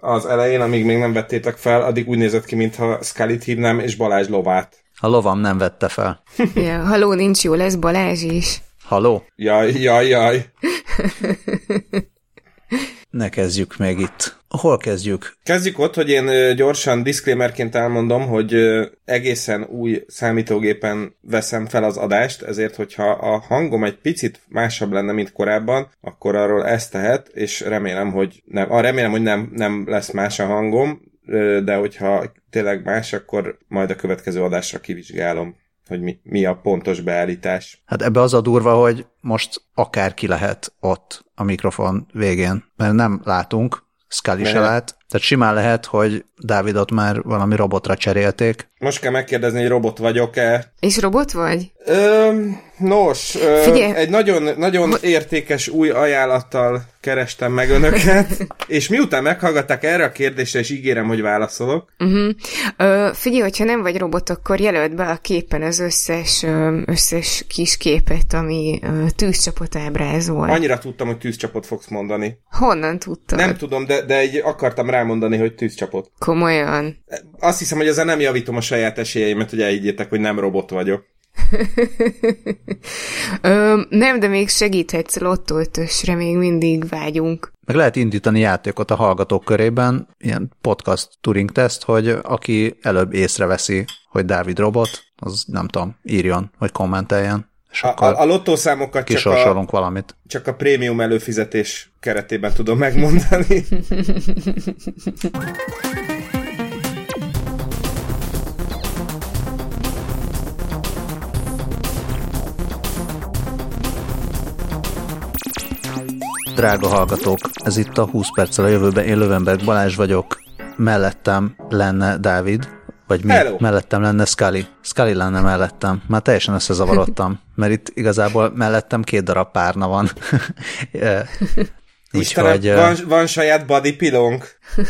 az elején, amíg még nem vettétek fel, addig úgy nézett ki, mintha Scully-t hívnám, és Balázs lovát. A lovam nem vette fel. Ja, haló, nincs jó, lesz Balázs is. Haló? Jaj, jaj, jaj. Ne kezdjük még itt. Hol kezdjük? Kezdjük ott, hogy én gyorsan disclaimerként elmondom, hogy egészen új számítógépen veszem fel az adást, ezért hogyha a hangom egy picit másabb lenne, mint korábban, akkor arról ezt tehet, és remélem, hogy nem, ah, remélem, hogy nem, nem lesz más a hangom, de hogyha tényleg más, akkor majd a következő adásra kivizsgálom hogy mi, mi a pontos beállítás. Hát ebbe az a durva, hogy most akárki lehet ott a mikrofon végén, mert nem látunk, Scully se lát, tehát simán lehet, hogy Dávidot már valami robotra cserélték. Most kell megkérdezni, hogy robot vagyok-e. És robot vagy? Ö, nos, ö, Figyelj! egy nagyon, nagyon értékes új ajánlattal kerestem meg önöket, és miután meghallgatták erre a kérdésre, és ígérem, hogy válaszolok, Uh-huh. Ö, figyelj, hogyha nem vagy robot, akkor jelöld be a képen az összes, összes kis képet, ami tűzcsapot ábrázol. annyira tudtam, hogy tűzcsapot fogsz mondani. Honnan tudtad? Nem tudom, de, de egy akartam rámondani, hogy tűzcsapot. Komolyan. Azt hiszem, hogy ezzel nem javítom a saját esélyeimet, hogy elhiggyétek, hogy nem robot vagyok. Ö, nem, de még segíthetsz Lotto ötösre, még mindig vágyunk. Meg lehet indítani játékot a hallgatók körében, ilyen podcast Turing teszt, hogy aki előbb észreveszi, hogy Dávid robot, az nem tudom, írjon, vagy kommenteljen, és A, a, a lottószámokat csak a, valamit. csak a prémium előfizetés keretében tudom megmondani. Drága hallgatók, ez itt a 20 perccel a jövőben, én Lövenberg Balázs vagyok, mellettem lenne Dávid, vagy mi? Hello. Mellettem lenne Scully. Scully lenne mellettem. Már teljesen összezavarodtam, mert itt igazából mellettem két darab párna van. Istenem, Úgyhogy van, van saját body pilónk.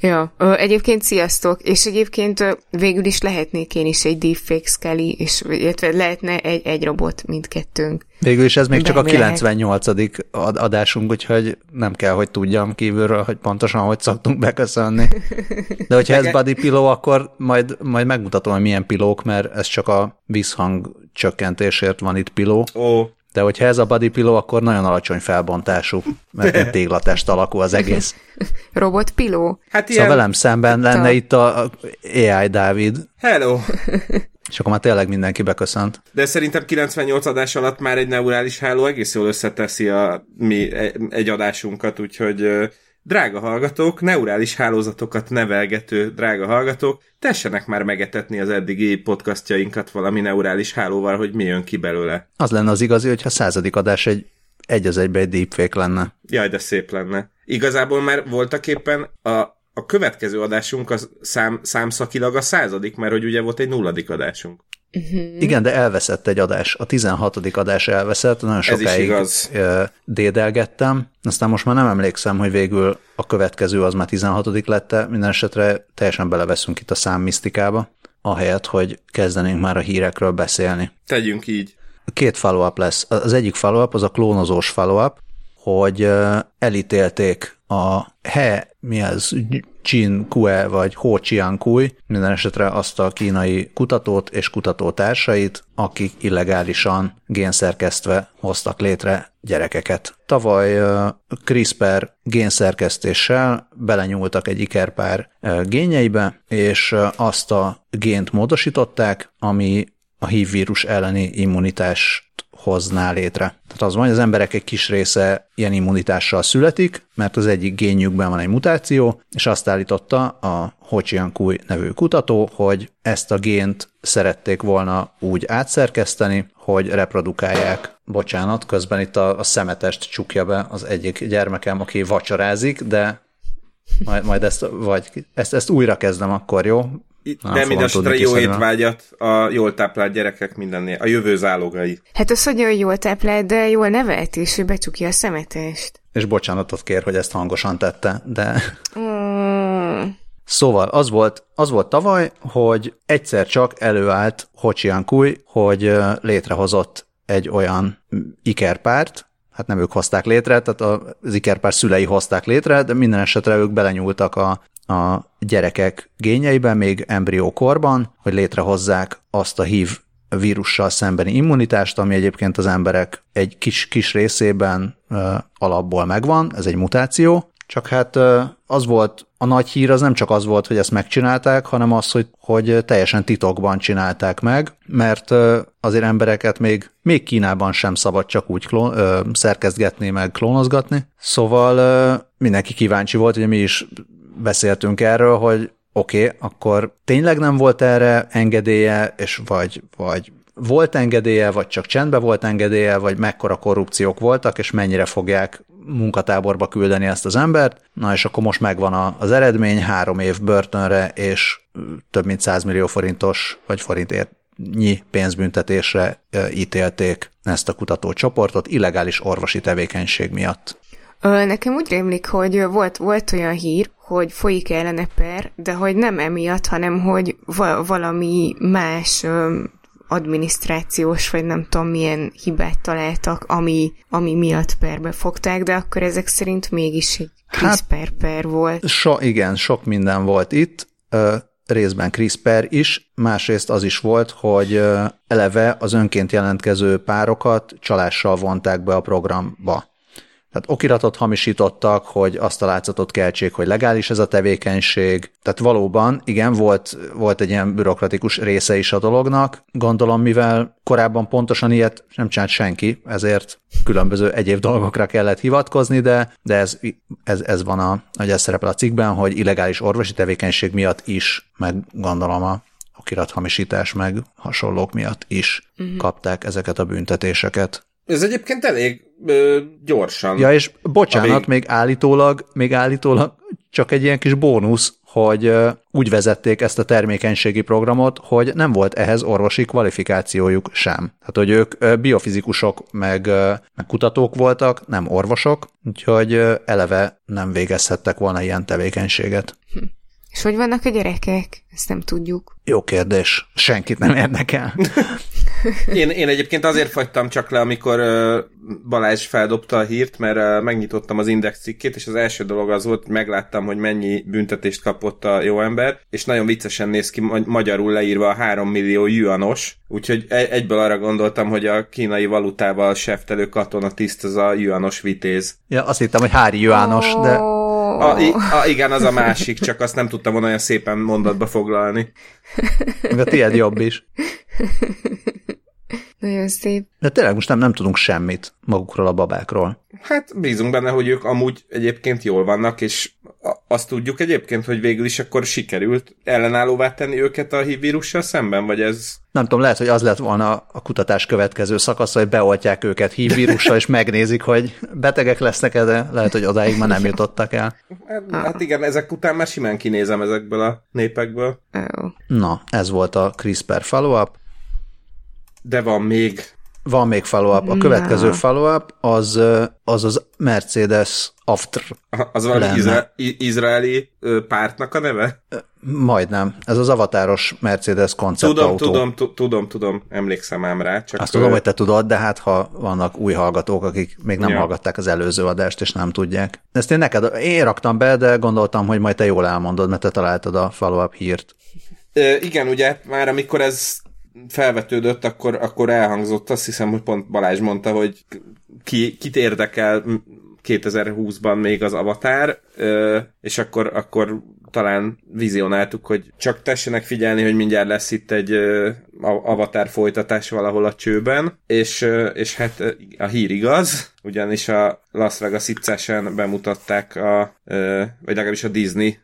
Ja, egyébként sziasztok, és egyébként végül is lehetnék én is egy deepfake Scully, és illetve lehetne egy, egy robot mindkettőnk. végül is ez még csak a Bármi lehet. 98. ad- adásunk, úgyhogy nem kell, hogy tudjam kívülről, hogy pontosan hogy szoktunk beköszönni. De hogyha ez body pillow, akkor majd, majd megmutatom, hogy milyen pilók, mert ez csak a visszhang csökkentésért van itt piló. Ó, De hogyha ez a body pillow, akkor nagyon alacsony felbontású, mert egy téglatest alakú az egész. Robot Piló? hát ilyen... Szóval velem szemben Itt a- lenne itt a a AI Dávid, Hello! és akkor már tényleg mindenki beköszönt. De szerintem 98 adás alatt már egy neurális háló egész jól összeteszi a mi egy adásunkat, úgyhogy drága hallgatók, neurális hálózatokat nevelgető drága hallgatók, tessenek már megetetni az eddigi podcastjainkat valami neurális hálóval, hogy mi jön ki belőle. Az lenne az igazi, hogyha a századik adás egy egy az egybe egy deepfake lenne. Jaj, de szép lenne. Igazából már voltak éppen a, a következő adásunk az szám, számszakilag a századik, mert hogy ugye volt egy nulladik adásunk. Igen, de elveszett egy adás. A 16. adás elveszett, nagyon sokáig dédelgettem, aztán most már nem emlékszem, hogy végül a következő az már 16. lett minden esetre teljesen beleveszünk itt a számmisztikába, ahelyett, hogy kezdenénk már a hírekről beszélni. Tegyünk így. Két follow-up lesz. Az egyik follow-up az a klónozós follow-up, hogy elítélték a He, mi az, Jin Kue vagy Ho Chiang Kui, minden esetre azt a kínai kutatót és kutatótársait, akik illegálisan génszerkesztve hoztak létre gyerekeket. Tavaly CRISPR génszerkesztéssel belenyúltak egy ikerpár génjeibe, és azt a gént módosították, ami a HIV vírus elleni immunitást hozná létre. Tehát az van, hogy az emberek egy kis része ilyen immunitással születik, mert az egyik génjükben van egy mutáció, és azt állította a Ho Chiang-Kui nevű kutató, hogy ezt a gént szerették volna úgy átszerkeszteni, hogy reprodukálják. Bocsánat, közben itt a, a szemetest csukja be az egyik gyermekem, aki vacsorázik, de majd, majd ezt, vagy ezt, ezt újra kezdem akkor, jó? Itt, Nem de mindesetre tudni jó étvágyat a jól táplált gyerekek mindennél, a jövő zálogai. Hát az, hogy jól táplált, de jól nevelt, és ő becsukja a szemetest. És bocsánatot kér, hogy ezt hangosan tette, de Mm. Szóval az volt, az volt tavaly, hogy egyszer csak előállt Ho Chiang Kui, hogy létrehozott egy olyan ikerpárt, hát nem ők hozták létre, tehát az ikerpár szülei hozták létre, de minden esetre ők belenyúltak a, a gyerekek gényeiben, még embriókorban, hogy létrehozzák azt a hív vírussal szembeni immunitást, ami egyébként az emberek egy kis, kis részében alapból megvan, ez egy mutáció, csak hát az volt, a nagy hír az nem csak az volt, hogy ezt megcsinálták, hanem az, hogy, hogy teljesen titokban csinálták meg, mert azért embereket még, még Kínában sem szabad csak úgy klón, ö, szerkezgetni, meg klónozgatni. Szóval ö, mindenki kíváncsi volt, hogy mi is beszéltünk erről, hogy oké, okay, akkor tényleg nem volt erre engedélye, és vagy, vagy volt engedélye, vagy csak csendben volt engedélye, vagy mekkora korrupciók voltak, és mennyire fogják munkatáborba küldeni ezt az embert. Na és akkor most megvan az eredmény, három év börtönre, és több mint 100 millió forintos, vagy forintért nyi pénzbüntetésre ítélték ezt a kutatócsoportot illegális orvosi tevékenység miatt. Nekem úgy rémlik, hogy volt, volt olyan hír, hogy folyik ellene per, de hogy nem emiatt, hanem hogy va- valami más adminisztrációs, vagy nem tudom milyen hibát találtak, ami, ami miatt perbe fogták, de akkor ezek szerint mégis egy CRISPR hát, per volt. So, igen, sok minden volt itt, részben CRISPR is, másrészt az is volt, hogy eleve az önként jelentkező párokat csalással vonták be a programba. Tehát okiratot hamisítottak, hogy azt a látszatot keltsék, hogy legális ez a tevékenység. Tehát valóban, igen, volt, volt egy ilyen bürokratikus része is a dolognak. Gondolom, mivel korábban pontosan ilyet nem csinált senki, ezért különböző egyéb dolgokra kellett hivatkozni, de, de ez, ez, ez van, a, hogy ez szerepel a cikkben, hogy illegális orvosi tevékenység miatt is, meg gondolom a okirathamisítás, meg hasonlók miatt is uh-huh. kapták ezeket a büntetéseket. Ez egyébként elég ö, gyorsan. Ja, és bocsánat, vég... még állítólag, még állítólag csak egy ilyen kis bónusz, hogy ö, úgy vezették ezt a termékenységi programot, hogy nem volt ehhez orvosi kvalifikációjuk sem. Tehát, hogy ők ö, biofizikusok meg, ö, meg kutatók voltak, nem orvosok, úgyhogy ö, eleve nem végezhettek volna ilyen tevékenységet. Hm. És hogy vannak a gyerekek? Ezt nem tudjuk. Jó kérdés. Senkit nem érdekel. én, én egyébként azért fagytam csak le, amikor uh, Balázs feldobta a hírt, mert uh, megnyitottam az index cikkét, és az első dolog az volt, hogy megláttam, hogy mennyi büntetést kapott a jó ember, és nagyon viccesen néz ki magyarul leírva a 3 millió yuanos, úgyhogy egyből arra gondoltam, hogy a kínai valutával seftelő katona tiszt az a yuanos vitéz. Ja, azt hittem, hogy hári yuanos, de... A, a, igen, az a másik, csak azt nem tudtam volna olyan szépen mondatba foglalni. A tiéd jobb is. Nagyon szép. De tényleg most nem, nem tudunk semmit magukról a babákról. Hát bízunk benne, hogy ők amúgy egyébként jól vannak, és azt tudjuk egyébként, hogy végül is akkor sikerült ellenállóvá tenni őket a HIV vírussal szemben, vagy ez... Nem tudom, lehet, hogy az lett volna a kutatás következő szakasz, hogy beoltják őket HIV vírussal, és megnézik, hogy betegek lesznek-e, de lehet, hogy odáig már nem jutottak el. Hát, hát igen, ezek után már simán kinézem ezekből a népekből. Na, ez volt a CRISPR follow-up. De van még van még follow-up. A következő no. follow-up az, az az Mercedes Aftr. Az valami izra- izraeli pártnak a neve? Majdnem. Ez az avatáros Mercedes konceptautó. Tudom, tudom, tudom, tudom, emlékszem ám rá. Csak Azt ő... tudom, hogy te tudod, de hát ha vannak új hallgatók, akik még nem ja. hallgatták az előző adást, és nem tudják. Ezt én neked, én raktam be, de gondoltam, hogy majd te jól elmondod, mert te találtad a follow-up hírt. E, igen, ugye, már amikor ez felvetődött, akkor, akkor elhangzott, azt hiszem, hogy pont Balázs mondta, hogy ki, kit érdekel 2020-ban még az Avatar, és akkor, akkor talán vizionáltuk, hogy csak tessenek figyelni, hogy mindjárt lesz itt egy Avatar folytatás valahol a csőben, és, és hát a hír igaz, ugyanis a Las Vegas itcesen bemutatták a, vagy legalábbis a Disney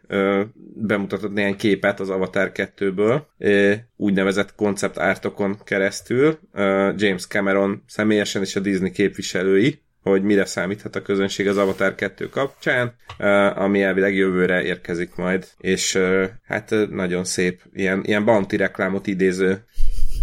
bemutatott néhány képet az Avatar 2-ből, úgynevezett koncept ártokon keresztül, James Cameron személyesen és a Disney képviselői, hogy mire számíthat a közönség az Avatar 2 kapcsán, ami elvileg jövőre érkezik majd, és hát nagyon szép, ilyen, ilyen bounty reklámot idéző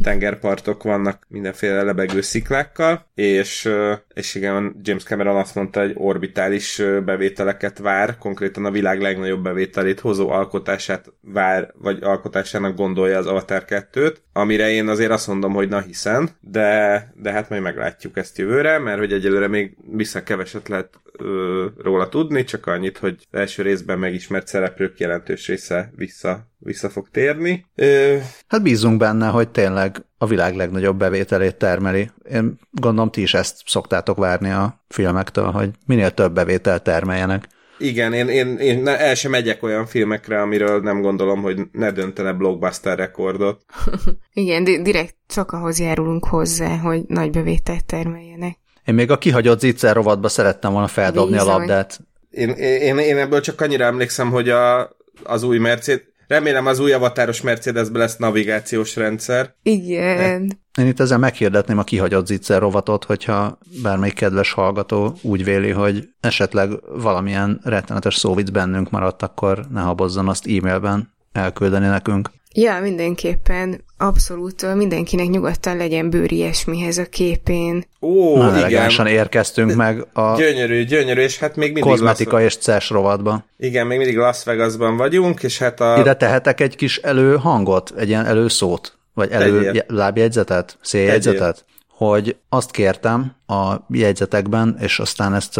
tengerpartok vannak mindenféle lebegő sziklákkal, és, és igen, James Cameron azt mondta, hogy orbitális bevételeket vár, konkrétan a világ legnagyobb bevételét hozó alkotását vár, vagy alkotásának gondolja az Avatar 2-t, amire én azért azt mondom, hogy na hiszen, de, de hát majd meglátjuk ezt jövőre, mert hogy egyelőre még vissza keveset lehet ö, róla tudni, csak annyit, hogy első részben megismert szereplők jelentős része vissza, vissza fog térni. Ö... Hát bízunk benne, hogy tényleg a világ legnagyobb bevételét termeli. Én gondolom, ti is ezt szoktátok várni a filmektől, hogy minél több bevételt termeljenek. Igen, én, én, én el sem megyek olyan filmekre, amiről nem gondolom, hogy ne döntene blockbuster rekordot. Igen, di- direkt csak ahhoz járulunk hozzá, hogy nagy bevételt termeljenek. Én még a kihagyott zicser rovatba szerettem volna feldobni Bizony. a labdát. Én, én, én ebből csak annyira emlékszem, hogy a, az új Mercedes, remélem az új avatáros Mercedesbe lesz navigációs rendszer. Igen. Én itt ezzel meghirdetném a kihagyott zicser rovatot, hogyha bármelyik kedves hallgató úgy véli, hogy esetleg valamilyen rettenetes szóvic bennünk maradt, akkor ne habozzon azt e-mailben elküldeni nekünk. Ja, mindenképpen. Abszolút mindenkinek nyugodtan legyen bőr ilyesmihez a képén. Ó, Na, elegánsan érkeztünk meg a gyönyörű, gyönyörű, és hát még mindig kozmetika Las... és CES rovatban. Igen, még mindig Las Vegasban vagyunk, és hát a... Ide tehetek egy kis előhangot, egy ilyen előszót? Vagy elő lábjegyzetet? Széljegyzetet? Hogy azt kértem a jegyzetekben, és aztán ezt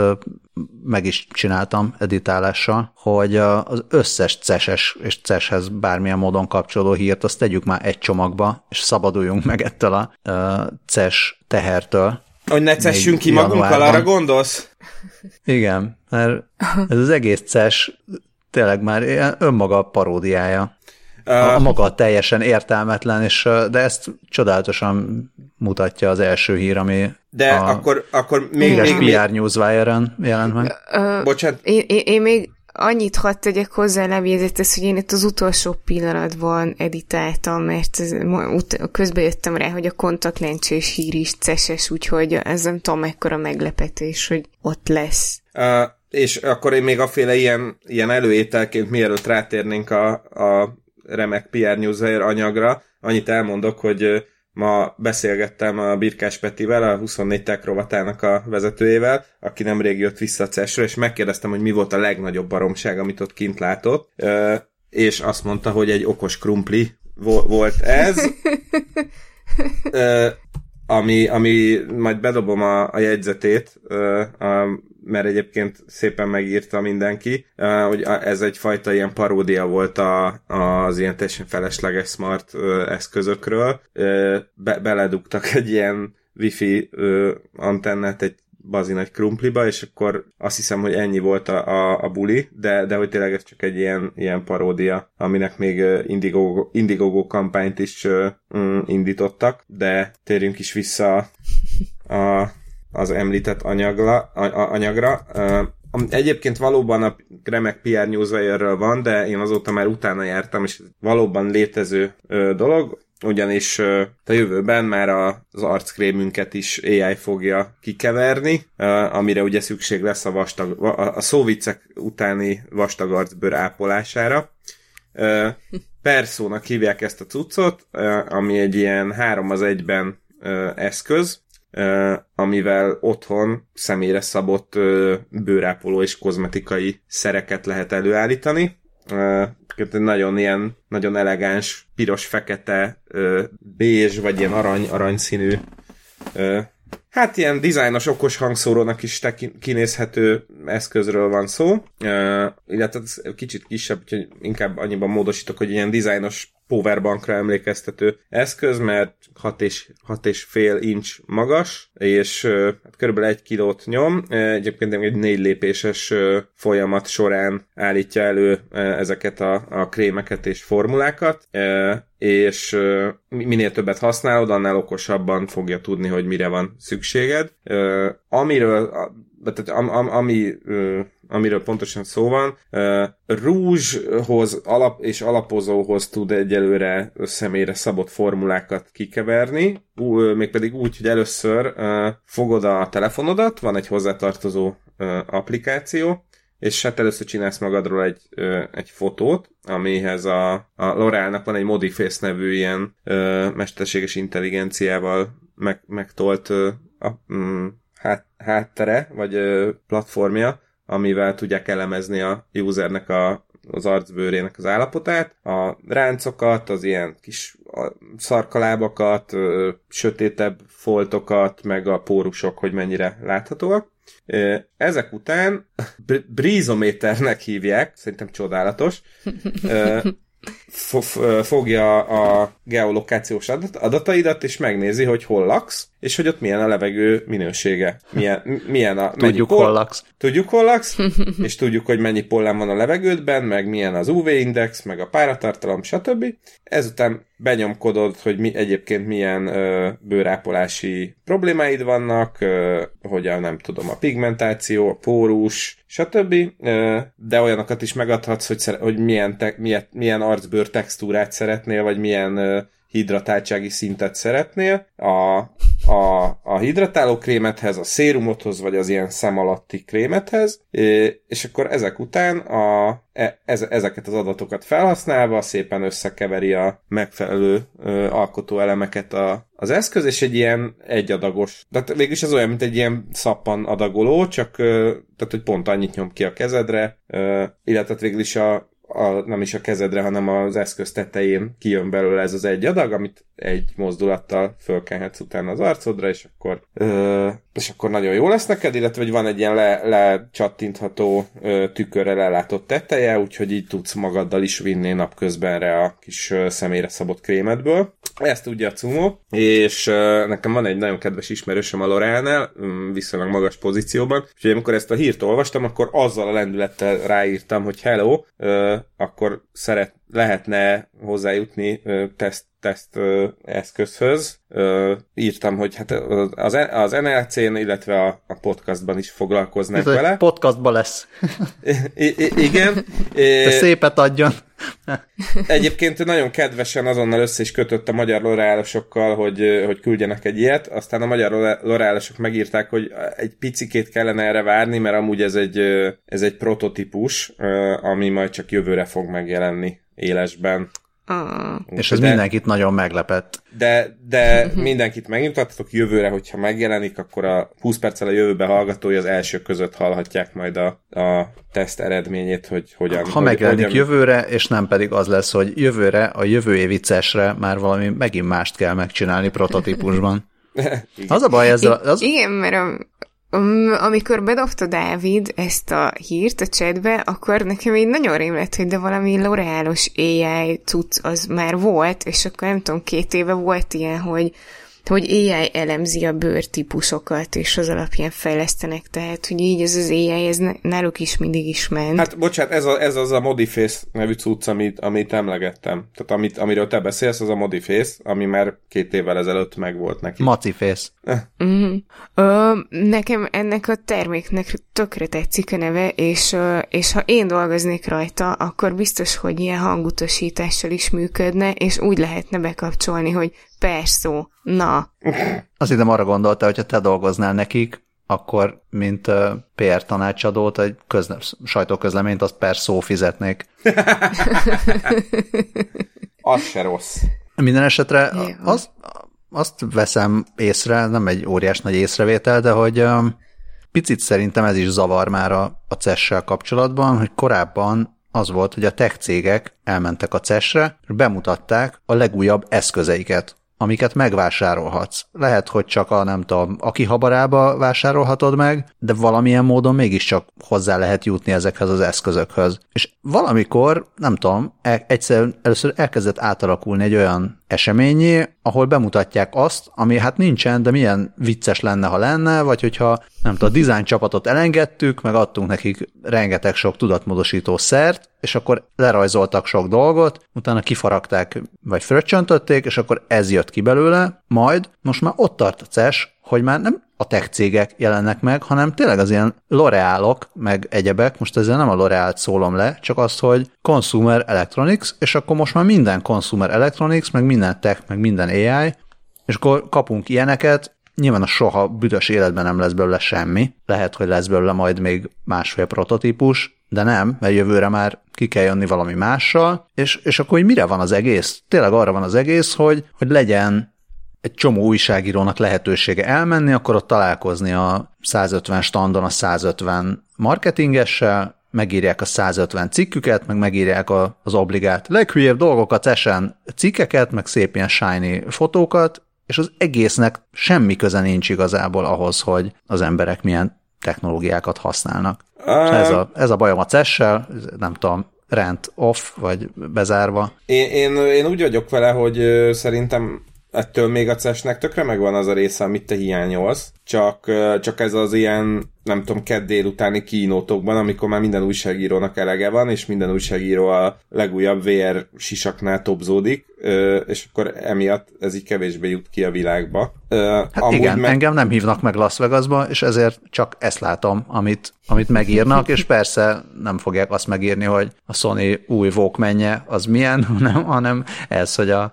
meg is csináltam editálással, hogy az összes CES-es és CES-hez bármilyen módon kapcsolódó hírt, azt tegyük már egy csomagba, és szabaduljunk meg ettől a CES tehertől. Hogy ne cessünk ki magunkkal, arra gondolsz? Igen, mert ez az egész CES tényleg már önmaga paródiája. A, a maga teljesen értelmetlen, és, de ezt csodálatosan mutatja az első hír, ami de a akkor, akkor még, még, PR Newswire-en jelent meg. Uh, Bocsánat. Én, én, én még annyit hadd tegyek hozzá levjegyzetes, hogy én itt az utolsó pillanatban editáltam, mert ez, közben jöttem rá, hogy a kontaktlencsés hír is ceses, úgyhogy ez nem tudom mekkora meglepetés, hogy ott lesz. Uh, és akkor én még féle ilyen, ilyen előételként, mielőtt rátérnénk a, a remek PR Newswire anyagra, annyit elmondok, hogy Ma beszélgettem a Birkás Petivel, a 24 Tech rovatának a vezetőjével, aki nemrég jött vissza a ces és megkérdeztem, hogy mi volt a legnagyobb baromság, amit ott kint látott, és azt mondta, hogy egy okos krumpli volt ez, ami, ami majd bedobom a, a jegyzetét, a mert egyébként szépen megírta mindenki, hogy ez egyfajta ilyen paródia volt a, az ilyen teljesen felesleges smart eszközökről. Be, beledugtak egy ilyen wifi antennát egy bazi nagy krumpliba, és akkor azt hiszem, hogy ennyi volt a, a, a buli, de, de hogy tényleg ez csak egy ilyen, ilyen paródia, aminek még Indiegogo, Indiegogo kampányt is uh, indítottak, de térjünk is vissza a az említett anyagla, a, anyagra. Egyébként valóban a remek PR newswire van, de én azóta már utána jártam, és valóban létező dolog, ugyanis a jövőben már az arckrémünket is AI fogja kikeverni, amire ugye szükség lesz a, vastag, a szóvicek utáni vastag arcbőr ápolására. Perszónak hívják ezt a cuccot, ami egy ilyen három az egyben eszköz, amivel otthon személyre szabott bőrápoló és kozmetikai szereket lehet előállítani. Nagyon ilyen, nagyon elegáns, piros-fekete, bézs, vagy ilyen arany, aranyszínű Hát ilyen dizájnos okos hangszórónak is kinézhető eszközről van szó, illetve kicsit kisebb, úgyhogy inkább annyiban módosítok, hogy ilyen dizájnos powerbankra emlékeztető eszköz, mert 6 és, 6 és fél inch magas, és hát körülbelül egy kilót nyom. Egyébként egy négy lépéses folyamat során állítja elő ezeket a, a krémeket és formulákat, és minél többet használod, annál okosabban fogja tudni, hogy mire van szükséged. Amiről tehát am, am, ami, amiről pontosan szó van, rúzshoz alap és alapozóhoz tud egyelőre személyre szabott formulákat kikeverni, mégpedig úgy, hogy először fogod a telefonodat, van egy hozzátartozó applikáció, és hát először csinálsz magadról egy, egy fotót, amihez a, a L'Orealnak van egy Modiface nevű ilyen ö, mesterséges intelligenciával meg, megtolt ö, a, mm, hát, háttere, vagy ö, platformja, amivel tudják elemezni a usernek a, az arcbőrének az állapotát, a ráncokat, az ilyen kis szarkalábakat, sötétebb foltokat, meg a pórusok, hogy mennyire láthatóak. Ezek után brízométernek hívják, szerintem csodálatos, fogja a geolokációs adataidat, és megnézi, hogy hol laksz, és hogy ott milyen a levegő minősége. Milyen, milyen a, tudjuk, hol laksz. Tudjuk, hol laksz, és tudjuk, hogy mennyi pollen van a levegődben, meg milyen az UV-index, meg a páratartalom, stb. Ezután benyomkodod, hogy mi, egyébként milyen ö, bőrápolási problémáid vannak, ö, hogy a, nem tudom, a pigmentáció, a pórus, stb. Ö, de olyanokat is megadhatsz, hogy, hogy milyen, te, milyen, milyen arcbőr textúrát szeretnél, vagy milyen ö, hidratáltsági szintet szeretnél. A, a, a hidratáló krémethez, a szérumothoz, vagy az ilyen szem alatti krémethez, és akkor ezek után a, e, ezeket az adatokat felhasználva szépen összekeveri a megfelelő ö, alkotóelemeket a, az eszköz, és egy ilyen egyadagos, tehát végülis ez olyan, mint egy ilyen szappan adagoló, csak ö, tehát, hogy pont annyit nyom ki a kezedre, ö, illetve végül is a, a, nem is a kezedre, hanem az eszköz tetején kijön belőle ez az egy adag, amit egy mozdulattal fölkenhetsz utána az arcodra, és akkor, ö, és akkor nagyon jó lesz neked, illetve hogy van egy ilyen le, lecsattintható ö, tükörre lelátott teteje, úgyhogy így tudsz magaddal is vinni napközbenre a kis ö, személyre szabott krémedből. Ezt tudja a Cumo, és ö, nekem van egy nagyon kedves ismerősöm a Lorelnál, viszonylag magas pozícióban, úgyhogy amikor ezt a hírt olvastam, akkor azzal a lendülettel ráírtam, hogy hello, ö, akkor szeret, lehetne hozzájutni teszt teszt eszközhöz. Írtam, hogy hát az, az NLC-n, illetve a, a podcastban is foglalkoznak Ez vele. Podcastban lesz. I- I- igen. Te szépet adjon. Egyébként nagyon kedvesen azonnal össze is kötött a magyar loreálosokkal, hogy, hogy küldjenek egy ilyet, aztán a magyar loreálosok megírták, hogy egy picikét kellene erre várni, mert amúgy ez egy, ez egy prototípus, ami majd csak jövőre fog megjelenni élesben. Ah. És ez de, mindenkit nagyon meglepett. De, de mindenkit megnyugtattatok jövőre, hogyha megjelenik, akkor a 20 perccel a jövőbe hallgatói az első között hallhatják majd a, a teszt eredményét, hogy hogyan... Ha megjelenik hogyan... jövőre, és nem pedig az lesz, hogy jövőre, a jövő évi CES-re már valami megint mást kell megcsinálni prototípusban. az a baj ezzel... Az... Igen, mert a, Um, amikor bedobta Dávid ezt a hírt a chatbe, akkor nekem így nagyon rém lett, hogy de valami L'Orealos AI cucc az már volt, és akkor nem tudom, két éve volt ilyen, hogy hogy AI elemzi a bőrtípusokat, és az alapján fejlesztenek, tehát hogy így ez az AI, ez náluk is mindig is ment. Hát bocsánat, ez, a, ez az a Modiface nevű cucc, amit, amit emlegettem. Tehát amit, amiről te beszélsz, az a Modiface, ami már két évvel ezelőtt megvolt neki. Maciface. uh-huh. Ö, nekem ennek a terméknek tökre tetszik a neve, és, ö, és ha én dolgoznék rajta, akkor biztos, hogy ilyen hangutasítással is működne, és úgy lehetne bekapcsolni, hogy persze, na. Azt hiszem arra gondolta, hogyha te dolgoznál nekik, akkor mint uh, PR tanácsadót, egy közle- sajtóközleményt, azt per szó fizetnék. az se rossz. Minden esetre az, azt veszem észre, nem egy óriás nagy észrevétel, de hogy um, picit szerintem ez is zavar már a, a CES-sel kapcsolatban, hogy korábban az volt, hogy a tech cégek elmentek a CES-re, és bemutatták a legújabb eszközeiket amiket megvásárolhatsz. Lehet, hogy csak a, nem tudom, aki habarába vásárolhatod meg, de valamilyen módon mégiscsak hozzá lehet jutni ezekhez az eszközökhöz. És valamikor, nem tudom, e- egyszer először elkezdett átalakulni egy olyan eseményé, ahol bemutatják azt, ami hát nincsen, de milyen vicces lenne, ha lenne, vagy hogyha nem tudom, a design csapatot elengedtük, meg adtunk nekik rengeteg sok tudatmódosító szert, és akkor lerajzoltak sok dolgot, utána kifaragták, vagy fröccsöntötték, és akkor ez jött ki belőle, majd most már ott tart a CES, hogy már nem a tech cégek jelennek meg, hanem tényleg az ilyen L'Orealok, meg egyebek, most ezzel nem a L'Orealt szólom le, csak azt, hogy Consumer Electronics, és akkor most már minden Consumer Electronics, meg minden tech, meg minden AI, és akkor kapunk ilyeneket, nyilván a soha büdös életben nem lesz belőle semmi, lehet, hogy lesz belőle majd még másfél prototípus, de nem, mert jövőre már ki kell jönni valami mással, és, és akkor hogy mire van az egész? Tényleg arra van az egész, hogy, hogy legyen egy csomó újságírónak lehetősége elmenni, akkor ott találkozni a 150 standon a 150 marketingessel, megírják a 150 cikküket, meg megírják a, az obligát leghülyébb dolgokat, esen cikkeket, meg szép ilyen shiny fotókat, és az egésznek semmi köze nincs igazából ahhoz, hogy az emberek milyen technológiákat használnak. Uh, ez, a, ez a bajom a CES-sel, nem tudom, rent off, vagy bezárva. Én, én, én úgy vagyok vele, hogy szerintem ettől még a CES-nek tökre megvan az a része, amit te hiányolsz, csak, csak ez az ilyen, nem tudom, kedd délutáni kínótokban, amikor már minden újságírónak elege van, és minden újságíró a legújabb VR sisaknál topzódik, és akkor emiatt ez így kevésbé jut ki a világba. Hát Amúgy igen, meg... engem nem hívnak meg Las Vegasba, és ezért csak ezt látom, amit, amit megírnak, és persze nem fogják azt megírni, hogy a Sony új Walkmanje az milyen, hanem, hanem ez, hogy a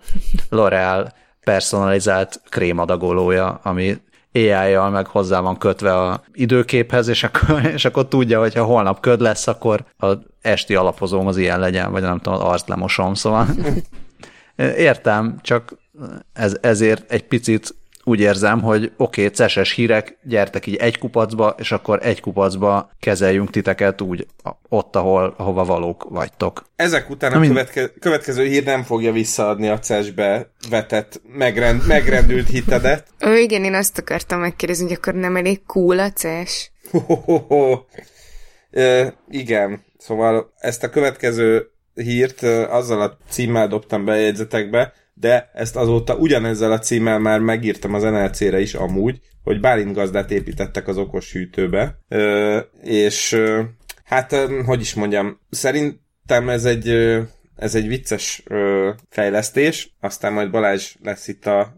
L'Oreal personalizált krémadagolója, ami AI-jal meg hozzá van kötve a időképhez, és akkor, és akkor tudja, hogy ha holnap köd lesz, akkor a esti alapozóm az ilyen legyen, vagy nem tudom, az arzt lemosom, szóval. Értem, csak ez, ezért egy picit úgy érzem, hogy oké, okay, ceses hírek, gyertek így egy kupacba, és akkor egy kupacba kezeljünk titeket úgy ott, ahol, ahova valók vagytok. Ezek után a Amin... követke, következő hír nem fogja visszaadni a CES-be vetett, megrend, megrendült hitedet. Ő igen, én azt akartam megkérdezni, hogy akkor nem elég cool a CES? E, igen, szóval ezt a következő hírt azzal a címmel dobtam be a jegyzetekbe, de ezt azóta ugyanezzel a címmel már megírtam az NLC-re is amúgy, hogy Bálint gazdát építettek az okos hűtőbe, ö, és ö, hát, hogy is mondjam, szerintem ez egy, ez egy vicces ö, fejlesztés, aztán majd Balázs lesz itt a,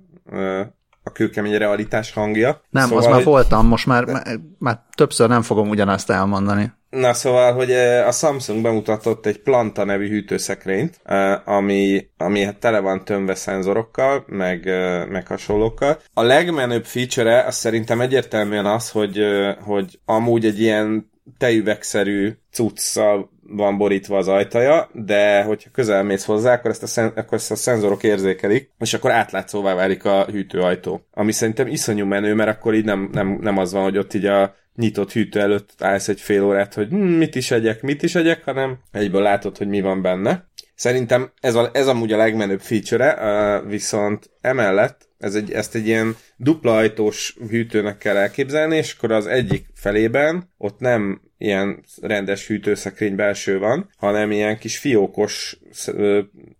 a kőkemény realitás hangja. Nem, szóval, az már hogy... voltam, most már, már, már többször nem fogom ugyanazt elmondani. Na szóval, hogy a Samsung bemutatott egy Planta nevű hűtőszekrényt, ami, ami hát tele van tömve szenzorokkal, meg, meg hasonlókkal. A legmenőbb feature-e az szerintem egyértelműen az, hogy, hogy amúgy egy ilyen tejüvegszerű cuccal van borítva az ajtaja, de hogyha közel mész hozzá, akkor ezt a, szen- akkor ezt a szenzorok érzékelik, és akkor átlátszóvá válik a hűtőajtó. Ami szerintem iszonyú menő, mert akkor így nem, nem, nem az van, hogy ott így a nyitott hűtő előtt állsz egy fél órát, hogy hm, mit is egyek, mit is egyek, hanem egyből látod, hogy mi van benne. Szerintem ez, a, ez amúgy a legmenőbb feature viszont emellett ez egy, ezt egy ilyen dupla ajtós hűtőnek kell elképzelni, és akkor az egyik felében ott nem ilyen rendes hűtőszekrény belső van, hanem ilyen kis fiókos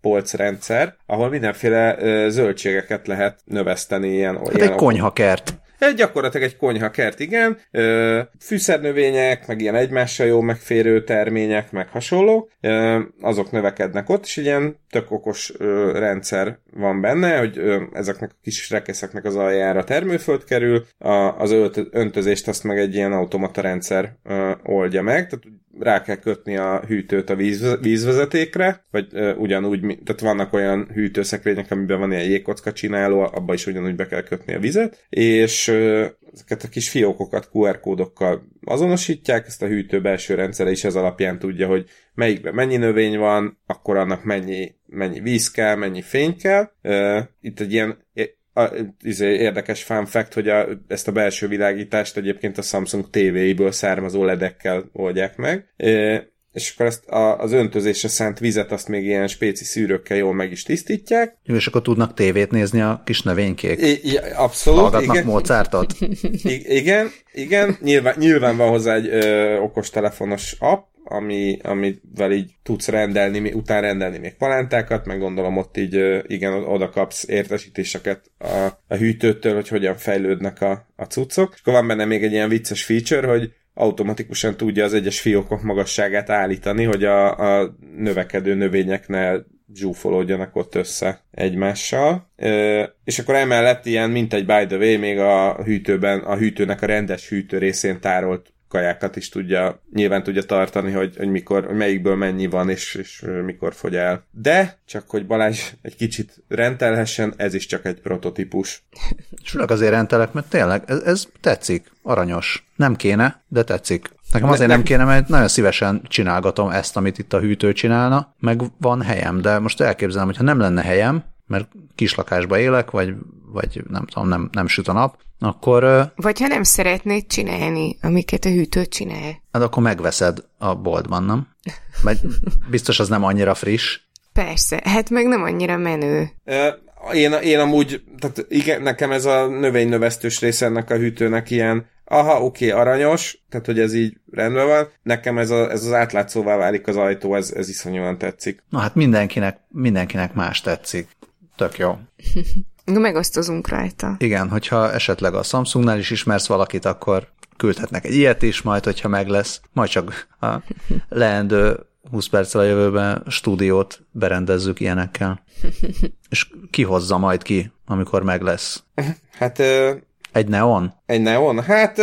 polcrendszer, ahol mindenféle zöldségeket lehet növeszteni. Ilyen, hát ilyen egy konyhakert. Ez gyakorlatilag egy konyha kert, igen. Fűszernövények, meg ilyen egymással jó megférő termények, meg hasonló, azok növekednek ott, és egy ilyen tök okos rendszer van benne, hogy ezeknek a kis rekeszeknek az aljára termőföld kerül, az öntözést azt meg egy ilyen automata rendszer oldja meg, tehát rá kell kötni a hűtőt a víz, vízvezetékre, vagy uh, ugyanúgy, tehát vannak olyan hűtőszekrények, amiben van ilyen jégkocka csináló, abba is ugyanúgy be kell kötni a vizet, és uh, ezeket a kis fiókokat QR kódokkal azonosítják, ezt a hűtő belső rendszere is ez alapján tudja, hogy melyikben mennyi növény van, akkor annak mennyi, mennyi víz kell, mennyi fény kell. Uh, itt egy ilyen a, izé, érdekes fun fact, hogy a, ezt a belső világítást egyébként a Samsung TV-ből származó ledekkel oldják meg. E, és akkor ezt a, az öntözésre szánt vizet azt még ilyen spéci szűrőkkel jól meg is tisztítják. És akkor tudnak tévét nézni a kis növénykék. I, I, abszolút. Hallgatnak igen. Mozartot. I, igen, igen. Nyilván, nyilván van hozzá egy ö, okostelefonos app, ami, amivel így tudsz rendelni, után rendelni még palántákat, meg gondolom ott így igen, oda kapsz értesítéseket a, a hűtőtől, hogy hogyan fejlődnek a, a cuccok. És akkor van benne még egy ilyen vicces feature, hogy automatikusan tudja az egyes fiókok magasságát állítani, hogy a, a növekedő növények ne zsúfolódjanak ott össze egymással. E, és akkor emellett ilyen, mint egy by the way, még a hűtőben, a hűtőnek a rendes hűtő részén tárolt kajákat is tudja, nyilván tudja tartani, hogy, hogy mikor, hogy melyikből mennyi van, és, és mikor fogy el. De, csak hogy Balázs egy kicsit rendelhessen, ez is csak egy prototípus. És azért rendelek, mert tényleg ez, ez tetszik, aranyos. Nem kéne, de tetszik. Nekem azért nem kéne, mert nagyon szívesen csinálgatom ezt, amit itt a hűtő csinálna, meg van helyem, de most elképzelem, hogy ha nem lenne helyem, mert kislakásba élek, vagy, vagy nem tudom, nem, nem süt a nap, akkor... Vagy ha nem szeretnéd csinálni, amiket a hűtő csinál. Hát akkor megveszed a boltban, nem? Vagy biztos az nem annyira friss. Persze, hát meg nem annyira menő. Én, én amúgy, tehát igen, nekem ez a növénynövesztős része ennek a hűtőnek ilyen, aha, oké, okay, aranyos, tehát hogy ez így rendben van, nekem ez, a, ez az átlátszóvá válik az ajtó, ez, ez iszonyúan tetszik. Na hát mindenkinek, mindenkinek más tetszik. Tök jó. Megosztozunk rajta. Igen, hogyha esetleg a Samsungnál is ismersz valakit, akkor küldhetnek egy ilyet is, majd, hogyha meg lesz. Majd csak a leendő 20 perccel a jövőben stúdiót berendezzük ilyenekkel. És ki hozza majd ki, amikor meg lesz? Hát... Egy neon? Egy neon? Hát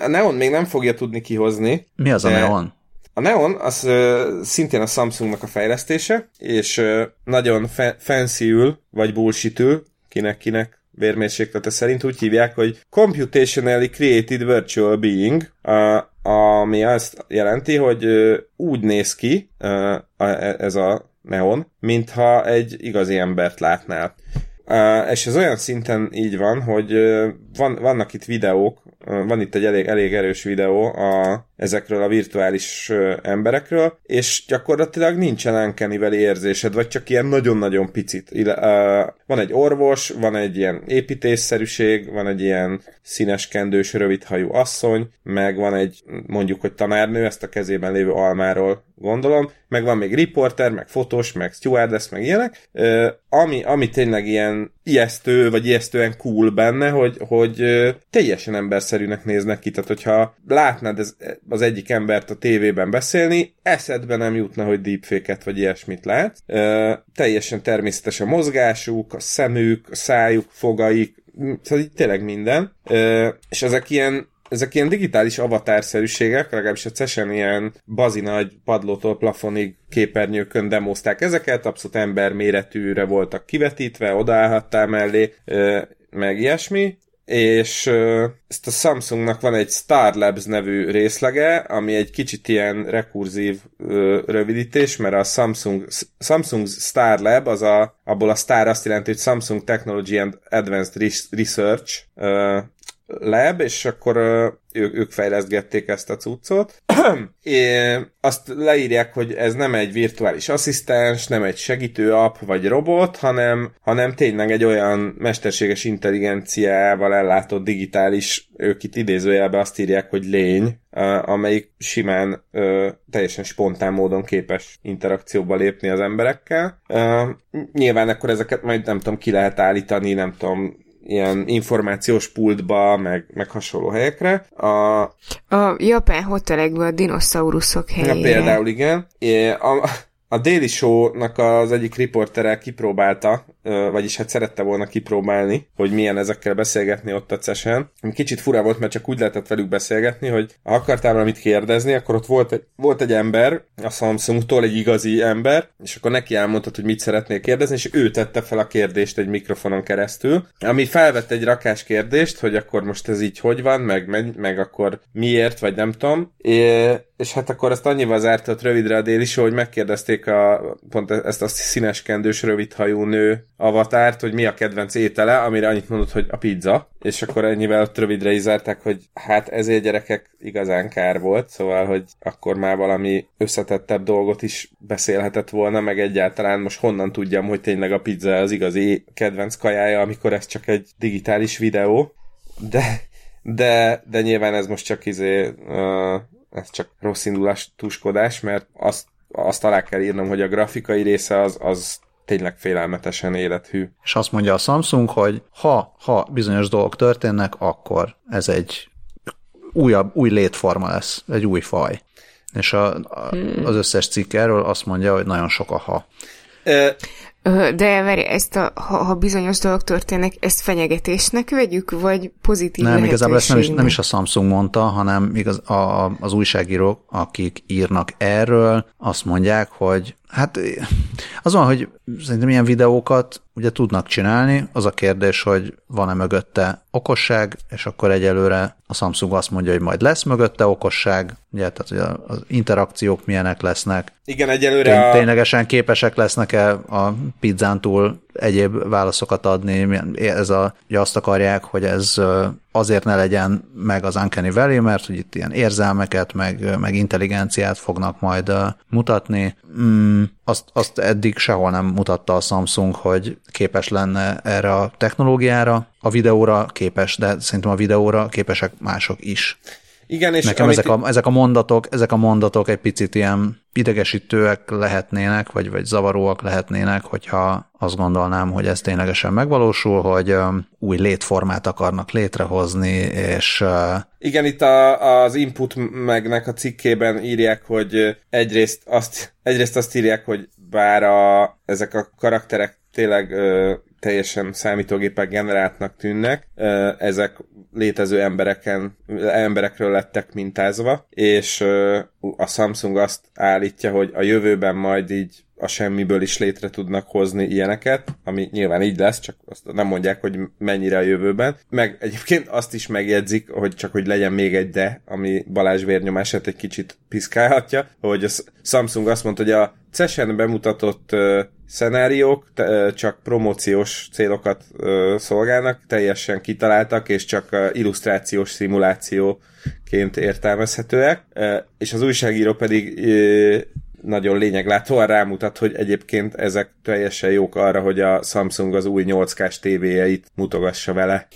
a neon még nem fogja tudni kihozni. Mi az a neon? A Neon az uh, szintén a Samsungnak a fejlesztése, és uh, nagyon fa- fancy vagy bullshitül, kinek-kinek vérmérséklete szerint úgy hívják, hogy Computationally Created Virtual Being, uh, ami azt jelenti, hogy uh, úgy néz ki uh, ez a Neon, mintha egy igazi embert látnál. Uh, és ez olyan szinten így van, hogy uh, van, vannak itt videók, uh, van itt egy elég, elég erős videó a, ezekről a virtuális emberekről, és gyakorlatilag nincsen uncanny érzésed, vagy csak ilyen nagyon-nagyon picit. Van egy orvos, van egy ilyen építésszerűség, van egy ilyen színes kendős, rövidhajú asszony, meg van egy mondjuk, hogy tanárnő, ezt a kezében lévő almáról gondolom, meg van még riporter, meg fotós, meg stewardess, meg ilyenek, uh, ami, ami tényleg ilyen ijesztő, vagy ijesztően cool benne, hogy, hogy teljesen emberszerűnek néznek ki, tehát hogyha látnád ez, az egyik embert a tévében beszélni, eszedbe nem jutna, hogy deepfake-et vagy ilyesmit lát. Uh, teljesen természetes a mozgásuk, a szemük, a szájuk, fogaik, szóval így tényleg minden. Uh, és ezek ilyen ezek ilyen digitális avatárszerűségek, legalábbis a CESEN ilyen bazi nagy padlótól plafonig képernyőkön demozták ezeket, abszolút ember méretűre voltak kivetítve, odaállhattál mellé, meg ilyesmi, és ezt a Samsungnak van egy Star Labs nevű részlege, ami egy kicsit ilyen rekurzív rövidítés, mert a Samsung, Samsung Star Lab, az a, abból a Star azt jelenti, hogy Samsung Technology and Advanced Research lab, és akkor ők, ők fejleszgették ezt a cuccot. é, azt leírják, hogy ez nem egy virtuális asszisztens, nem egy segítő app vagy robot, hanem, hanem tényleg egy olyan mesterséges intelligenciával ellátott digitális, ők itt idézőjelbe azt írják, hogy lény, amelyik simán ö, teljesen spontán módon képes interakcióba lépni az emberekkel. Ö, nyilván akkor ezeket majd nem tudom, ki lehet állítani, nem tudom, ilyen információs pultba, meg, meg hasonló helyekre. A, a japán hotelekben a dinoszauruszok helyére. Ja, például igen. A, a Daily Show-nak az egyik riportere kipróbálta, vagyis hát szerette volna kipróbálni, hogy milyen ezekkel beszélgetni ott a cesen. Kicsit fura volt, mert csak úgy lehetett velük beszélgetni, hogy ha akartál valamit kérdezni, akkor ott volt egy, volt egy ember, a Samsungtól egy igazi ember, és akkor neki elmondtad, hogy mit szeretnél kérdezni, és ő tette fel a kérdést egy mikrofonon keresztül, ami felvett egy rakás kérdést, hogy akkor most ez így hogy van, meg, meg, meg akkor miért, vagy nem tudom. É, és hát akkor ezt annyival zártott rövidre a déli show, hogy megkérdezték a, pont ezt a színeskendős rövidhajú nő avatárt, hogy mi a kedvenc étele, amire annyit mondott, hogy a pizza, és akkor ennyivel ott rövidre is zárták, hogy hát ezért gyerekek igazán kár volt, szóval, hogy akkor már valami összetettebb dolgot is beszélhetett volna, meg egyáltalán most honnan tudjam, hogy tényleg a pizza az igazi kedvenc kajája, amikor ez csak egy digitális videó, de, de, de nyilván ez most csak izé uh, ez csak rossz indulás tuskodás, mert azt, azt alá kell írnom, hogy a grafikai része az, az tényleg félelmetesen élethű. És azt mondja a Samsung, hogy ha, ha bizonyos dolgok történnek, akkor ez egy újabb, új létforma lesz, egy új faj. És a, a, hmm. az összes cikk erről azt mondja, hogy nagyon sok a ha. De várj, ezt a, ha, ha bizonyos dolgok történnek, ezt fenyegetésnek vegyük, vagy pozitív Nem, igazából ezt nem is, nem is a Samsung mondta, hanem igaz, a, az újságírók, akik írnak erről, azt mondják, hogy hát az van, hogy szerintem ilyen videókat ugye tudnak csinálni, az a kérdés, hogy van-e mögötte okosság, és akkor egyelőre a Samsung azt mondja, hogy majd lesz mögötte okosság, ugye, tehát hogy az interakciók milyenek lesznek. Igen, egyelőre Tény, a... Ténylegesen képesek lesznek-e a pizzán túl egyéb válaszokat adni, ez a, ugye azt akarják, hogy ez azért ne legyen meg az Uncanny Valley, mert hogy itt ilyen érzelmeket, meg, meg intelligenciát fognak majd mutatni. Mm, azt, azt eddig sehol nem mutatta a Samsung, hogy képes lenne erre a technológiára. A videóra képes, de szerintem a videóra képesek mások is. Igen, és Nekem amit... ezek, a, ezek, a mondatok, ezek a mondatok egy picit ilyen idegesítőek lehetnének, vagy, vagy zavaróak lehetnének, hogyha azt gondolnám, hogy ez ténylegesen megvalósul, hogy új létformát akarnak létrehozni, és... Igen, itt a, az input megnek a cikkében írják, hogy egyrészt azt, egyrészt azt írják, hogy bár a, ezek a karakterek tényleg ö, teljesen számítógépek generáltnak tűnnek, ö, ezek létező embereken, emberekről lettek mintázva, és a Samsung azt állítja, hogy a jövőben majd így a semmiből is létre tudnak hozni ilyeneket, ami nyilván így lesz, csak azt nem mondják, hogy mennyire a jövőben. Meg egyébként azt is megjegyzik, hogy csak hogy legyen még egy de, ami Balázs vérnyomását egy kicsit piszkálhatja, hogy a Samsung azt mondta, hogy a CES-en bemutatott uh, szenáriók uh, csak promóciós célokat uh, szolgálnak, teljesen kitaláltak, és csak uh, illusztrációs szimulációként értelmezhetőek, uh, és az újságíró pedig uh, nagyon lényeglátóan rámutat, hogy egyébként ezek teljesen jók arra, hogy a Samsung az új 8K-s tévéjeit mutogassa vele.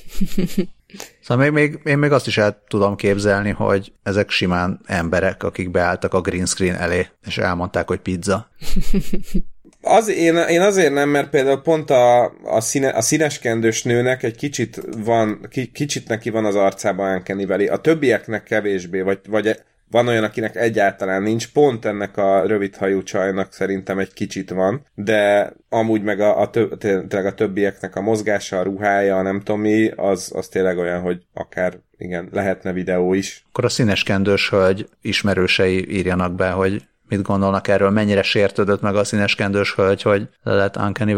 Szóval még, még, én még azt is el tudom képzelni, hogy ezek simán emberek, akik beálltak a green screen elé, és elmondták, hogy pizza. Az, én, én azért nem, mert például pont a, a, színe, a színeskendős nőnek egy kicsit van, ki, kicsit neki van az arcában Valley. A többieknek kevésbé, vagy, vagy van olyan, akinek egyáltalán nincs, pont ennek a rövidhajú csajnak szerintem egy kicsit van, de amúgy meg a, a, töb, tényleg a többieknek a mozgása, a ruhája, nem tudom mi, az, az tényleg olyan, hogy akár igen, lehetne videó is. Akkor a színeskendős hölgy ismerősei írjanak be, hogy mit gondolnak erről, mennyire sértődött meg a színeskendős hölgy, hogy le lett uncanny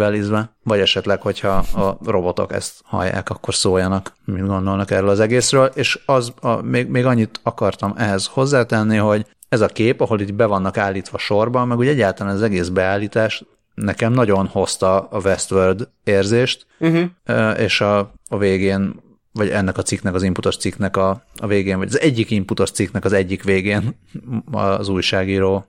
vagy esetleg, hogyha a robotok ezt hallják, akkor szóljanak, mit gondolnak erről az egészről, és az, a, még, még annyit akartam ehhez hozzátenni, hogy ez a kép, ahol itt be vannak állítva sorban, meg úgy egyáltalán az egész beállítás nekem nagyon hozta a Westworld érzést, uh-huh. és a, a végén vagy ennek a cikknek, az inputos cikknek a, a végén, vagy az egyik inputos cikknek az egyik végén az újságíró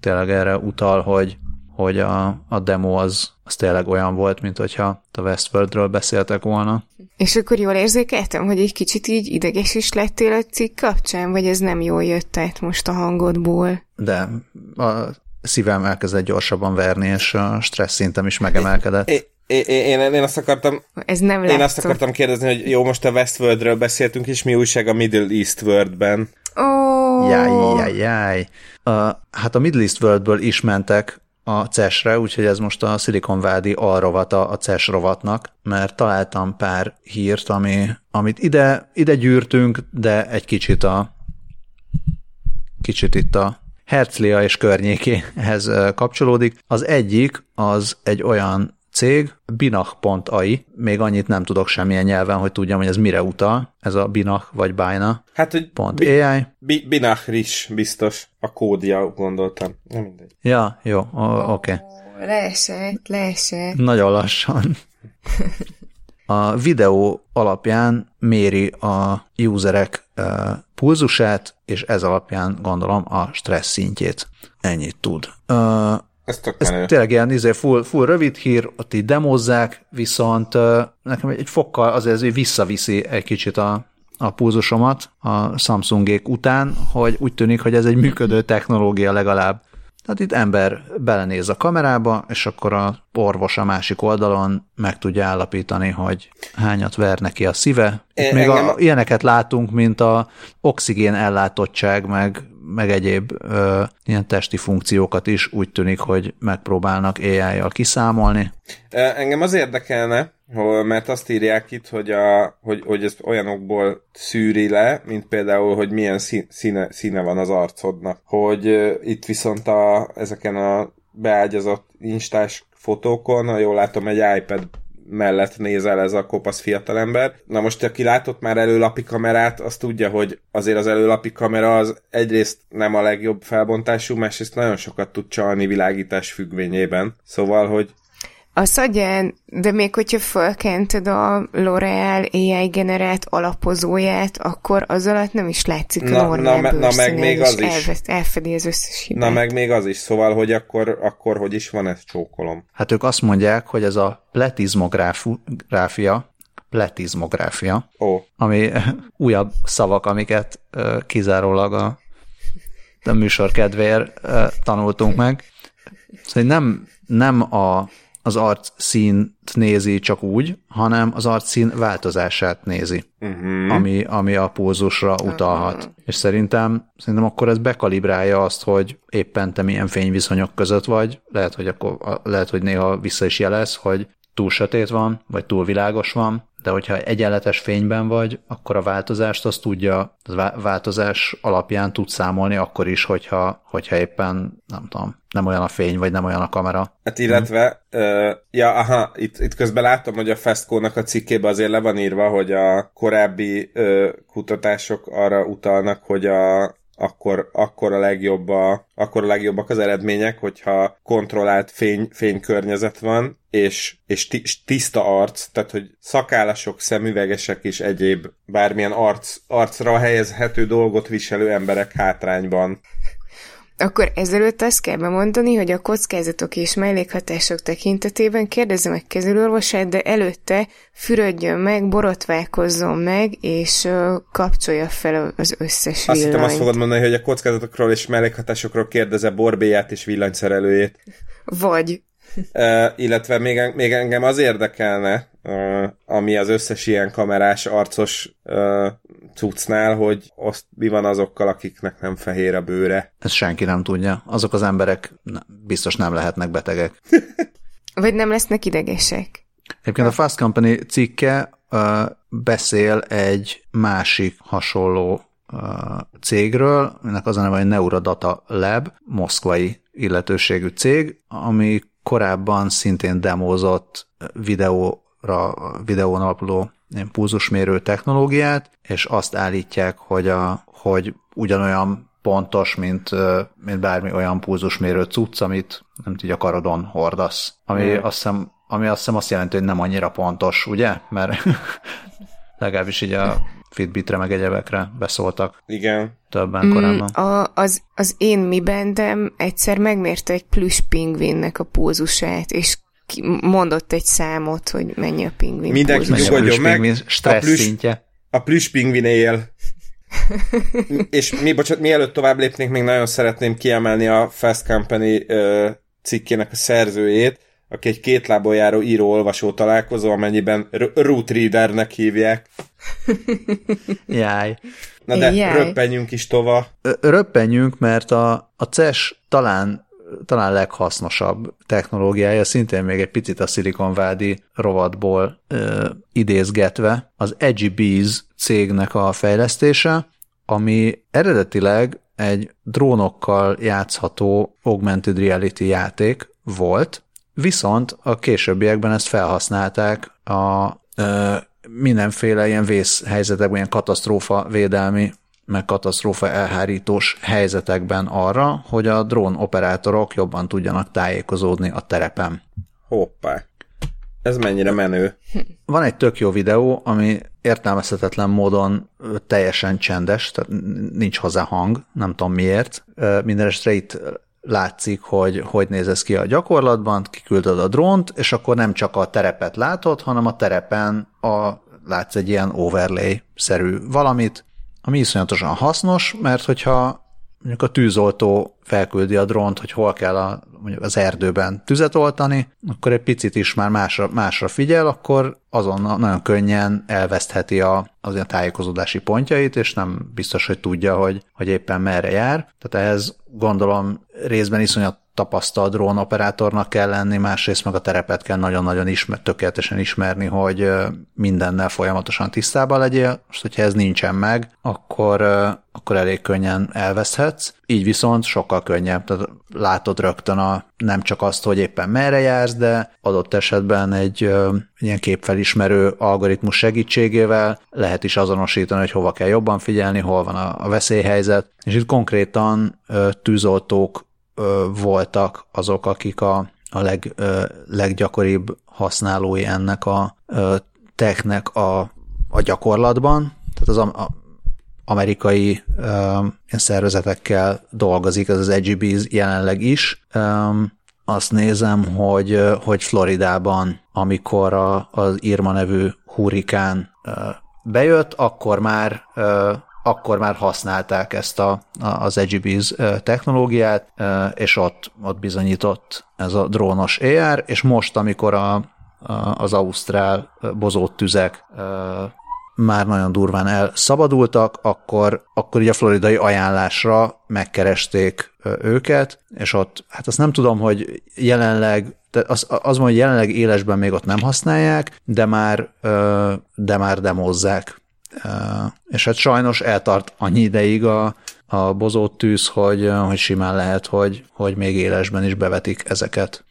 tényleg erre utal, hogy, hogy a, a demo az, az tényleg olyan volt, mint hogyha a Westworldről beszéltek volna. És akkor jól érzékeltem, hogy egy kicsit így ideges is lettél a cikk kapcsán, vagy ez nem jól jött át most a hangodból? De a szívem elkezdett gyorsabban verni, és a stressz szintem is megemelkedett. É, én, én, én azt akartam Ez nem Én azt akartam kérdezni, hogy jó, most a Westworldről beszéltünk, és mi újság a Middle East Worldben? Oh. Jaj, jaj, jaj. Uh, hát a Middle East Worldből is mentek a CES-re, úgyhogy ez most a Valley alrovata a CES rovatnak, mert találtam pár hírt, ami, amit ide, ide gyűrtünk, de egy kicsit a kicsit itt a Herzlia és környékéhez kapcsolódik. Az egyik az egy olyan cég, binach.ai, még annyit nem tudok semmilyen nyelven, hogy tudjam, hogy ez mire utal, ez a binach vagy bájna. Hát, hogy Pont bi- AI. Bi- binach is biztos a kódja, gondoltam. Nem mindegy. Ja, jó, oké. Okay. Leesett, leesett. Nagyon lassan. A videó alapján méri a userek pulzusát, és ez alapján gondolom a stressz szintjét. Ennyit tud. Ez, tök Ez tényleg ilyen izé, full, full rövid hír, ott így demozzák, viszont nekem egy fokkal azért hogy visszaviszi egy kicsit a, a pulzusomat a Samsungék után, hogy úgy tűnik, hogy ez egy működő technológia legalább. Tehát itt ember belenéz a kamerába, és akkor a orvos a másik oldalon meg tudja állapítani, hogy hányat ver neki a szíve. Itt még a, ilyeneket látunk, mint a oxigén ellátottság, meg meg egyéb ö, ilyen testi funkciókat is úgy tűnik, hogy megpróbálnak AI-jal kiszámolni. Engem az érdekelne, mert azt írják itt, hogy, a, hogy, hogy ez olyanokból szűri le, mint például, hogy milyen színe, színe van az arcodnak. Hogy itt viszont a, ezeken a beágyazott instás fotókon, ha jól látom, egy iPad mellett nézel ez a kopasz fiatalember. Na most, aki látott már előlapi kamerát, az tudja, hogy azért az előlapi kamera az egyrészt nem a legjobb felbontású, másrészt nagyon sokat tud csalni világítás függvényében. Szóval, hogy a szagyen, de még hogyha fölkented a L'Oreal AI generált alapozóját, akkor az alatt nem is látszik na, a normál na, na meg még az is. Elvesz, elfedi az összes hibát. Na meg még az is, szóval, hogy akkor, akkor hogy is van ez csókolom? Hát ők azt mondják, hogy ez a pletizmográfia, pletizmográfia, oh. ami újabb szavak, amiket uh, kizárólag a, a műsor kedvéért uh, tanultunk meg. Szóval nem, nem a az arc színt nézi csak úgy, hanem az arc szín változását nézi, uh-huh. ami, ami a pózusra utalhat. Uh-huh. És szerintem, szerintem akkor ez bekalibrálja azt, hogy éppen te milyen fényviszonyok között vagy, lehet, hogy, akkor, lehet, hogy néha vissza is jelez, hogy túl sötét van, vagy túl világos van, de hogyha egyenletes fényben vagy, akkor a változást azt tudja, a változás alapján tud számolni akkor is, hogyha, hogyha éppen, nem tudom, nem olyan a fény, vagy nem olyan a kamera. Hát illetve, hmm. uh, ja, aha, itt, itt közben láttam, hogy a Festco-nak a cikkében azért le van írva, hogy a korábbi uh, kutatások arra utalnak, hogy a, akkor, akkor, a legjobb a, akkor a legjobbak az eredmények, hogyha kontrollált fény, fénykörnyezet van, és, és tiszta arc, tehát hogy szakállasok, szemüvegesek és egyéb bármilyen arc, arcra helyezhető dolgot viselő emberek hátrányban akkor ezelőtt azt kell bemondani, hogy a kockázatok és mellékhatások tekintetében kérdezze meg kezelőorvosát, de előtte fürödjön meg, borotválkozzon meg, és kapcsolja fel az összes villanyt. Azt hittem azt fogod mondani, hogy a kockázatokról és mellékhatásokról kérdezze borbéját és villanyszerelőjét. Vagy. Uh, illetve még, még engem az érdekelne, uh, ami az összes ilyen kamerás arcos uh, cuccnál, hogy azt mi van azokkal, akiknek nem fehér a bőre. Ezt senki nem tudja. Azok az emberek biztos nem lehetnek betegek. Vagy nem lesznek idegesek. Egyébként a Fast Company cikke uh, beszél egy másik hasonló uh, cégről, ennek az a neve, hogy Neurodata Lab, moszkvai illetőségű cég, ami korábban szintén demózott videóra, videón alapuló pulzusmérő technológiát, és azt állítják, hogy, a, hogy ugyanolyan pontos, mint, mint bármi olyan pulzusmérő cucc, amit nem tudja, a karodon hordasz. Ami, mm. azt hiszem, ami azt hiszem azt jelenti, hogy nem annyira pontos, ugye? Mert legalábbis így a Fitbitre meg egyebekre beszóltak. Igen. Többen korábban. Mm, a, az, az én mi bendem egyszer megmérte egy plusz pingvinnek a pulzusát, és mondott egy számot, hogy mennyi a pingvin. Mindenki nyugodjon meg. Stressz a plüss, szintje. A plüss pingvin él. és mi, bocsánat, mielőtt tovább lépnénk, még nagyon szeretném kiemelni a Fast Company uh, cikkének a szerzőjét, aki egy kétlábon járó író-olvasó találkozó, amennyiben root readernek hívják. Jaj. Na de Jaj. röppenjünk is tovább. Röppenjünk, mert a, a CES talán talán leghasznosabb technológiája, szintén még egy picit a Silicon Valley rovatból ö, idézgetve, az Edgy Bees cégnek a fejlesztése, ami eredetileg egy drónokkal játszható augmented reality játék volt, viszont a későbbiekben ezt felhasználták a ö, mindenféle ilyen vészhelyzetekben, ilyen katasztrófa védelmi meg katasztrófa elhárítós helyzetekben arra, hogy a drón operátorok jobban tudjanak tájékozódni a terepen. Hoppá. Ez mennyire menő. Van egy tök jó videó, ami értelmezhetetlen módon teljesen csendes, tehát nincs hozzá hang, nem tudom miért. Minden esetre itt látszik, hogy hogy néz ez ki a gyakorlatban, kiküldöd a drónt, és akkor nem csak a terepet látod, hanem a terepen a, látsz egy ilyen overlay-szerű valamit, ami iszonyatosan hasznos, mert hogyha mondjuk a tűzoltó felküldi a drónt, hogy hol kell a, mondjuk az erdőben tüzet oltani, akkor egy picit is már másra, másra figyel, akkor azon nagyon könnyen elvesztheti a, az a tájékozódási pontjait, és nem biztos, hogy tudja, hogy, hogy éppen merre jár. Tehát ehhez gondolom részben iszonyat tapasztalt drónoperátornak kell lenni, másrészt meg a terepet kell nagyon-nagyon ismer, tökéletesen ismerni, hogy mindennel folyamatosan tisztában legyél. Most, hogyha ez nincsen meg, akkor, akkor elég könnyen elveszhetsz. Így viszont sokkal könnyebb. Tehát látod rögtön a, nem csak azt, hogy éppen merre jársz, de adott esetben egy ö, ilyen képfelismerő algoritmus segítségével lehet is azonosítani, hogy hova kell jobban figyelni, hol van a, a veszélyhelyzet. És itt konkrétan ö, tűzoltók ö, voltak azok, akik a, a leg, ö, leggyakoribb használói ennek a ö, technek a, a gyakorlatban. Tehát az a, a amerikai ö, szervezetekkel dolgozik, ez az EGBs jelenleg is. Ö, azt nézem, hogy, hogy Floridában, amikor a, az Irma nevű hurrikán bejött, akkor már akkor már használták ezt a, az EGBs technológiát, és ott, ott bizonyított ez a drónos AR, és most, amikor a, az ausztrál bozót tüzek már nagyon durván elszabadultak, akkor, akkor így a floridai ajánlásra megkeresték őket, és ott, hát azt nem tudom, hogy jelenleg, az, az mondom, hogy jelenleg élesben még ott nem használják, de már, de már demozzák és hát sajnos eltart annyi ideig a, a bozót tűz, hogy, hogy simán lehet, hogy, hogy még élesben is bevetik ezeket.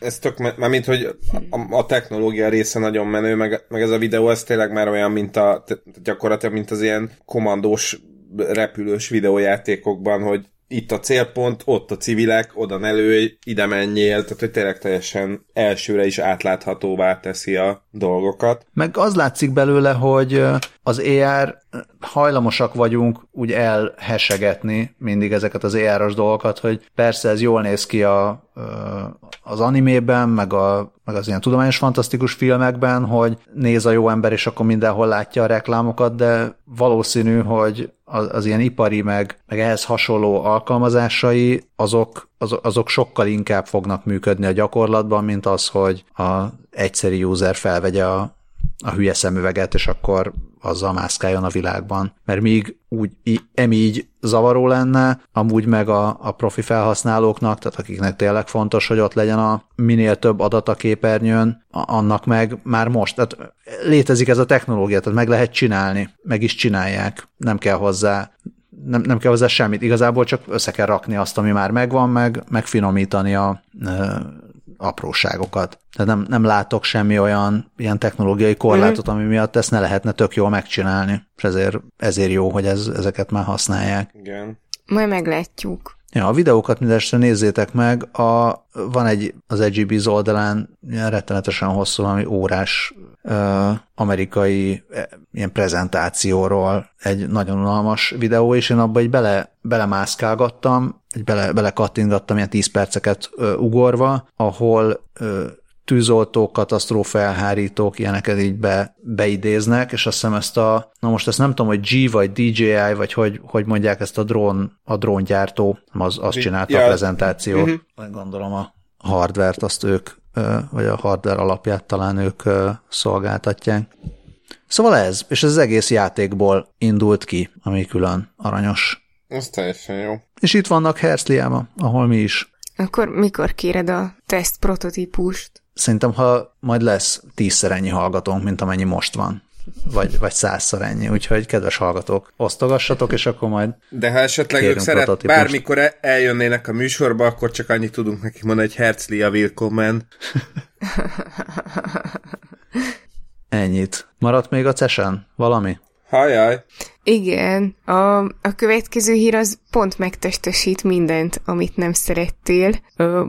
Ez tök, mint hogy a, a technológia része nagyon menő, meg, meg ez a videó, ez tényleg már olyan, mint a, gyakorlatilag, mint az ilyen komandós repülős videójátékokban, hogy itt a célpont, ott a civilek, oda ne lőj, ide menjél, tehát hogy tényleg teljesen elsőre is átláthatóvá teszi a dolgokat. Meg az látszik belőle, hogy az AR hajlamosak vagyunk úgy elhesegetni mindig ezeket az AR-os dolgokat, hogy persze ez jól néz ki a, az animében, meg, a, meg az ilyen tudományos fantasztikus filmekben, hogy néz a jó ember, és akkor mindenhol látja a reklámokat, de valószínű, hogy az, az ilyen ipari, meg, meg ehhez hasonló alkalmazásai, azok, az, azok sokkal inkább fognak működni a gyakorlatban, mint az, hogy a egyszeri user felvegye a, a hülye szemüveget, és akkor azzal mászkáljon a világban. Mert míg úgy emígy zavaró lenne, amúgy meg a, a profi felhasználóknak, tehát akiknek tényleg fontos, hogy ott legyen a minél több adat a képernyőn, annak meg már most, tehát létezik ez a technológia, tehát meg lehet csinálni, meg is csinálják, nem kell hozzá nem, nem kell hozzá semmit, igazából csak össze kell rakni azt, ami már megvan, meg, meg finomítani a apróságokat. Tehát nem, nem látok semmi olyan ilyen technológiai korlátot, ami miatt ezt ne lehetne tök jól megcsinálni. És ezért, ezért jó, hogy ez, ezeket már használják. Igen. Majd meglátjuk. Ja, a videókat mindestre nézzétek meg. A, van egy az EGB oldalán ilyen rettenetesen hosszú, ami órás uh, amerikai ilyen prezentációról egy nagyon unalmas videó, és én abba egy bele, belemászkálgattam, egy bele, bele kattingattam ilyen 10 perceket uh, ugorva, ahol uh, tűzoltók, katasztrófa elhárítók, ilyeneket így be, beidéznek, és azt hiszem ezt a, na most ezt nem tudom, hogy G vagy DJI, vagy hogy, hogy mondják ezt a drón, a dróngyártó, az, az csinálta yeah. a prezentációt. Uh-huh. Gondolom a hardvert azt ők, vagy a hardware alapját talán ők szolgáltatják. Szóval ez, és ez az egész játékból indult ki, ami külön aranyos. Ez teljesen jó. És itt vannak Herzliáma, ahol mi is. Akkor mikor kéred a teszt prototípust? Szerintem, ha majd lesz tízszer ennyi hallgatónk, mint amennyi most van, vagy, vagy százszor ennyi, úgyhogy kedves hallgatók, osztogassatok, és akkor majd De ha esetleg ők szeret, bármikor e- eljönnének a műsorba, akkor csak annyit tudunk nekik mondani, hogy Herzlia willkommen. Ennyit. Maradt még a cesen? Valami? Hajjaj. Igen, a, a következő hír az pont megtestesít mindent, amit nem szerettél,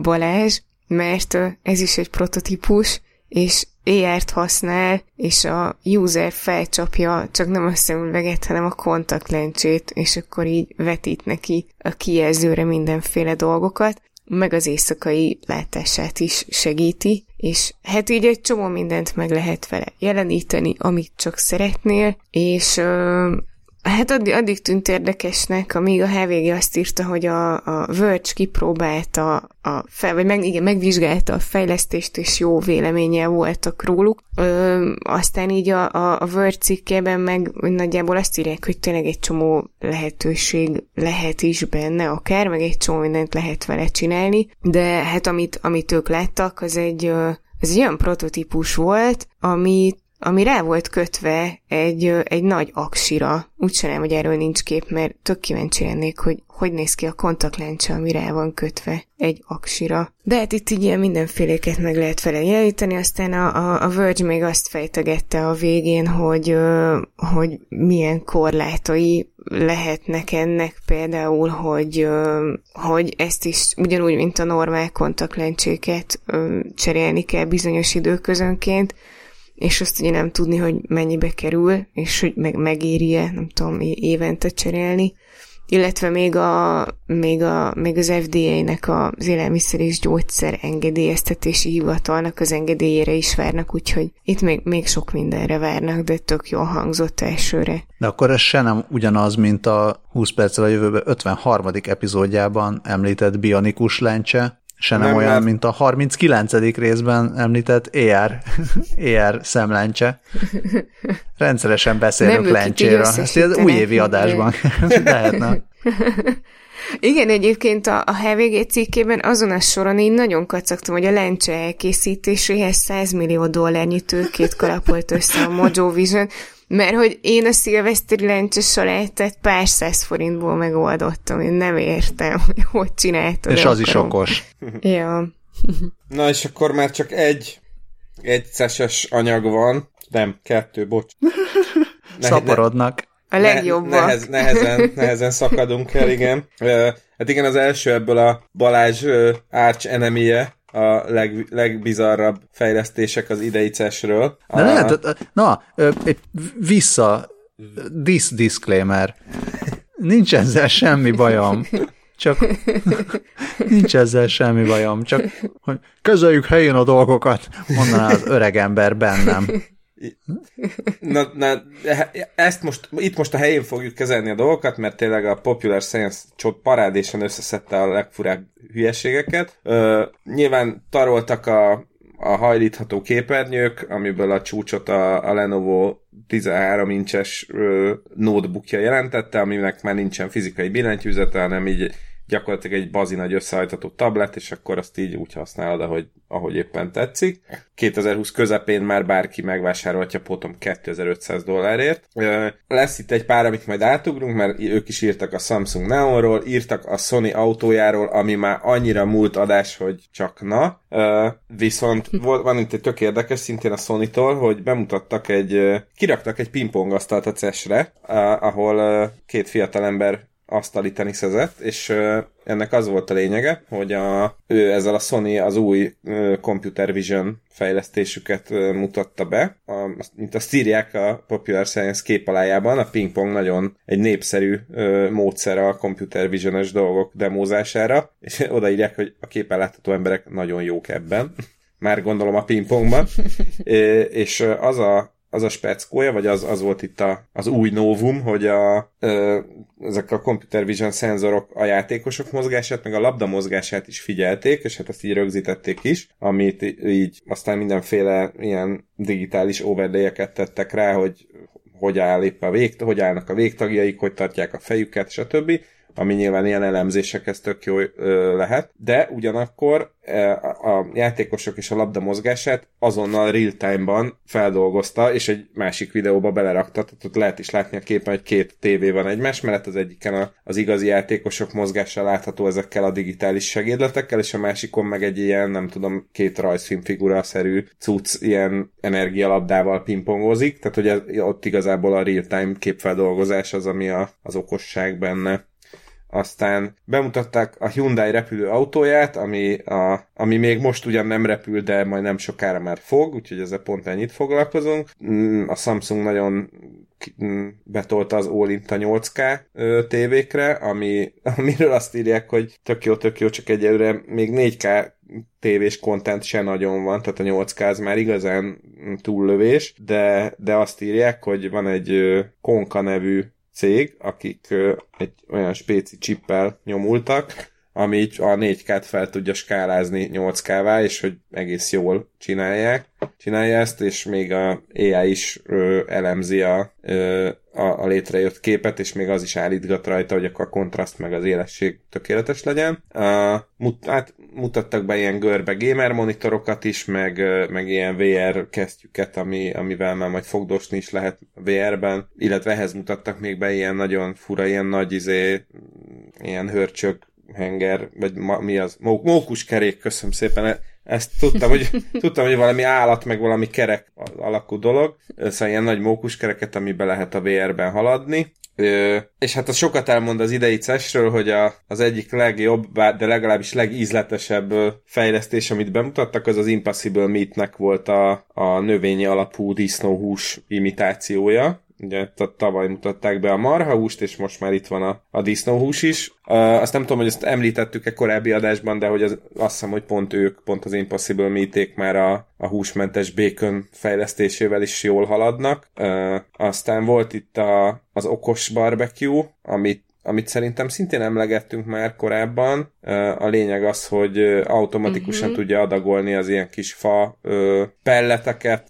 Balázs, mert ez is egy prototípus, és AR-t használ, és a user felcsapja csak nem a szemüveget, hanem a kontaktlencsét, és akkor így vetít neki a kijelzőre mindenféle dolgokat, meg az éjszakai látását is segíti, és hát így egy csomó mindent meg lehet vele jeleníteni, amit csak szeretnél, és ö, Hát addig, addig tűnt érdekesnek, amíg a HVG azt írta, hogy a, a Verge kipróbálta a fel, vagy meg, igen, megvizsgálta a fejlesztést, és jó véleménye voltak róluk. Ö, aztán így a, a, a Verge cikkében meg nagyjából azt írják, hogy tényleg egy csomó lehetőség lehet is benne, akár, meg egy csomó mindent lehet vele csinálni, de hát amit, amit ők láttak, az egy, ez egy olyan prototípus volt, amit ami rá volt kötve egy, egy nagy aksira. Úgy nem, hogy erről nincs kép, mert tök kíváncsi lennék, hogy hogy néz ki a kontaktlencse, ami rá van kötve egy aksira. De hát itt így ilyen mindenféléket meg lehet vele jeleníteni, aztán a, a, a Verge még azt fejtegette a végén, hogy, hogy milyen korlátai lehetnek ennek például, hogy, hogy ezt is ugyanúgy, mint a normál kontaktlencséket cserélni kell bizonyos időközönként, és azt ugye nem tudni, hogy mennyibe kerül, és hogy meg megéri-e, nem tudom, évente cserélni. Illetve még, a, még, a, még az FDA-nek az élelmiszer és gyógyszer engedélyeztetési hivatalnak az engedélyére is várnak, úgyhogy itt még, még sok mindenre várnak, de tök jól hangzott elsőre. De akkor ez se nem ugyanaz, mint a 20 perccel a jövőben 53. epizódjában említett bionikus lencse, se nem, nem olyan, mert... mint a 39. részben említett ER, ER szemlencse. Rendszeresen beszélünk lencséről. Ezt az újévi adásban lehetne. Igen, egyébként a, a HVG cikkében azon a soron én nagyon kacagtam, hogy a lencse elkészítéséhez 100 millió dollárnyi tőkét kalapolt össze a Mojo Vision, mert hogy én a szilveszteri lencse salátet pár száz forintból megoldottam, én nem értem, hogy hogy csináltad. És az akarom. is okos. ja. Na és akkor már csak egy egy szeses anyag van, nem, kettő, bocs. Ne, Szaporodnak. A legjobb. Ne, nehez, nehezen, nehezen szakadunk el, igen. Hát igen, az első ebből a Balázs arch enemy a leg, legbizarrabb fejlesztések az idei CES-ről. A... lehet, na, vissza, this disclaimer. Nincs ezzel semmi bajom. Csak nincs ezzel semmi bajom, csak hogy kezeljük helyén a dolgokat, mondaná az öreg ember bennem. Na, na, ezt most, itt most a helyén fogjuk kezelni a dolgokat, mert tényleg a Popular Science csod parádésen összeszedte a legfurább hülyeségeket. Uh, nyilván taroltak a, a hajlítható képernyők, amiből a csúcsot a, a Lenovo 13 incses uh, notebookja jelentette, aminek már nincsen fizikai billentyűzete, hanem így gyakorlatilag egy bazi nagy összehajtható tablet, és akkor azt így úgy használod, ahogy, ahogy éppen tetszik. 2020 közepén már bárki megvásárolhatja potom 2500 dollárért. Lesz itt egy pár, amit majd átugrunk, mert ők is írtak a Samsung Neonról, írtak a Sony autójáról, ami már annyira múlt adás, hogy csak na. Viszont van itt egy tök érdekes, szintén a Sony-tól, hogy bemutattak egy, kiraktak egy pingpongasztalt a CES-re, ahol két fiatalember asztali teniszezett, és ennek az volt a lényege, hogy a, ő ezzel a Sony az új Computer Vision fejlesztésüket mutatta be. A, mint azt írják a Popular Science képalájában, a pingpong nagyon egy népszerű módszer a Computer Vision-es dolgok demózására, és odaírják, hogy a képen látható emberek nagyon jók ebben. Már gondolom a pingpongban. és az a az a speckója, vagy az, az volt itt a, az új novum, hogy a, ö, ezek a computer vision szenzorok a játékosok mozgását, meg a labda mozgását is figyelték, és hát ezt így rögzítették is, amit így aztán mindenféle ilyen digitális overlay tettek rá, hogy hogy áll épp a vég, hogy állnak a végtagjaik, hogy tartják a fejüket, stb ami nyilván ilyen elemzésekhez tök jó lehet, de ugyanakkor a játékosok és a labda mozgását azonnal real-time-ban feldolgozta, és egy másik videóba belerakta, tehát ott lehet is látni a képen, hogy két tévé van egymás mellett, az egyiken az igazi játékosok mozgása látható ezekkel a digitális segédletekkel, és a másikon meg egy ilyen, nem tudom, két rajzfilmfigura-szerű cucc ilyen energialabdával pingpongozik, tehát hogy ez, ott igazából a real-time képfeldolgozás az, ami a, az okosság benne aztán bemutatták a Hyundai repülő autóját, ami, a, ami még most ugyan nem repül, de majd nem sokára már fog, úgyhogy ezzel pont ennyit foglalkozunk. Mm, a Samsung nagyon mm, betolta az all a 8K tévékre, ami, amiről azt írják, hogy tök jó, tök jó, csak egyelőre még 4K tévés kontent se nagyon van, tehát a 8K az már igazán túllövés, de, de azt írják, hogy van egy Konka nevű cég, akik egy olyan spéci csippel nyomultak, ami így a 4K-t fel tudja skálázni 8K-vá, és hogy egész jól csinálják. Csinálja ezt, és még a AI is ö, elemzi a, ö, a, a létrejött képet, és még az is állítgat rajta, hogy akkor a kontraszt meg az élesség tökéletes legyen. Uh, mut, hát mutattak be ilyen görbe gamer monitorokat is, meg, meg ilyen VR kesztyüket, ami, amivel már majd fogdosni is lehet VR-ben, illetve ehhez mutattak még be ilyen nagyon fura, ilyen nagy izé, ilyen hörcsök henger, vagy ma, mi az? Mókus kerék, köszönöm szépen. Ezt tudtam, hogy, tudtam, hogy valami állat, meg valami kerek alakú dolog. Szóval ilyen nagy mókuskereket, amiben lehet a VR-ben haladni. Ö, és hát az sokat elmond az idei CES-ről, hogy a, az egyik legjobb, de legalábbis legízletesebb fejlesztés, amit bemutattak, az az Impossible Meat-nek volt a, a növényi alapú disznóhús imitációja ugye tavaly mutatták be a marhahúst, és most már itt van a, a disznóhús is. Uh, azt nem tudom, hogy ezt említettük-e korábbi adásban, de hogy az, azt hiszem, hogy pont ők, pont az Impossible meat már a, a húsmentes bacon fejlesztésével is jól haladnak. Uh, aztán volt itt a, az okos barbecue, amit amit szerintem szintén emlegettünk már korábban. A lényeg az, hogy automatikusan uh-huh. tudja adagolni az ilyen kis fa pelleteket,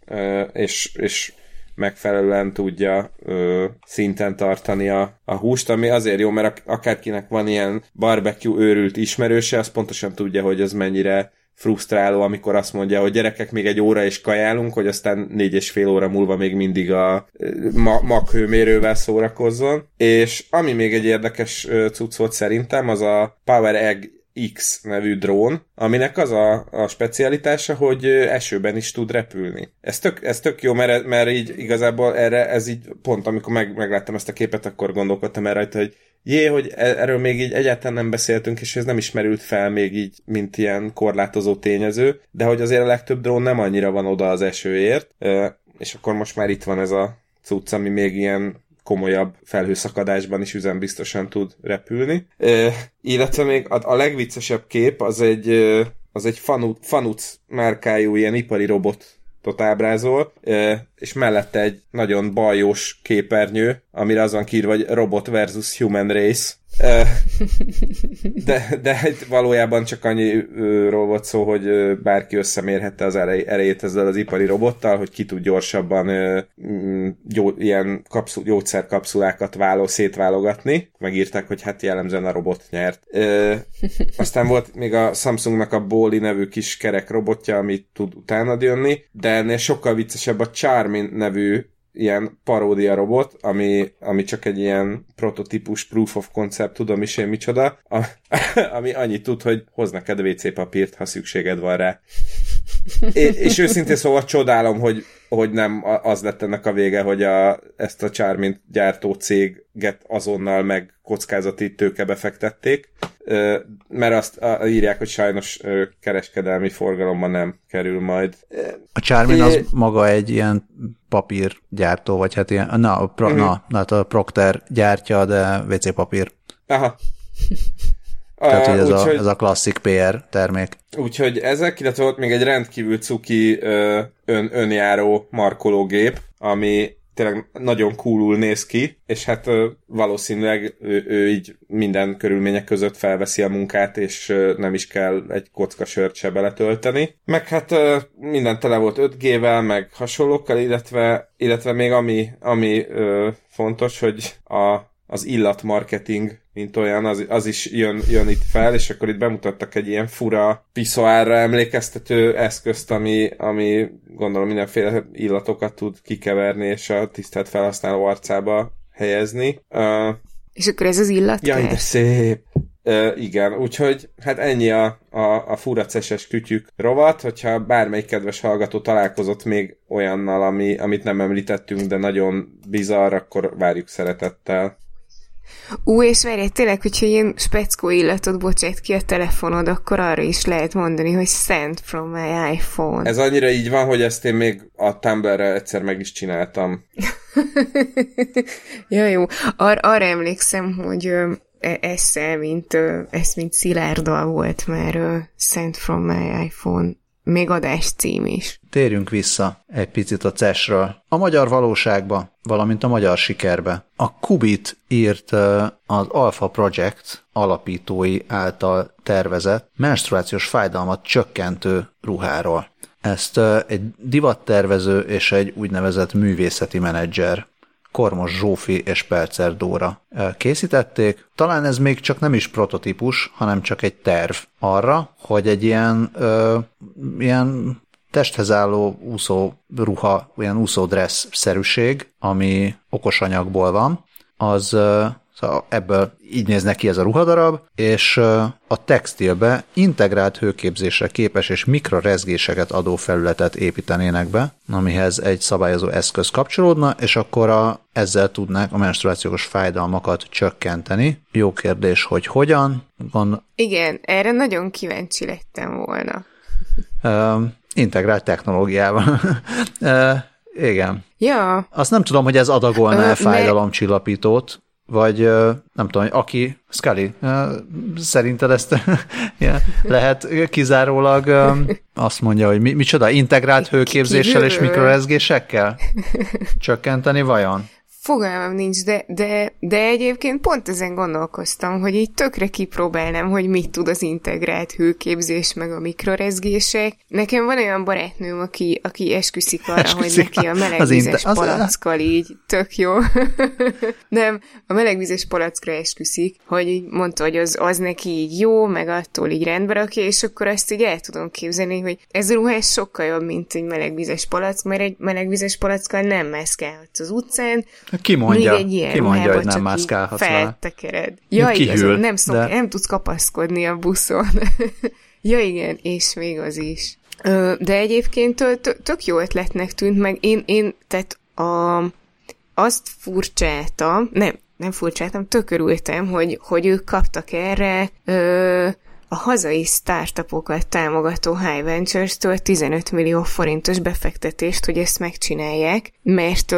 és, és megfelelően tudja ö, szinten tartani a, a húst, ami azért jó, mert akárkinek van ilyen barbecue őrült ismerőse, az pontosan tudja, hogy ez mennyire frusztráló, amikor azt mondja, hogy gyerekek, még egy óra is kajálunk, hogy aztán négy és fél óra múlva még mindig a ma- maghőmérővel szórakozzon. És ami még egy érdekes cucc volt szerintem, az a Power Egg X nevű drón, aminek az a, a specialitása, hogy esőben is tud repülni. Ez tök, ez tök jó, mert, mert így igazából erre, ez így pont amikor meg, megláttam ezt a képet, akkor gondolkodtam el rajta, hogy jé, hogy e, erről még így egyáltalán nem beszéltünk, és ez nem ismerült fel még így, mint ilyen korlátozó tényező, de hogy azért a legtöbb drón nem annyira van oda az esőért, és akkor most már itt van ez a cucc, ami még ilyen komolyabb felhőszakadásban is üzembiztosan tud repülni. E, illetve még a, a legviccesebb kép az egy, az egy Fanuc, Fanuc márkájú ilyen ipari robot ábrázol, és mellette egy nagyon bajós képernyő, amire az van kírva, hogy robot versus human race. De, de valójában csak annyiról volt szó, hogy bárki összemérhette az erejét ezzel az ipari robottal, hogy ki tud gyorsabban mm, gyó, ilyen kapszul, gyógyszerkapszulákat váló, szétválogatni. Megírták, hogy hát jellemzően a robot nyert. Aztán volt még a Samsungnak a Boli nevű kis kerek robotja, amit tud utána jönni, de ennél sokkal viccesebb a Charmin nevű ilyen paródia robot, ami, ami csak egy ilyen prototípus proof of concept, tudom is én micsoda, a, ami annyit tud, hogy hoz neked WC papírt, ha szükséged van rá. É, és őszintén szóval csodálom, hogy, hogy nem az lett ennek a vége, hogy a, ezt a Charmint gyártó céget azonnal meg kockázati tőke befektették, mert azt írják, hogy sajnos kereskedelmi forgalomban nem kerül majd. A Charmin az maga egy ilyen papírgyártó, vagy hát ilyen, na, a, pro, uh-huh. na, hát a Procter gyártja, de WC papír. Aha. Tehát, hogy ez, a, ez a klasszik PR termék. Úgyhogy ezek, illetve volt még egy rendkívül cuki ön, önjáró markológép, ami tényleg nagyon coolul néz ki, és hát valószínűleg ő, ő így minden körülmények között felveszi a munkát, és nem is kell egy kocka sört se beletölteni. Meg hát minden tele volt 5G-vel, meg hasonlókkal, illetve, illetve még ami, ami fontos, hogy a az illatmarketing, mint olyan, az, az is jön, jön itt fel, és akkor itt bemutattak egy ilyen fura piszoárra emlékeztető eszközt, ami, ami gondolom mindenféle illatokat tud kikeverni, és a tisztelt felhasználó arcába helyezni. Uh, és akkor ez az illat? Jaj, de szép! Uh, igen, úgyhogy hát ennyi a, a, a furaceses kütyük rovat, hogyha bármelyik kedves hallgató találkozott még olyannal, ami, amit nem említettünk, de nagyon bizarr, akkor várjuk szeretettel. Ú, és várj, tényleg, hogyha ilyen speckó illatot bocsát ki a telefonod, akkor arra is lehet mondani, hogy send from my iPhone. Ez annyira így van, hogy ezt én még a Tumblr-re egyszer meg is csináltam. ja, jó. Ar- arra emlékszem, hogy e- ezt, mint, ezt mint Szilárdal volt már Send from my iPhone még adás cím is. Térjünk vissza egy picit a CES-ről. A magyar valóságba, valamint a magyar sikerbe. A Kubit írt az Alpha Project alapítói által tervezett menstruációs fájdalmat csökkentő ruháról. Ezt egy divattervező és egy úgynevezett művészeti menedzser Kormos Zsófi és Percer Dóra készítették. Talán ez még csak nem is prototípus, hanem csak egy terv arra, hogy egy ilyen, ö, ilyen testhez álló úszó ruha, olyan úszódressz-szerűség, ami okos anyagból van, az Szóval ebből így néz neki ez a ruhadarab, és a textilbe integrált hőképzésre képes és mikrorezgéseket adó felületet építenének be, amihez egy szabályozó eszköz kapcsolódna, és akkor a, ezzel tudnák a menstruációs fájdalmakat csökkenteni. Jó kérdés, hogy hogyan. Gond... Igen, erre nagyon kíváncsi lettem volna. Uh, integrált technológiával. uh, igen. Ja. Azt nem tudom, hogy ez adagolná-e fájdalomcsillapítót, vagy nem tudom, aki, Scully, szerinted ezt lehet kizárólag azt mondja, hogy mi, micsoda, integrált hőképzéssel és mikrorezgésekkel csökkenteni vajon? Fogalmam nincs, de, de, de egyébként pont ezen gondolkoztam, hogy így tökre kipróbálnám, hogy mit tud az integrált hőképzés, meg a mikrorezgések. Nekem van olyan barátnőm, aki, aki esküszik arra, esküszik hogy neki a melegvizes az palackkal így tök jó. Nem, a melegvizes palackra esküszik, hogy így mondta, hogy az, az neki így jó, meg attól így rendbe rakja, és akkor azt így el tudom képzelni, hogy ez a ruhás sokkal jobb, mint egy melegvizes palack, mert egy melegvizes palackkal nem mászkálhatsz az utcán, ki mondja, egy ilyen ki mondja hogy nem mászkálhatsz Feltekered. Ja, igaz, nem, szok, de... nem tudsz kapaszkodni a buszon. ja, igen, és még az is. De egyébként tök jó ötletnek tűnt meg. Én, én tehát a, azt furcsáltam, nem, nem furcsáltam, tök örültem, hogy, hogy ők kaptak erre ö, a hazai startupokat támogató High Ventures-től 15 millió forintos befektetést, hogy ezt megcsinálják, mert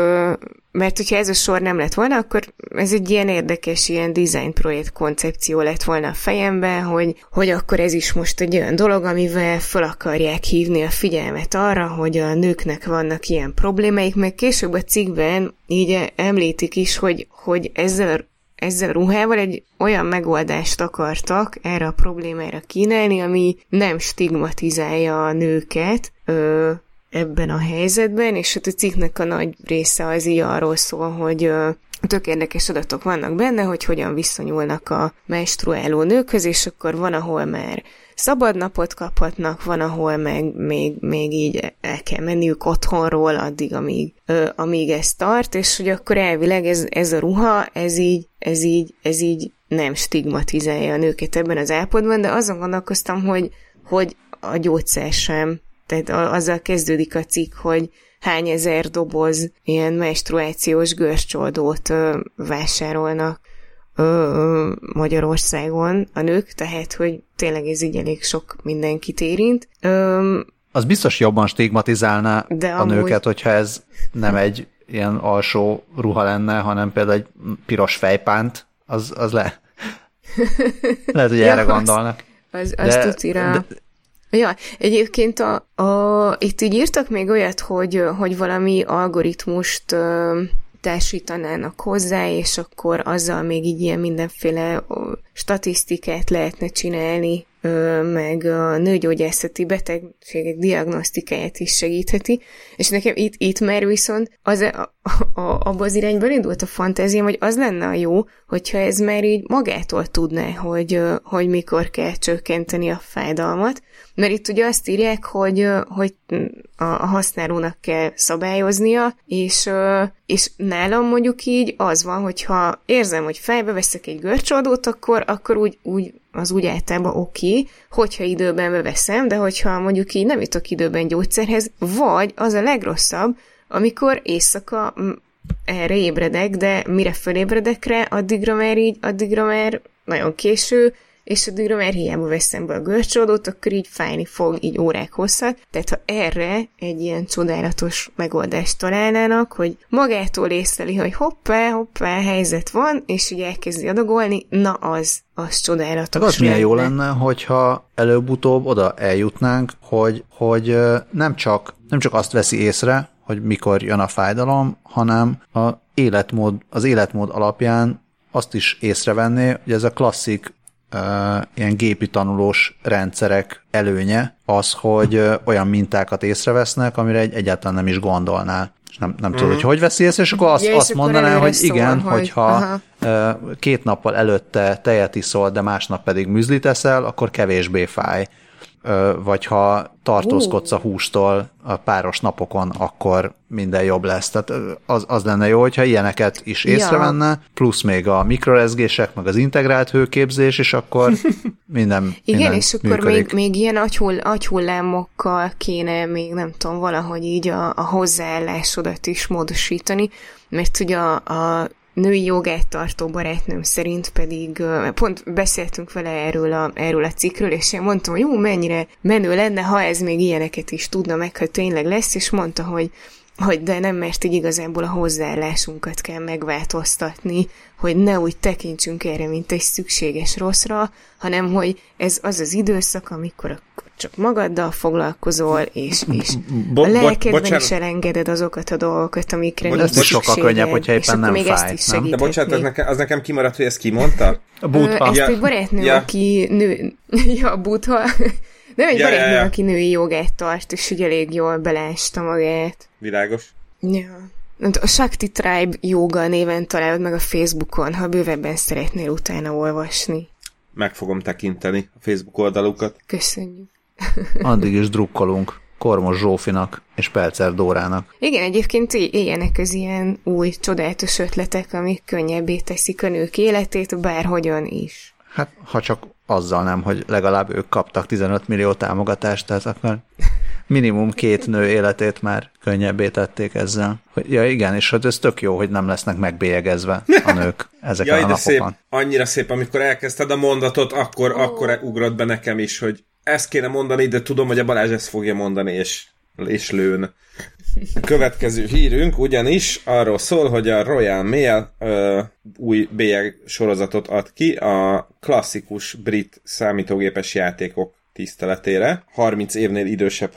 mert hogyha ez a sor nem lett volna, akkor ez egy ilyen érdekes, ilyen design projekt koncepció lett volna a fejemben, hogy, hogy akkor ez is most egy olyan dolog, amivel fel akarják hívni a figyelmet arra, hogy a nőknek vannak ilyen problémáik, meg később a cikkben így említik is, hogy, hogy ezzel ezzel a ruhával egy olyan megoldást akartak erre a problémára kínálni, ami nem stigmatizálja a nőket ö, ebben a helyzetben, és hát a cikknek a nagy része az így arról szól, hogy tök érdekes adatok vannak benne, hogy hogyan viszonyulnak a menstruáló nőkhöz, és akkor van, ahol már szabad napot kaphatnak, van, ahol meg még, még így el kell menniük otthonról addig, amíg, ö, amíg ez tart, és hogy akkor elvileg ez, ez a ruha, ez így, ez így, ez így nem stigmatizálja a nőket ebben az állapotban, de azon gondolkoztam, hogy, hogy a gyógyszer sem. Tehát azzal kezdődik a cikk, hogy hány ezer doboz ilyen menstruációs görcsoldót ö, vásárolnak ö, Magyarországon a nők, tehát hogy tényleg ez így elég sok mindenkit érint. Ö, az biztos jobban stigmatizálná de a amúgy... nőket, hogyha ez nem egy ilyen alsó ruha lenne, hanem például egy piros fejpánt, az, az le. Lehet, hogy ja, erre gondolnak. Az, az de, tucira. De, Ja, egyébként a, a, itt így írtak még olyat, hogy, hogy valami algoritmust társítanának hozzá, és akkor azzal még így ilyen mindenféle statisztikát lehetne csinálni, meg a nőgyógyászati betegségek diagnosztikáját is segítheti, és nekem itt, itt már viszont az, a, a, abba az irányban indult a fantáziám, hogy az lenne a jó, hogyha ez már így magától tudná, hogy, hogy mikor kell csökkenteni a fájdalmat, mert itt ugye azt írják, hogy, hogy a használónak kell szabályoznia, és, és nálam mondjuk így az van, hogyha érzem, hogy fejbe veszek egy görcsoldót, akkor, akkor úgy, úgy az úgy általában oké, okay, hogyha időben beveszem, de hogyha mondjuk így nem jutok időben gyógyszerhez, vagy az a legrosszabb, amikor éjszaka erre ébredek, de mire fölébredek rá, addigra már így, addigra már nagyon késő, és addigra már hiába veszem be a görcsódót, akkor így fájni fog így órák hosszat. Tehát ha erre egy ilyen csodálatos megoldást találnának, hogy magától észleli, hogy hoppá, hoppá, helyzet van, és ugye elkezdi adagolni, na az, az csodálatos. Az milyen jó lenne, hogyha előbb-utóbb oda eljutnánk, hogy, hogy nem csak, nem csak azt veszi észre, hogy mikor jön a fájdalom, hanem a életmód, az életmód alapján azt is észrevenni, hogy ez a klasszik uh, ilyen gépi tanulós rendszerek előnye az, hogy uh, olyan mintákat észrevesznek, amire egy, egyáltalán nem is gondolnál. És nem, nem tudod, hogy hogy veszi észre, és akkor azt, Ja, azt akkor mondaná, előre hogy szól, igen, hogy- hogyha aha. uh, két nappal előtte tejet iszol, de másnap pedig műzlit eszel, akkor kevésbé fáj. Vagy ha tartózkodsz a hústól a páros napokon, akkor minden jobb lesz. Tehát az, az lenne jó, hogyha ilyeneket is Ja. észrevenne, plusz még a mikrorezgések, meg az integrált hőképzés, és akkor minden, Igen, minden és akkor működik. még, még ilyen agyhull, agyhullámokkal kéne még, nem tudom, valahogy így a, a hozzáállásodat is módosítani, mert ugye a, a női jogát tartó barátnőm szerint pedig, pont beszéltünk vele erről a, erről a cikkről, és én mondtam, hogy jó, mennyire menő lenne, ha ez még ilyeneket is tudna meg, ha tényleg lesz, és mondta, hogy hogy de nem, mert így igazából a hozzáállásunkat kell megváltoztatni, hogy ne úgy tekintsünk erre, mint egy szükséges rosszra, hanem hogy ez az az időszak, amikor akkor csak magaddal foglalkozol, és, és Bo- a lelkedben bocsánat. is elengeded azokat a dolgokat, amikre nincs is sokkal könnyebb, hogyha éppen nem még fáj, ezt is nem? De bocsánat, az nekem, az nekem kimaradt, hogy ezt kimondta? A Ö, butha. Ezt Ja, egy barátnőm, ja. aki nő... ja, butha. Nem egy Ja, ja, barátnőm, ja. aki női jogát tart, és úgy elég jól belásta magát. Világos. Ja. A Shakti Tribe Yoga néven találod meg a Facebookon, ha bővebben szeretnél utána olvasni. Meg fogom tekinteni a Facebook oldalukat. Köszönjük. Addig is drukkolunk Kormos Zsófinak és Pelcer Dórának. Igen, egyébként ilyenek az ilyen új, csodálatos ötletek, amik könnyebbé teszik a nők életét, bárhogyan is. Hát, ha csak azzal nem, hogy legalább ők kaptak 15 millió támogatást, tehát akkor minimum két nő életét már könnyebbé tették ezzel. Hogy- Ja igen, és hogy ez tök jó, hogy nem lesznek megbélyegezve a nők ezeken Jaj, a de szép, napokon. annyira szép, amikor elkezdted a mondatot, akkor, oh. akkor ugrott be nekem is, hogy ezt kéne mondani, de tudom, hogy a Balázs ezt fogja mondani, és, és lőn. A következő hírünk ugyanis arról szól, hogy a Royal Mail ö, új bélyeg sorozatot ad ki a klasszikus brit számítógépes játékok tiszteletére. 30 évnél idősebb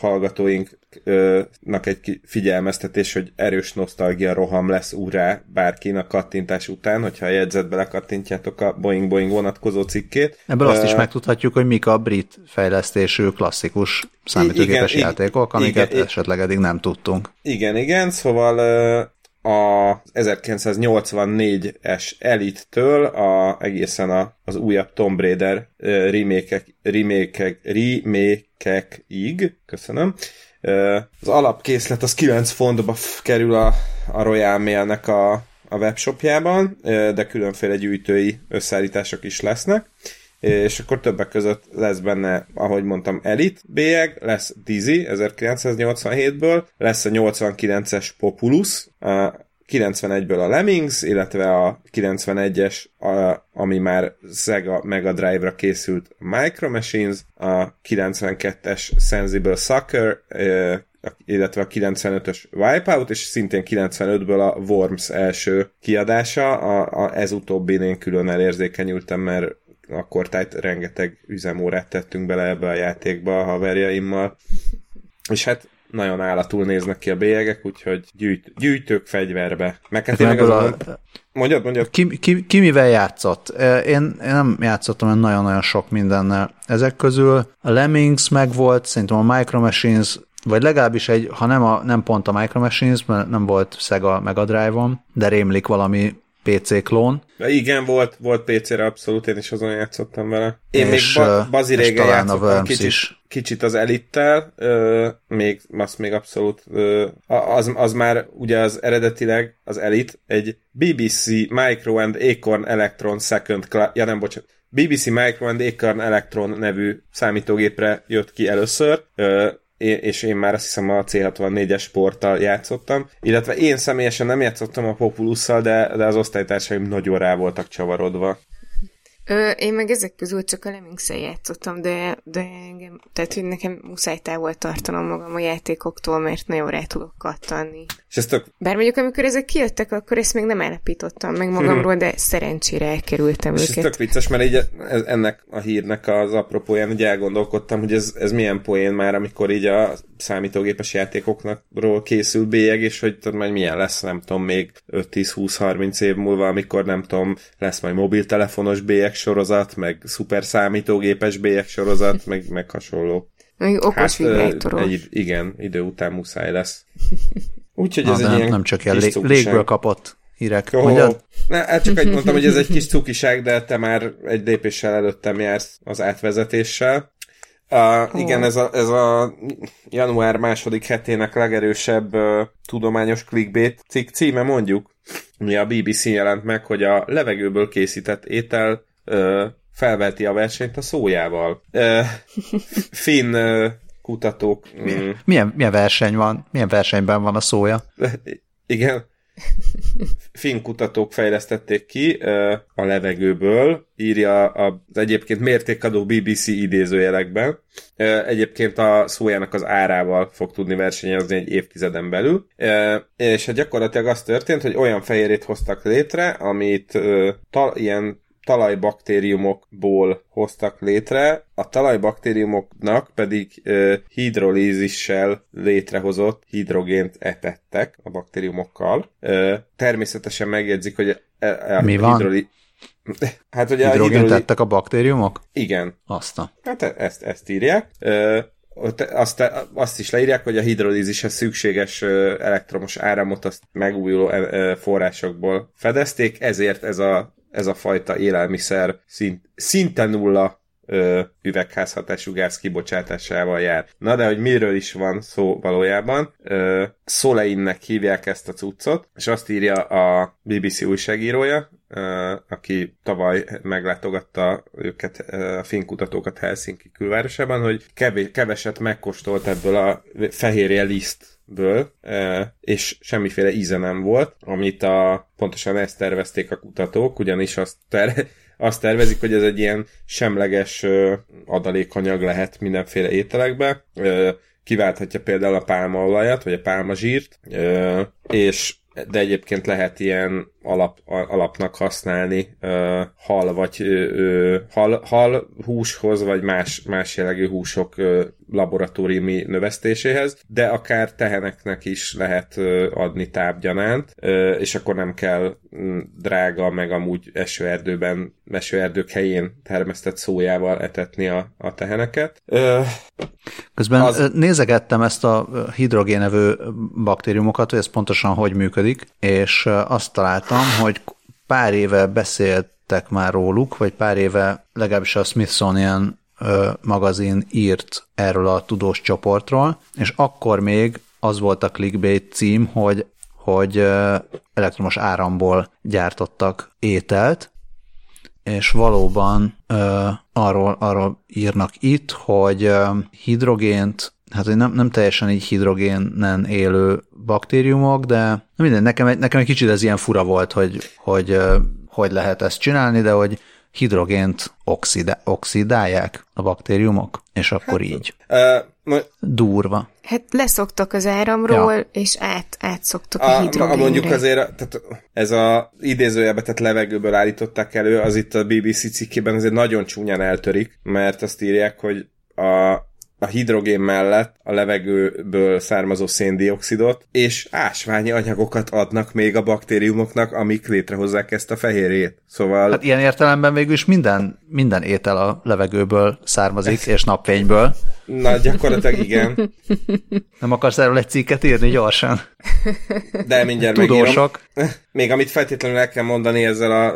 hallgatóinknak egy figyelmeztetés, hogy erős nosztalgia roham lesz úrá bárkin a kattintás után, hogyha a jegyzetbe lekattintjátok a Boeing Boeing vonatkozó cikkét. Ebből azt is megtudhatjuk, hogy mik a brit fejlesztésű klasszikus számítógépes igen, játékok, amiket igen. esetleg eddig nem tudtunk. Igen, igen, szóval ö, a 1984-es Elite-től a, egészen a, az újabb Tomb Raider ö, remake-ek, remake remake-ig, köszönöm, az alapkészlet az 9 fontba kerül a, a Royal Mail-nek a, a webshopjában, de különféle gyűjtői összeállítások is lesznek. És akkor többek között lesz benne, ahogy mondtam, Elite bélyeg, lesz Dizzy 1987-ből, lesz a 89-es Populus, 91-ből a Lemmings, illetve a 91-es, a, ami már Sega Mega Drive-ra készült Micro Machines, a 92-es Sensible Sucker, illetve a 95-ös Wipeout, és szintén 95-ből a Worms első kiadása, a, a, ez utóbbi én külön elérzékenyültem, mert akkor tehát rengeteg üzemórát tettünk bele ebbe a játékba a haverjaimmal. És hát nagyon állatul néznek ki a bélyegek, úgyhogy gyűjt, gyűjtők fegyverbe. Meg hát én Ebből igazán- a, Mondjad, mondjad. ki, ki, ki mivel játszott? Én, én nem játszottam olyan nagyon-nagyon sok mindennel. Ezek közül a Lemmings megvolt, szerintem a Micro Machines, vagy legalábbis egy, ha nem, a, nem pont a Micro Machines, mert nem volt Sega Mega Drive-on, de rémlik valami PC klón. De igen, volt, volt PC-re abszolút, én is azon játszottam vele. Én És, még ba- bazi régen játszottam kicsit, is. kicsit az Elittel, ö, még, azt még abszolút, ö, az, az már ugye az eredetileg az Elite egy BBC Micro and Acorn Electron Second Class, ja nem, bocsánat, BBC Micro and Acorn Electron nevű számítógépre jött ki először, ö, és én már azt hiszem a C64-es sporttal játszottam, illetve én személyesen nem játszottam a Populusszal, de, de az osztálytársaim nagyon rá voltak csavarodva. Ö, én meg ezek közül csak a lemmings játszottam, de, de engem, tehát hogy nekem muszáj távol tartanom magam a játékoktól, mert nagyon rá tudok kattanni. És ez tök... Bár mondjuk, amikor ezek kijöttek, akkor ezt még nem állapítottam meg magamról, de szerencsére elkerültem És ez őket. tök vicces, mert így ez, ennek a hírnek az apropóján így elgondolkodtam, hogy ez, ez milyen poén már, amikor így a számítógépes játékoknakról készül bélyeg, és hogy tudod, majd milyen lesz, nem tudom, még 5-10-20-30 év múlva, amikor nem tudom, lesz majd mobiltelefonos bélyeg sorozat, meg szuper számítógépes bélyeg sorozat, meg, meg hasonló. Még okos vibrátoros. egy, igen, idő után muszáj lesz. Úgyhogy Na, ez de egy nem, ilyen nem csak ilyen lég, légből kapott hírek. Jó, Mondjad? ne, hát csak egy mondtam, hogy ez egy kis cukiság, de te már egy lépéssel előttem jársz az átvezetéssel. Uh, igen, ez a, ez a január második hetének legerősebb uh, tudományos clickbait cikk címe mondjuk, ami a BBC jelent meg, hogy a levegőből készített étel uh, felveti a versenyt a szójával. Uh, finn uh, kutatók mm, Milyen, milyen verseny van? Milyen versenyben van a szója? igen, finn kutatók fejlesztették ki ö, a levegőből, írja az egyébként mértékadó BBC idézőjelekben. Ö, Egyébként a szójának az árával fog tudni versenyezni egy évtizeden belül. Ö, És hát gyakorlatilag az történt, hogy olyan fehérjét hoztak létre, amit ö, ta, ilyen talajbaktériumokból hoztak létre, a talajbaktériumoknak pedig ö, hidrolízissel létrehozott hidrogént etettek a baktériumokkal. Ö, természetesen megjegyzik, hogy a, a Mi van? hidroli... Hát a Hidrogént hidroli... tettek a baktériumok? Igen, Azt a. Hát e- ezt, ezt írják. Ö, azt, azt is leírják, hogy a hidrolízishez szükséges elektromos áramot azt megújuló forrásokból fedezték, ezért ez a, ez a fajta élelmiszer szint, szinte nulla üvegházhatású gáz kibocsátásával jár. Na de, hogy miről is van szó valójában, ö, Soleinnek hívják ezt a cuccot, és azt írja a BBC újságírója, ö, aki tavaly meglátogatta őket, a finn kutatókat Helsinki külvárosában, hogy kevés, keveset megkóstolt ebből a fehérje lisztből, ö, és semmiféle íze nem volt, amit a, pontosan ezt tervezték a kutatók, ugyanis azt ter, azt tervezik, hogy ez egy ilyen semleges adalékanyag lehet mindenféle ételekbe, kiválthatja például a pálmaolajat, vagy a pálmazsírt, és de egyébként lehet ilyen alap, alapnak használni ö, hal vagy ö, hal, hal húshoz, vagy más, más jellegű húsok ö, laboratóriumi növesztéséhez, de akár teheneknek is lehet adni tápgyanánt, és akkor nem kell mm, drága, meg amúgy esőerdőben, esőerdők helyén termesztett szójával etetni a, a teheneket. Közben Az- nézegettem ezt a hidrogénevő baktériumokat, hogy ez pontosan hogy működik, és azt találtam, hogy pár éve beszéltek már róluk, vagy pár éve legalábbis a Smithsonian magazin írt erről a tudós csoportról, és akkor még az volt a clickbait cím, hogy, hogy elektromos áramból gyártottak ételt, és valóban arról, arról írnak itt, hogy hidrogént, hát hogy nem, nem teljesen így hidrogénen élő baktériumok, de minden, nekem, nekem egy kicsit ez ilyen fura volt, hogy hogy, hogy lehet ezt csinálni, de hogy hidrogént oxida, oxidálják a baktériumok, és akkor hát, így. ö, mo- Durva. Hát leszoktak az áramról, Ja. és át, átszoktak a, a A, a hidrogénre. mondjuk azért, tehát ez a idézőjelbe tett levegőből állították elő, az itt a BBC cikkében azért nagyon csúnyán eltörik, mert azt írják, hogy a, a hidrogén mellett a levegőből származó széndiokszidot és ásványi anyagokat adnak még a baktériumoknak, amik létrehozzák ezt a fehérjét. Szóval Hát ilyen értelemben végül is minden, minden étel a levegőből származik, és napfényből. Na gyakorlatilag igen, Nem akarsz erről egy cikket írni gyorsan? de mindjárt megírom. Tudósok. Még amit feltétlenül el kell mondani ezzel a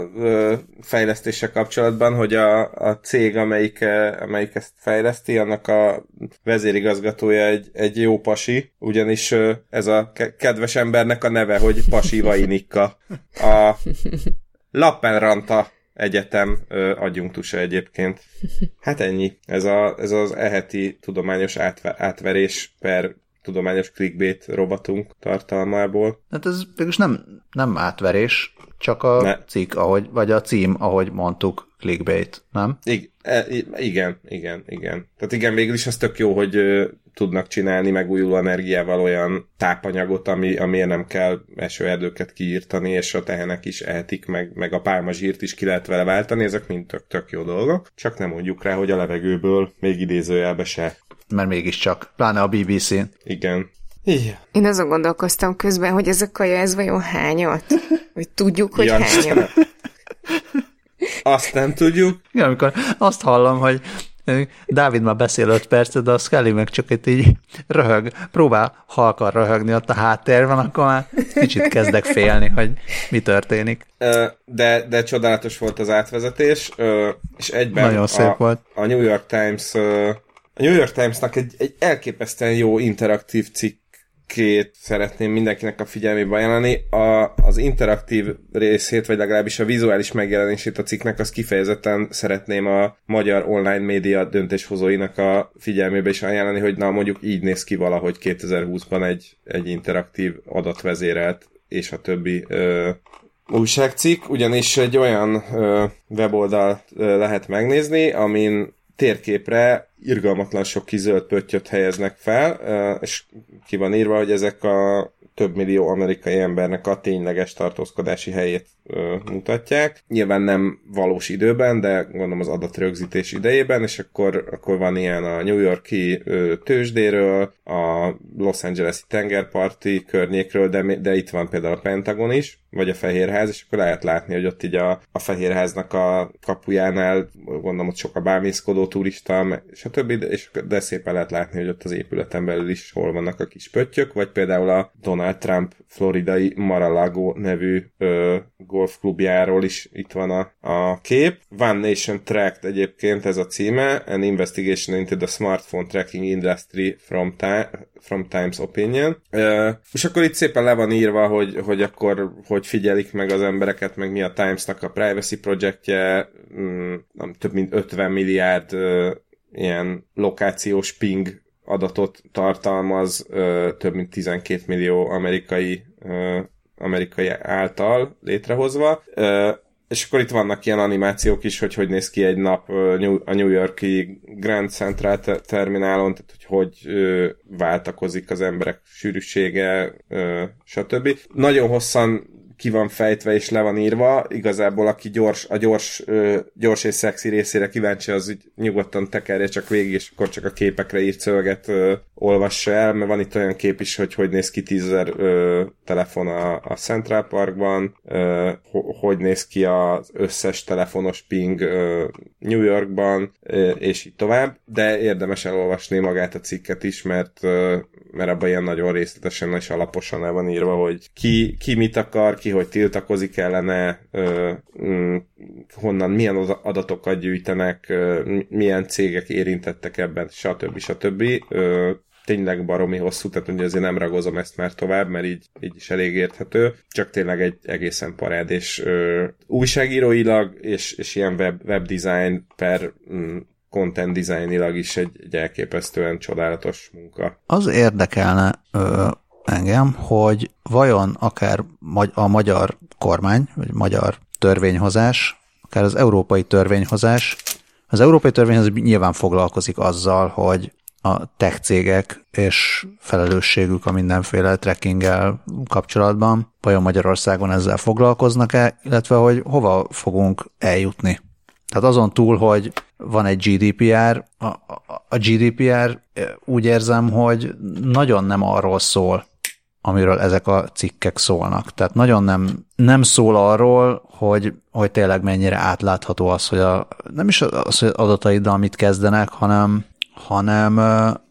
fejlesztéssel kapcsolatban, hogy a, a cég, amelyik, amelyik ezt fejleszti, annak a vezérigazgatója egy, egy jó pasi, ugyanis ez a ke- kedves embernek a neve, hogy Pasi Vainikka. A Lappenranta Egyetem ö, adjunktusa egyébként. Hát ennyi. Ez, a, ez az eheti tudományos átve, átverés per tudományos clickbait robotunk tartalmából. Hát ez végülis nem, nem átverés, csak a Ne. cikk, ahogy, vagy a cím, ahogy mondtuk, clickbait, nem? I- e- igen, igen, igen. Tehát igen, végül is az tök jó, hogy tudnak csinálni megújuló energiával olyan tápanyagot, ami, amiért nem kell esőerdőket kiírtani, és a tehenek is ehetik, meg, meg a pálmazsírt is ki lehet vele váltani, ezek mind tök, tök jó dolgok. Csak nem mondjuk rá, hogy a levegőből még idézőjelbe se. Mert mégiscsak, pláne a BBC-n. Igen. Igen. Én azon gondolkoztam közben, hogy ez a kaja, ez vajon hányat? Hogy tudjuk, hogy ja, hányat. Azt nem tudjuk. Igen, amikor azt hallom, hogy Dávid már beszél öt percet, de a Scully meg csak itt így röhög, próbál halkan röhögni ott a háttérben, akkor már kicsit kezdek félni, hogy mi történik. De, de csodálatos volt az átvezetés, és egyben Nagyon szép a, volt. a New York Times a New York Timesnak egy, egy elképesztően jó interaktív cikk két szeretném mindenkinek a figyelmébe ajánlani. A, az interaktív részét, vagy legalábbis a vizuális megjelenését a cikknek, azt kifejezetten szeretném a magyar online média döntéshozóinak a figyelmébe is ajánlani, hogy na mondjuk így néz ki valahogy 2020-ban egy, egy interaktív adatvezérelt és a többi ö, újságcikk, ugyanis egy olyan ö, weboldal ö, lehet megnézni, amin térképre irgalmatlan sok kizöld pöttyöt helyeznek fel, és ki van írva, hogy ezek a több millió amerikai embernek a tényleges tartózkodási helyét mutatják. Nyilván nem valós időben, de gondolom az adatrögzítés idejében, és akkor, akkor van ilyen a New Yorki tőzsdéről, a Los Angeles-i tengerparti környékről, de, de itt van például a Pentagon is, vagy a Fehérház, és akkor lehet látni, hogy ott így a, a Fehérháznak a kapujánál, gondolom ott sok a bámészkodó turista, és a többi, és de szépen lehet látni, hogy ott az épületen belül is hol vannak a kis pöttyök, vagy például a Donald Trump floridai Mar-a-Lago nevű ö, golfklubjáról is itt van a, a kép. One Nation Tracked egyébként ez a címe, An Investigation into the Smartphone Tracking Industry from, time, from Times Opinion. Uh, és akkor itt szépen le van írva, hogy, hogy akkor hogy figyelik meg az embereket, meg mi a Timesnak a privacy projektje, mm, több mint 50 milliárd uh, ilyen lokációs ping adatot tartalmaz, több mint 12 millió amerikai amerikai által létrehozva, és akkor itt vannak ilyen animációk is, hogy hogy néz ki egy nap a New Yorki Grand Central terminálon, tehát hogy hogy váltakozik az emberek sűrűsége, stb. Nagyon hosszan ki van fejtve és le van írva, igazából aki gyors, a gyors, gyors és szexi részére kíváncsi, az úgy nyugodtan tekerje csak végig, és akkor csak a képekre írt szöveget olvassa el, mert van itt olyan kép is, hogy hogy néz ki tízezer telefon a, a Central Parkban, ö, hogy néz ki az összes telefonos ping ö, New Yorkban, ö, és így tovább, de érdemes elolvasni magát a cikket is, mert, mert abban ilyen nagyon részletesen és alaposan el van írva, hogy ki, ki mit akar, ki hogy tiltakozik ellene, ö, mm, honnan, milyen adatokat gyűjtenek, ö, milyen cégek érintettek ebben, stb. stb. Ö, tényleg baromi hosszú, tehát ugye azért nem ragozom ezt már tovább, mert így, így is elég érthető, csak tényleg egy egészen parád, és ö, újságíróilag, és, és ilyen web, web design per mm, content designilag is egy, egy elképesztően csodálatos munka. Az érdekelne ö, engem, hogy vajon akár a magyar kormány, vagy magyar törvényhozás, akár az európai törvényhozás, az európai törvényhozás nyilván foglalkozik azzal, hogy a tech cégek és felelősségük a mindenféle trackinggel kapcsolatban, vajon Magyarországon ezzel foglalkoznak-e, illetve hogy hova fogunk eljutni. Tehát azon túl, hogy van egy GDPR, a, a, GDPR úgy érzem, hogy nagyon nem arról szól, amiről ezek a cikkek szólnak. Tehát nagyon nem, nem szól arról, hogy, hogy tényleg mennyire átlátható az, hogy a, nem is az, hogy adataiddal mit kezdenek, hanem, hanem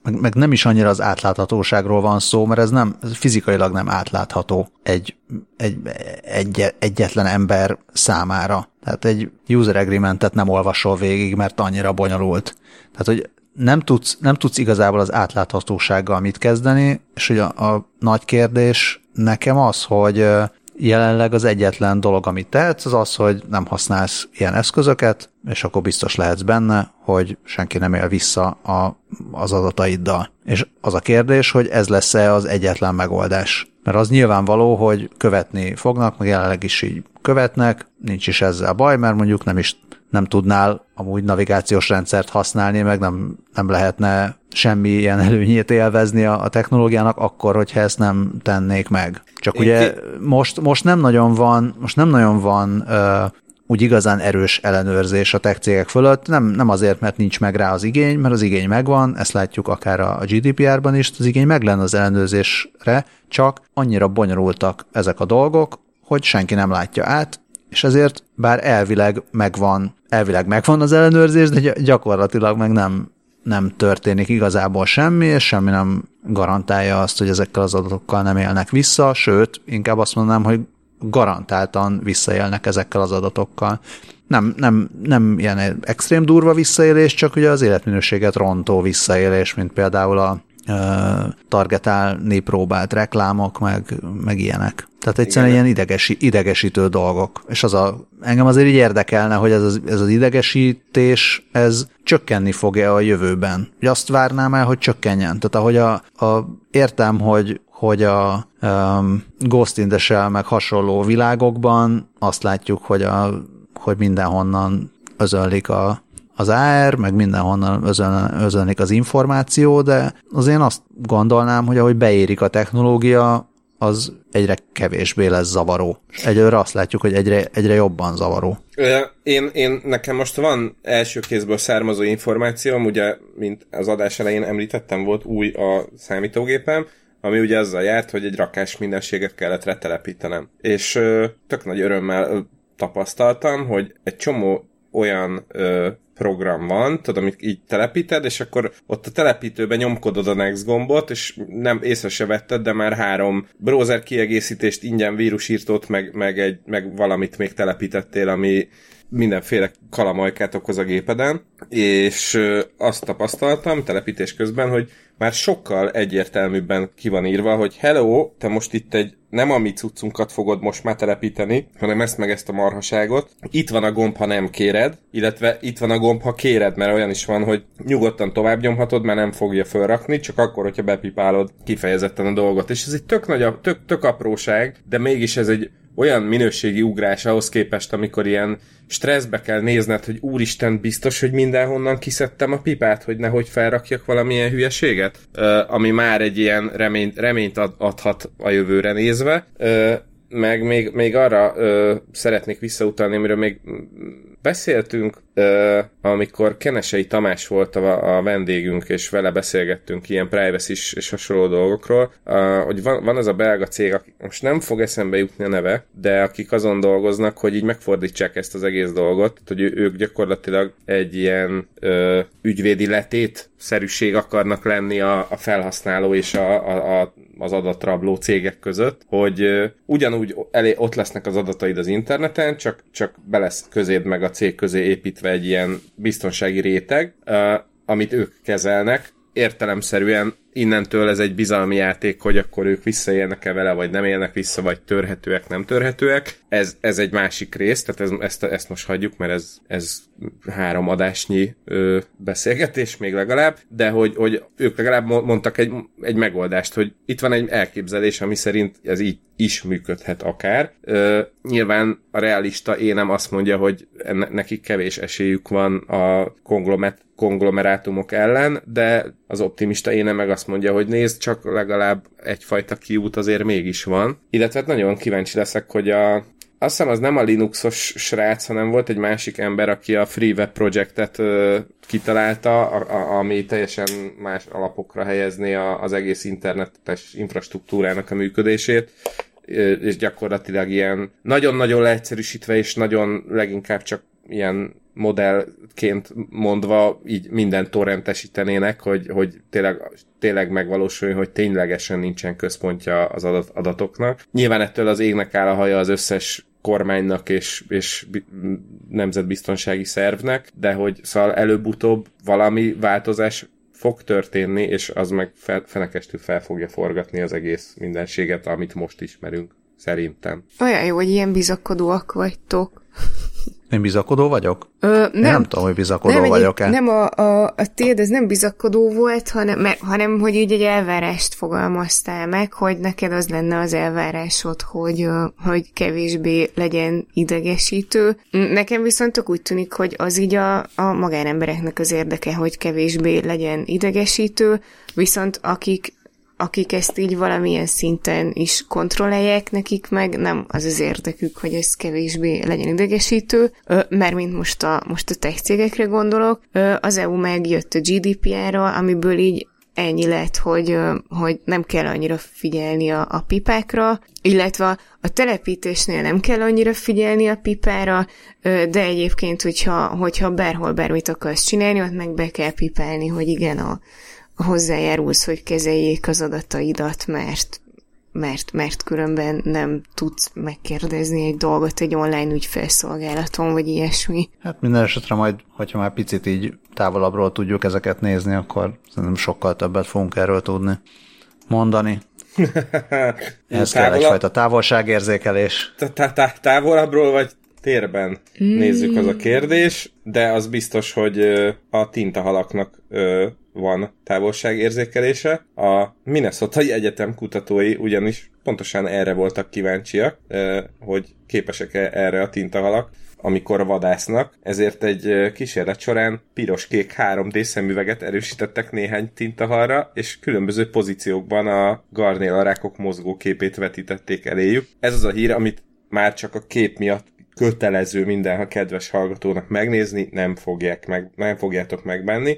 meg, meg nem is annyira az átláthatóságról van szó, mert ez nem ez fizikailag nem átlátható egy, egy, egy, egyetlen ember számára. Tehát egy user agreementet nem olvasol végig, mert annyira bonyolult. Tehát, hogy nem tudsz, nem tudsz igazából az átláthatósággal mit kezdeni, és hogy a, a nagy kérdés nekem az, hogy jelenleg az egyetlen dolog, amit tehetsz, az az, hogy nem használsz ilyen eszközöket, és akkor biztos lehetsz benne, hogy senki nem él vissza a, az adataiddal. És az a kérdés, hogy ez lesz-e az egyetlen megoldás. Mert az nyilvánvaló, hogy követni fognak, meg jelenleg is így követnek, nincs is ezzel baj, mert mondjuk nem is nem tudnál amúgy navigációs rendszert használni, meg nem, nem lehetne semmi ilyen előnyét élvezni a, a technológiának, akkor, hogyha ezt nem tennék meg. Csak ugye most, most nem nagyon van, most nem nagyon van ö, úgy igazán erős ellenőrzés a tech cégek fölött, nem, nem azért, mert nincs meg rá az igény, mert az igény megvan, ezt látjuk akár a GDPR-ban is, az igény meg lenne az ellenőrzésre, csak annyira bonyolultak ezek a dolgok, hogy senki nem látja át, és ezért bár elvileg megvan, elvileg megvan az ellenőrzés, de gyakorlatilag meg nem, nem történik igazából semmi, és semmi nem garantálja azt, hogy ezekkel az adatokkal nem élnek vissza, sőt, inkább azt mondanám, hogy garantáltan visszaélnek ezekkel az adatokkal. Nem, nem, nem ilyen extrém durva visszaélés, csak ugye az életminőséget rontó visszaélés, mint például a targetálni próbált reklámok, meg, meg ilyenek. Tehát egyszerűen Igen. ilyen idegesi, idegesítő dolgok. És az a, engem azért így érdekelne, hogy ez az, ez az idegesítés, ez csökkenni fog-e a jövőben. Hogy azt várnám el, hogy csökkenjen. Tehát ahogy a, a értem, hogy hogy a um, Ghost in the Shell meg hasonló világokban azt látjuk, hogy, a, hogy mindenhonnan özönlik a, az AR, meg mindenhonnan özön, özönlik az információ, de az én azt gondolnám, hogy ahogy beérik a technológia, az egyre kevésbé lesz zavaró. Egyőre azt látjuk, hogy egyre, egyre jobban zavaró. Én, én, nekem most van első kézből származó információm, ugye, mint az adás elején említettem, volt új a számítógépem, ami ugye azzal járt, hogy egy rakás mindenséget kellett retelepítenem. És tök nagy örömmel tapasztaltam, hogy egy csomó olyan ö, program van, tudod, amit így telepíted, és akkor ott a telepítőben nyomkodod a Next gombot, és nem észre se vetted, de már három browser kiegészítést, ingyen vírusírtót, meg, meg, egy, meg valamit még telepítettél, ami mindenféle kalamajkát okoz a gépeden, és azt tapasztaltam telepítés közben, hogy már sokkal egyértelműbben ki van írva, hogy hello, te most itt egy nem a mi cuccunkat fogod most már telepíteni, hanem ezt meg ezt a marhaságot. Itt van a gomb, ha nem kéred, illetve itt van a gomb, ha kéred, mert olyan is van, hogy nyugodtan tovább nyomhatod, mert nem fogja fölrakni, csak akkor, hogyha bepipálod kifejezetten a dolgot. És ez egy tök nagy, tök, tök apróság, de mégis ez egy olyan minőségi ugrás ahhoz képest, amikor ilyen stresszbe kell nézned, hogy úristen, biztos, hogy mindenhonnan kiszedtem a pipát, hogy nehogy felrakjak valamilyen hülyeséget, ami már egy ilyen reményt, reményt ad, adhat a jövőre nézve. Meg még, még arra ö, szeretnék visszautalni, amiről még beszéltünk, uh, amikor Kenesei Tamás volt a, a vendégünk, és vele beszélgettünk ilyen privacy és hasonló dolgokról, uh, hogy van, van az a belga cég, aki most nem fog eszembe jutni a neve, de akik azon dolgoznak, hogy így megfordítsák ezt az egész dolgot, hogy ők gyakorlatilag egy ilyen uh, ügyvédi letét szerűség akarnak lenni a, a felhasználó és a, a, a az adatrabló cégek között, hogy ugyanúgy elé, ott lesznek az adataid az interneten, csak, csak be lesz közéd meg a cég közé építve egy ilyen biztonsági réteg, amit ők kezelnek, értelemszerűen innentől ez egy bizalmi játék, hogy akkor ők visszaélnek-e vele, vagy nem élnek vissza, vagy törhetőek, nem törhetőek. Ez, ez egy másik rész, tehát ez, ezt, ezt most hagyjuk, mert ez, ez három adásnyi ö, beszélgetés még legalább, de hogy, hogy ők legalább mondtak egy, egy megoldást, hogy itt van egy elképzelés, ami szerint ez így is működhet akár. Ö, nyilván a realista énem azt mondja, hogy nekik kevés esélyük van a konglomet konglomerátumok ellen, de az optimista éne meg azt mondja, hogy nézd, csak legalább egyfajta kiút azért mégis van. Illetve hát nagyon kíváncsi leszek, hogy a, azt hiszem az nem a Linuxos srác, hanem volt egy másik ember, aki a Free Web Projectet ö, kitalálta, a, a, ami teljesen más alapokra helyezné a, az egész internetes infrastruktúrának a működését és gyakorlatilag ilyen nagyon-nagyon leegyszerűsítve, és nagyon leginkább csak ilyen modellként mondva így minden torrentesítenének, hogy, hogy tényleg, tényleg megvalósuljon, hogy ténylegesen nincsen központja az adat, adatoknak. Nyilván ettől az égnek áll a haja az összes kormánynak és, és nemzetbiztonsági szervnek, de hogy szóval előbb-utóbb valami változás fog történni, és az meg fel, fenekestül fel fogja forgatni az egész mindenséget, amit most ismerünk, szerintem. Olyan jó, hogy ilyen bizakodóak vagytok. Én bizakodó vagyok? Ö, nem, Én nem tudom, hogy bizakodó nem, vagyok-e. Nem, a, a, a tiéd ez nem bizakodó volt, hanem, mert, hanem hogy így egy elvárást fogalmaztál meg, hogy neked az lenne az elvárásod, hogy, hogy kevésbé legyen idegesítő. Nekem viszont tök úgy tűnik, hogy az így a, a magánembereknek az érdeke, hogy kevésbé legyen idegesítő, viszont akik akik ezt így valamilyen szinten is kontrollálják nekik meg, nem az az érdekük, hogy ez kevésbé legyen idegesítő, mert mint most a, most a tech cégekre gondolok, az EU megjött a GDPR-ra, amiből így ennyi lett, hogy, hogy nem kell annyira figyelni a, a pipákra, illetve a telepítésnél nem kell annyira figyelni a pipára, de egyébként, hogyha, hogyha bárhol bármit akarsz csinálni, ott meg be kell pipálni, hogy igen, a, hozzájárulsz, hogy kezeljék az adataidat, mert, mert, mert különben nem tudsz megkérdezni egy dolgot egy online ügyfelszolgálaton, vagy ilyesmi. Hát minden esetre majd, hogyha már picit így távolabbról tudjuk ezeket nézni, akkor szerintem sokkal többet fogunk erről tudni mondani. Ez kell egyfajta távolságérzékelés. Távolabbról vagy térben nézzük az a kérdés, de az biztos, hogy a tintahalaknak van távolságérzékelése. A Minnesota Egyetem kutatói ugyanis pontosan erre voltak kíváncsiak, hogy képesek-e erre a tintahalak amikor vadásznak, ezért egy kísérlet során piros-kék 3D szemüveget erősítettek néhány tintahalra, és különböző pozíciókban a garnélarákok mozgóképét vetítették eléjük. Ez az a hír, amit már csak a kép miatt kötelező minden kedves hallgatónak megnézni, nem, fogják meg, nem fogjátok megbenni.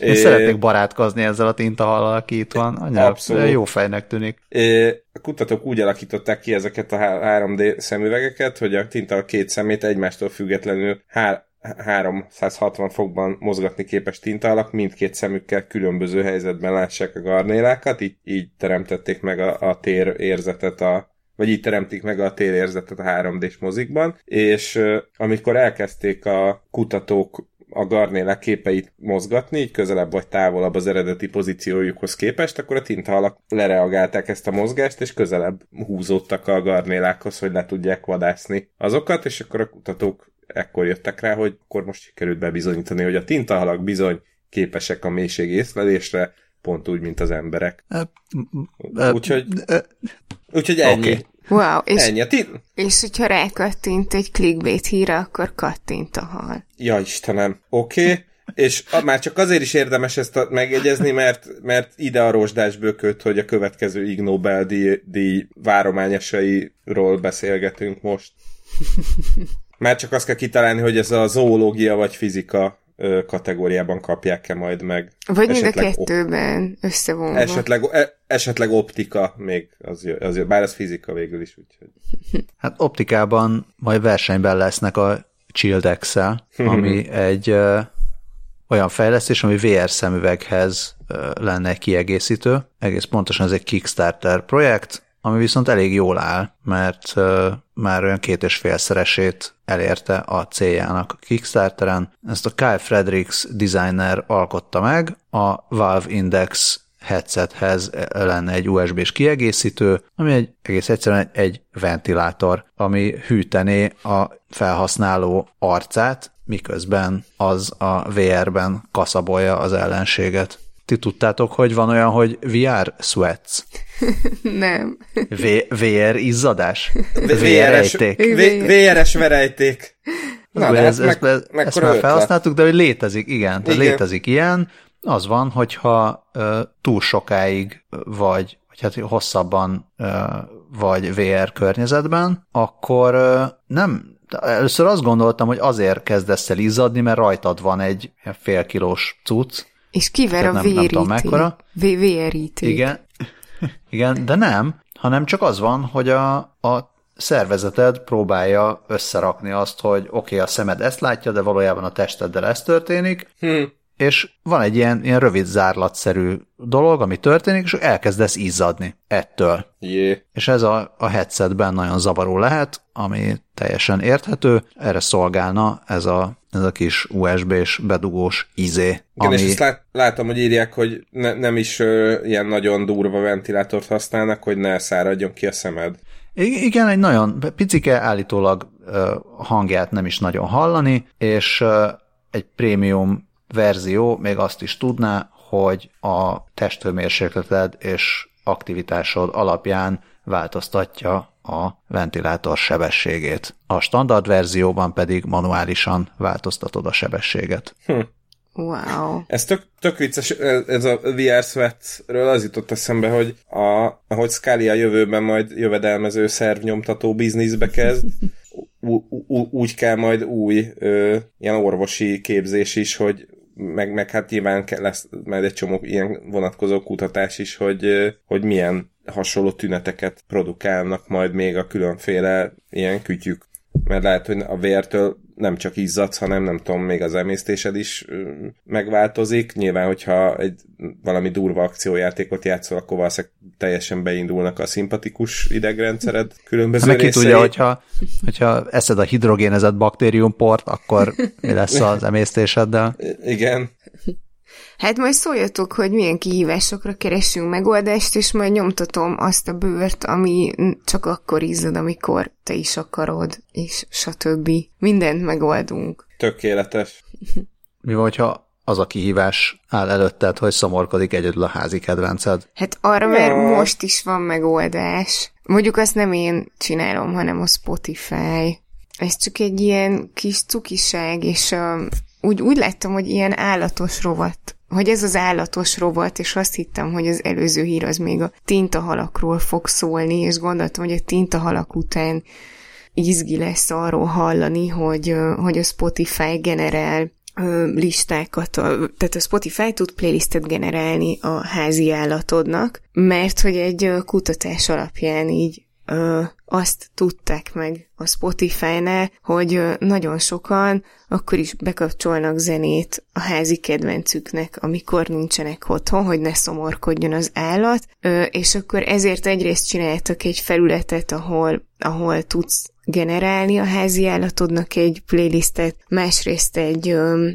Én é, szeretnék barátkozni ezzel a tintahallal, aki itt van. Anya, Abszolút. Jó fejnek tűnik. É, a kutatók úgy alakították ki ezeket a 3D szemüvegeket, hogy a tintahal két szemét egymástól függetlenül há- 360 fokban mozgatni képes tintalak, mindkét szemükkel különböző helyzetben lássák a garnélákat, így, így teremtették meg a, a tér érzetet a, vagy így teremtik meg a térérzetet a 3D-s mozikban, és amikor elkezdték a kutatók a garnélek képeit mozgatni, így közelebb vagy távolabb az eredeti pozíciójukhoz képest, akkor a tintahalak lereagálták ezt a mozgást, és közelebb húzódtak a garnélákhoz, hogy le tudják vadászni azokat, és akkor a kutatók ekkor jöttek rá, hogy akkor most sikerült bebizonyítani, hogy a tintahalak bizony képesek a mélység észlelésre, pont úgy, mint az emberek. Úgyhogy, úgyhogy ennyi. Okay. Wow, és, ennyi. Ti... és hogyha rákattint egy clickbait híre, akkor kattint a hal. Ja Istenem, oké. Okay. És már csak azért is érdemes ezt a, megjegyezni, mert, mert ide a rozsdás bököt, hogy a következő Ig Nobel díj, díj várományosairól beszélgetünk most. Már csak azt kell kitalálni, hogy ez a zoológia vagy fizika kategóriában kapják-e majd meg. Vagy mind a kettőben összevonva. Esetleg, e, esetleg optika még, az, az, bár ez fizika végül is. Úgyhogy. Hát optikában majd versenyben lesznek a childex ami egy ö, olyan fejlesztés, ami VR szemüveghez ö, lenne kiegészítő. Egész pontosan ez egy Kickstarter projekt, ami viszont elég jól áll, mert már olyan két és félszeresét elérte a céljának a Kickstarteren. Ezt a Kyle Fredericks designer alkotta meg, a Valve Index headsethez lenne egy USB-s kiegészítő, ami egy egész egyszerűen egy ventilátor, ami hűtené a felhasználó arcát, miközben az a VR-ben kaszabolja az ellenséget. Ti tudtátok, hogy van olyan, hogy VR sweats? Nem. V- VR izzadás? VR-es VR-es verejték. Na, de ez, ez, meg, ez, ezt már felhasználtuk, de hogy létezik, igen, igen. létezik ilyen. Az van, hogyha uh, túl sokáig vagy, vagy hát hosszabban uh, vagy VR környezetben, akkor uh, nem Először azt gondoltam, hogy azért kezdesz el izzadni, mert rajtad van egy fél kilós cucc, és kiver a véríték. Véríték. Igen. Igen, de nem, hanem csak az van, hogy a, a szervezeted próbálja összerakni azt, hogy oké, okay, a szemed ezt látja, de valójában a testeddel ez történik, hmm. és van egy ilyen, ilyen rövid zárlatszerű dolog, ami történik, és elkezdesz izzadni ettől. Yeah. És ez a, a headsetben nagyon zavaró lehet, ami teljesen érthető, erre szolgálna ez a, ez a kis USB-s bedugós izé. Igen, ami... és ezt lát, látom, hogy írják, hogy ne, nem is ö, ilyen nagyon durva ventilátort használnak, hogy ne száradjon ki a szemed. Igen, egy nagyon picike, állítólag hangját nem is nagyon hallani, és egy prémium verzió még azt is tudná, hogy a testhőmérsékleted és aktivitásod alapján változtatja a ventilátor sebességét. A standard verzióban pedig manuálisan változtatod a sebességet. Hm. Wow. Ez tök, tök vicces, ez a VR Sweat-ről az jutott eszembe, hogy a, ahogy Scully a jövőben majd jövedelmező szervnyomtató bizniszbe kezd, úgy kell majd új ö, ilyen orvosi képzés is, hogy meg, meg hát nyilván lesz majd egy csomó ilyen vonatkozó kutatás is, hogy, hogy milyen hasonló tüneteket produkálnak majd még a különféle ilyen kütyük. Mert lehet, hogy a vértől nem csak izzadsz, hanem nem tudom, még az emésztésed is megváltozik. Nyilván, hogyha egy valami durva akciójátékot játszol, akkor valószínűleg teljesen beindulnak a szimpatikus idegrendszered különböző hát, részei. tudja, hogyha, hogyha eszed a hidrogénezett baktériumport, akkor mi lesz az emésztéseddel? Igen. Hát majd szóljatok, hogy milyen kihívásokra keresünk megoldást, és majd nyomtatom azt a bőrt, ami csak akkor izzad, amikor te is akarod, és stb. Mindent megoldunk. Tökéletes. Mi van, hogyha az a kihívás áll előtted, hogy szomorkodik egyedül a házi kedvenced? Hát arra mert most is van megoldás. Mondjuk azt nem én csinálom, hanem a Spotify. Ez csak egy ilyen kis cukiság, és uh, úgy, úgy láttam, hogy ilyen állatos rovat hogy ez az állatos rovat, és azt hittem, hogy az előző hír az még a tintahalakról fog szólni, és gondoltam, hogy a tintahalak után izgi lesz arról hallani, hogy, hogy a Spotify generál listákat, tehát a Spotify tud playlistet generálni a házi állatodnak, mert hogy egy kutatás alapján így ö, azt tudták meg a Spotify-nál, hogy ö, nagyon sokan akkor is bekapcsolnak zenét a házi kedvencüknek, amikor nincsenek otthon, hogy ne szomorkodjon az állat, ö, és akkor ezért egyrészt csináltak egy felületet, ahol, ahol tudsz generálni a házi állatodnak egy playlistet, másrészt egy, ö,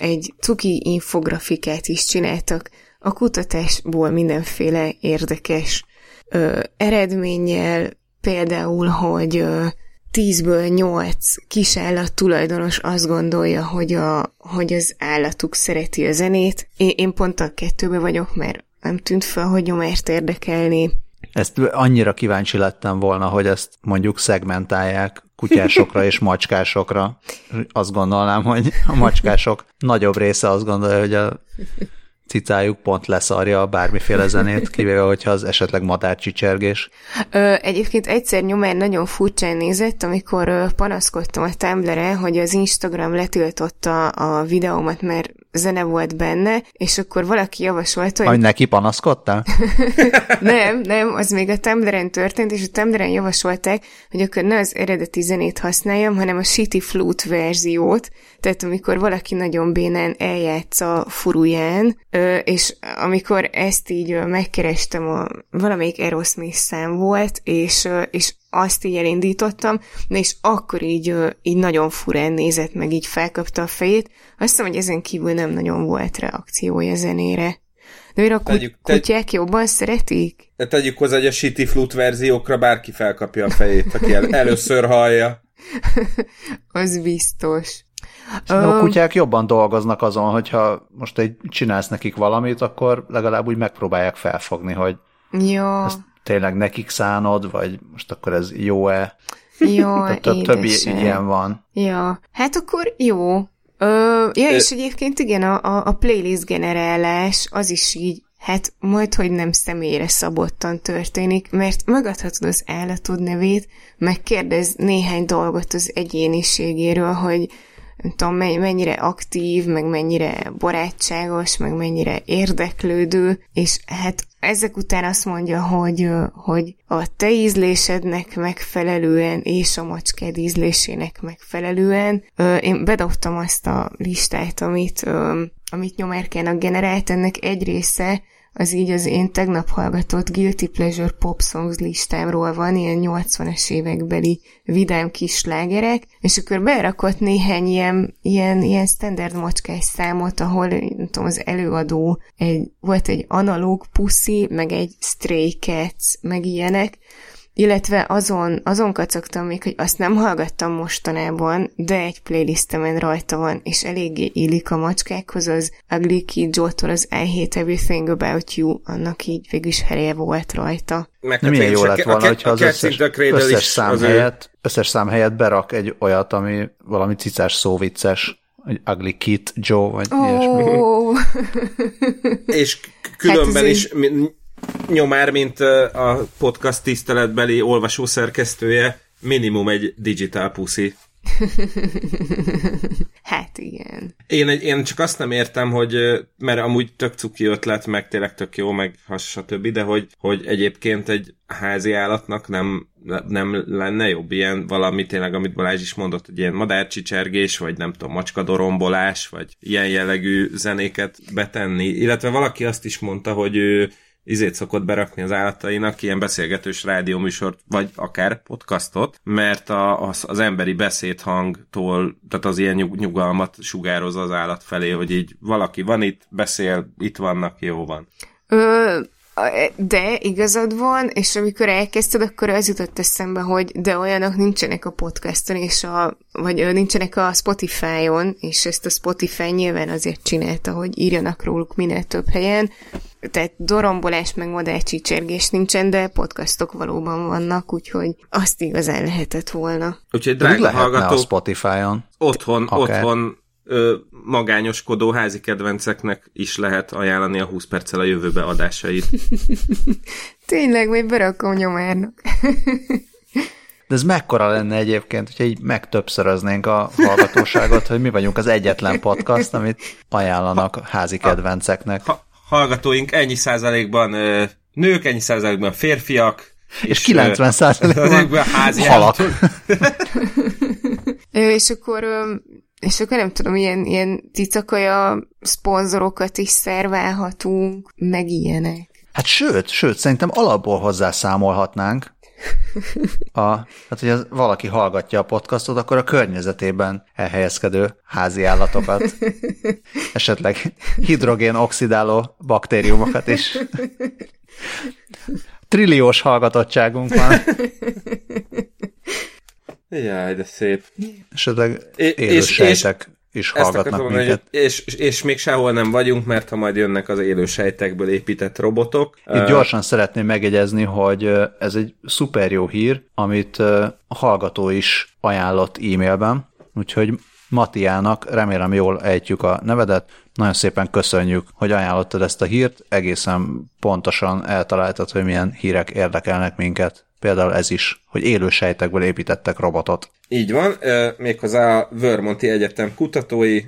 egy cuki infografikát is csináltak, a kutatásból mindenféle érdekes ö, eredménnyel, például, hogy ö, 10-ből 8 kisállat tulajdonos azt gondolja, hogy, a, hogy az állatuk szereti a zenét. Én, én pont a kettőbe vagyok, mert nem tűnt fel, hogy nyomást érdekelni. Ezt annyira kíváncsi lettem volna, hogy ezt mondjuk szegmentálják kutyásokra és macskásokra. Azt gondolnám, hogy a macskások nagyobb része azt gondolja, hogy a cicájuk pont leszarja bármiféle zenét, kivéve, hogyha az esetleg madárcsicsergés. Ö, egyébként egyszer nyomán nagyon furcsán nézett, amikor ö, panaszkodtam a tumblr hogy az Instagram letiltotta a videómat, mert zene volt benne, és akkor valaki javasolta, hogy... Hogy neki panaszkodtál? nem, nem, az még a tumblr történt, és a tumblr javasolták, hogy akkor ne az eredeti zenét használjam, hanem a Shitty Flute verziót, tehát amikor valaki nagyon bénán eljátsza furuján, és amikor ezt így megkerestem, a, valamelyik Aerosmith szám volt, és, és azt így elindítottam, és akkor így, így nagyon furán nézett meg, így felkapta a fejét. Azt hiszem, hogy ezen kívül nem nagyon volt reakciója zenére. De miért a tegyük, kutyák tegy... jobban szeretik? De tegyük hozzá, hogy a Shitty Flute verziókra bárki felkapja a fejét, aki el, először hallja. az biztos. A kutyák jobban dolgoznak azon, hogyha most egy csinálsz nekik valamit, akkor legalább úgy megpróbálják felfogni, hogy ja. ezt tényleg nekik szánod, vagy most akkor ez jó-e? Jó, több, több ilyen van. Ja, hát akkor jó. Ö, ja, és egyébként igen, a, a playlist generálás az is így hát majd, hogy nem személyre szabottan történik, mert megadhatod az állatod nevét, megkérdez néhány dolgot az egyéniségéről, hogy nem tudom, mennyire aktív, meg mennyire barátságos, meg mennyire érdeklődő, és hát ezek után azt mondja, hogy, hogy a te ízlésednek megfelelően és a macskád ízlésének megfelelően én bedobtam azt a listát, amit, amit nyomárkának generált, ennek egy része az így az én tegnap hallgatott Guilty Pleasure Pop Songs listámról van, ilyen 80-es évekbeli vidám kis slágerek, és akkor berakott néhány ilyen, ilyen, ilyen standard macskás számot, ahol nem tudom, az előadó egy, volt egy analóg puszi, meg egy stray cats, meg ilyenek, illetve azon, azon kacagtam még, hogy azt nem hallgattam mostanában, de egy playlistemen rajta van, és eléggé illik a macskákhoz, az Ugly Kid Joe-tól az I Hate Everything About You, annak így végül is helye volt rajta. Meg nem milyen jó lett volna, hogyha az összes, összes, szám helyett, összes szám helyett berak egy olyat, ami valami cicás szóvicces, egy Ugly Kid Joe, vagy oh. ilyesmi. és különben hát is nyomár, mint a podcast tiszteletbeli olvasó szerkesztője, minimum egy digital pussy. hát igen. Én, én csak azt nem értem, hogy, mert amúgy tök cuki ötlet, meg tényleg tök jó, meg has, stb., de hogy, hogy egyébként egy házi állatnak nem, nem lenne jobb ilyen valami tényleg, amit Balázs is mondott, hogy ilyen madárcsicsergés, vagy nem tudom, macskadorombolás, vagy ilyen jellegű zenéket betenni. Illetve valaki azt is mondta, hogy ő izét szokott berakni az állatainak, ilyen beszélgetős rádióműsort, vagy akár podcastot, mert a, az, az emberi beszédhangtól, tehát az ilyen nyug, nyugalmat sugároz az állat felé, hogy így valaki van itt, beszél, itt vannak, jó van. Ö, de igazad van, és amikor elkezdted, akkor az jutott eszembe, hogy de olyanok nincsenek a podcaston, és a, vagy nincsenek a Spotify-on, és ezt a Spotify nyilván azért csinálta, hogy írjanak róluk minél több helyen, tehát dorombolás meg modellcsicsergés nincsen, de podcastok valóban vannak, úgyhogy azt igazán lehetett volna. Úgyhogy drága hallgató, a Spotify-on. Otthon, akár. otthon ö, magányoskodó házi kedvenceknek is lehet ajánlani a 20 perccel a jövőbe adásait. Tényleg, majd berakom nyomárnak. De ez mekkora lenne egyébként, hogyha így megtöbbszöröznénk a hallgatóságot, hogy mi vagyunk az egyetlen podcast, amit ajánlanak házi kedvenceknek. Ha, hallgatóink ennyi százalékban ö, nők, ennyi százalékban férfiak, és, és 90 százalékban halak. és akkor és akkor nem tudom, ilyen, ilyen cicakaja szponzorokat is szerválhatunk, meg ilyenek. Hát sőt, sőt, szerintem alapból hozzászámolhatnánk, a, hát, hogy az, valaki hallgatja a podcastot, akkor a környezetében elhelyezkedő házi állatokat, esetleg hidrogén oxidáló baktériumokat is. Trilliós hallgatottságunk van. Jaj, de szép. Esetleg élő sejtek is hallgatnak minket. És, és, és még sehol nem vagyunk, mert ha majd jönnek az élő sejtekből épített robotok. Itt gyorsan szeretném megjegyezni, hogy ez egy szuper jó hír, amit a hallgató is ajánlott e-mailben, úgyhogy Matiának, remélem jól ejtjük a nevedet, nagyon szépen köszönjük, hogy ajánlottad ezt a hírt, egészen pontosan eltaláltad, hogy milyen hírek érdekelnek minket. Például ez is, hogy élő sejtekből építettek robotot. Így van, méghozzá a Vermonti Egyetem kutatói,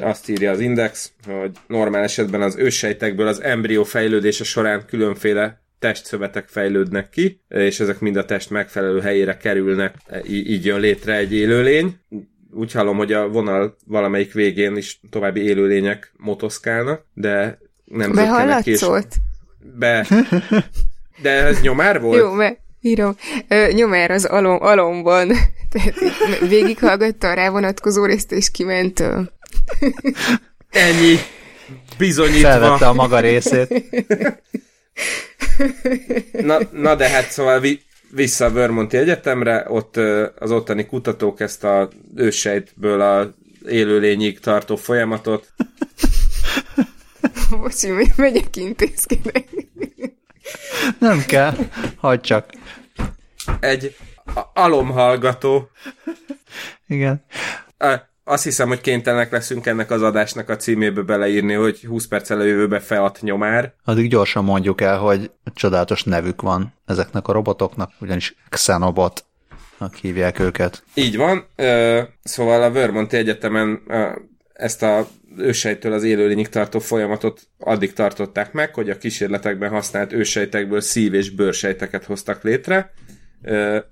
azt írja az Index, hogy normál esetben az őssejtekből az embrió fejlődése során különféle testszövetek fejlődnek ki, és ezek mind a test megfelelő helyére kerülnek, így jön létre egy élőlény. Úgy hallom, hogy a vonal valamelyik végén is további élőlények motoszkálnak, de nem és... Be. De ez nyomár volt? Jó, mert írom. Nyomár az alom, alomban. Tehát végighallgatta a rávonatkozó részt, és kiment. Ennyi. Bizonyítva. Felvette a maga részét. Na, na de hát szóval vi, vissza a Vermonti Egyetemre, ott az ottani kutatók ezt a őssejtből a élőlényig tartó folyamatot. Bocsi, megyek intézkedni. Nem kell, hagyd csak. Egy alomhallgató. Igen. Azt hiszem, hogy kénytelenek leszünk ennek az adásnak a címébe beleírni, hogy 20 perc előjövőbe felat nyomár. Addig gyorsan mondjuk el, hogy csodálatos nevük van ezeknek a robotoknak, ugyanis Xenobot hívják őket. Így van. Szóval a Vermonti Egyetemen ezt a ősejtől az élőlényig tartó folyamatot addig tartották meg, hogy a kísérletekben használt ősejtekből szív- és bőrsejteket hoztak létre,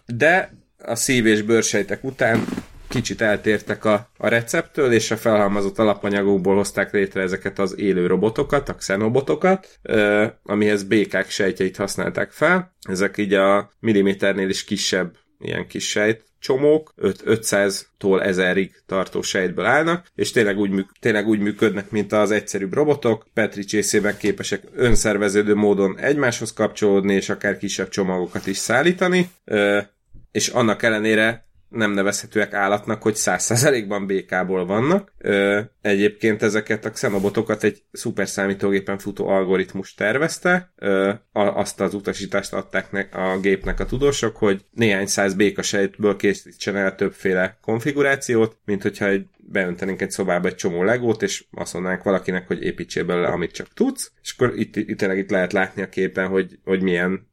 de a szív- és bőrsejtek után kicsit eltértek a, a receptől, és a felhalmozott alapanyagokból hozták létre ezeket az élő robotokat, a xenobotokat, amihez békák sejtjeit használták fel. Ezek így a milliméternél is kisebb ilyen kis sejt csomók, 500-tól 1000-ig tartó sejtből állnak, és tényleg úgy, tényleg úgy működnek, mint az egyszerűbb robotok, Petri csészében képesek önszerveződő módon egymáshoz kapcsolódni, és akár kisebb csomagokat is szállítani, és annak ellenére nem nevezhetőek állatnak, hogy 100%-ban BK-ból vannak. Ö, egyébként ezeket a xenobotokat egy szuperszámítógépen futó algoritmus tervezte, ö, a, azt az utasítást adták ne, a gépnek a tudósok, hogy néhány száz béka sejtből készítsen el többféle konfigurációt, mint hogyha egy beöntenénk egy szobába egy csomó legót, és azt mondanánk valakinek, hogy építsél belőle, amit csak tudsz, és akkor itt, itt, itt, itt lehet látni a képen, hogy, hogy milyen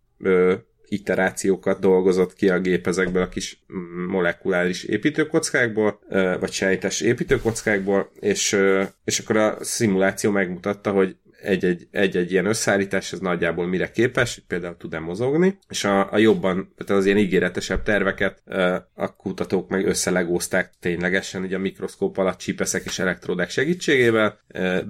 iterációkat dolgozott ki a gép ezekből a kis molekuláris építőkockákból, vagy sejtes építőkockákból, és, és akkor a szimuláció megmutatta, hogy egy-egy, egy-egy ilyen összeállítás, ez nagyjából mire képes, például tud-e mozogni, és a, a jobban, tehát az ilyen ígéretesebb terveket a kutatók meg összelegózták ténylegesen, ugye a mikroszkóp alatt csípeszek és elektródák segítségével,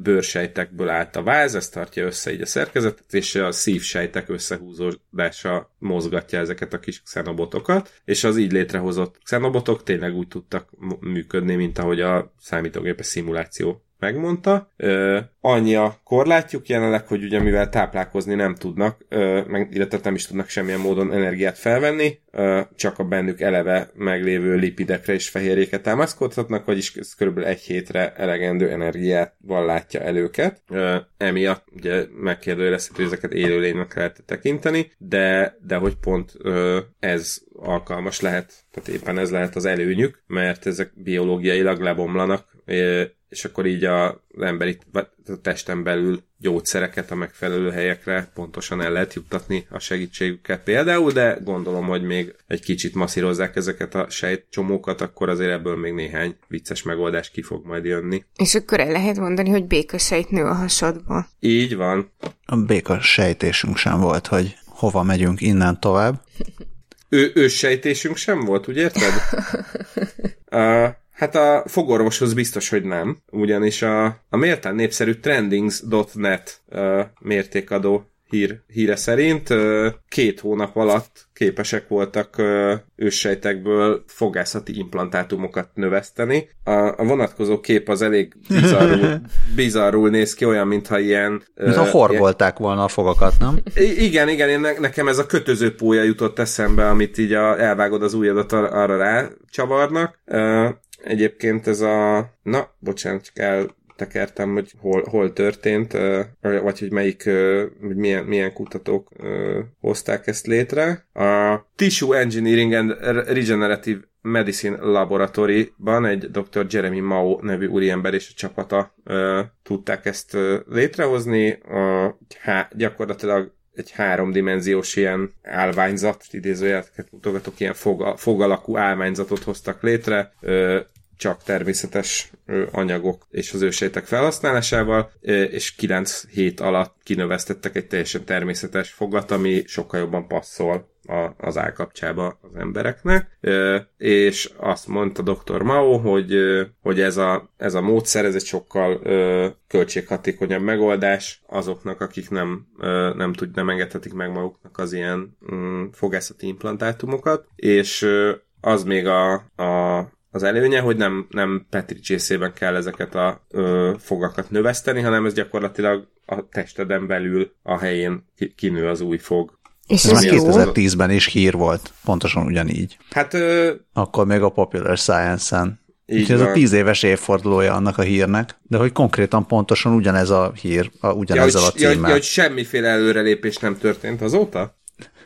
bőrsejtekből állt a váz, ez tartja össze így a szerkezetet, és a szívsejtek összehúzódása mozgatja ezeket a kis xenobotokat, és az így létrehozott xenobotok tényleg úgy tudtak működni, mint ahogy a számítógépes szimuláció megmondta. Ö, annyi a korlátjuk jelenleg, hogy ugye mivel táplálkozni nem tudnak, ö, meg, illetve nem is tudnak semmilyen módon energiát felvenni, ö, csak a bennük eleve meglévő lipidekre és fehérjéket támaszkodhatnak, vagyis ez kb. egy hétre elegendő energiával látja el. Ö, emiatt ugye megkérdőjelezhető, hogy ezeket élőlénynek lehet tekinteni, de, de hogy pont ö, ez alkalmas lehet, tehát éppen ez lehet az előnyük, mert ezek biológiailag lebomlanak, és akkor így a, az emberi a testen belül gyógyszereket a megfelelő helyekre pontosan el lehet juttatni a segítségükkel például, de gondolom, hogy még egy kicsit masszírozzák ezeket a sejtcsomókat, akkor azért ebből még néhány vicces megoldás ki fog majd jönni. És akkor el lehet mondani, hogy béka sejt nő a hasadba. Így van. A béka sejtésünk sem volt, hogy hova megyünk innen tovább. Ő, őssejtésünk sem volt, úgy érted? uh, Hát a fogorvoshoz biztos, hogy nem, ugyanis a, a méltán népszerű trendings.net uh, mértékadó hír, híre szerint uh, két hónap alatt képesek voltak uh, őssejtekből fogászati implantátumokat növeszteni. A, a vonatkozó kép az elég bizarrul, bizarrul néz ki, olyan, mintha ilyen... Mint ha horgolták ilyen... volna a fogakat, nem? I- igen, igen, én ne, nekem ez a kötöző pólya jutott eszembe, amit így a, elvágod az ujjadat arra rá csavarnak. Uh, Egyébként ez a... Na, bocsánat, csak eltekertem, hogy hol, hol történt, vagy hogy melyik, hogy milyen, milyen kutatók hozták ezt létre. A Tissue Engineering and Regenerative Medicine Laboratory-ban egy dr. Jeremy Mao nevű úriember és a csapata ö, tudták ezt ö, létrehozni. A, há, gyakorlatilag egy háromdimenziós ilyen állványzat, idézőjeleket mutogatok, ilyen fog, fog alakú állványzatot hoztak létre, ö, csak természetes anyagok és az ősejtek felhasználásával, és 9 hét alatt kinövesztettek egy teljesen természetes fogat, ami sokkal jobban passzol az állkapcsába az embereknek, és azt mondta dr. Mao, hogy, hogy ez, a, ez a módszer, ez egy sokkal költséghatékonyabb megoldás azoknak, akik nem, nem tud, nem engedhetik meg maguknak az ilyen mm, fogászati implantátumokat, és az még a, a az előnye, hogy nem, nem Petri csészében kell ezeket a ö, fogakat növeszteni, hanem ez gyakorlatilag a testeden belül a helyén kinő az új fog. És ez 2010-ben is hír volt, pontosan ugyanígy. Hát... Ö... Akkor még a Popular Science-en. Így ez a tíz éves évfordulója annak a hírnek, de hogy konkrétan pontosan ugyanez a hír, a, ugyanezzel ja, a címmel. Ja, ja, hogy semmiféle előrelépés nem történt azóta?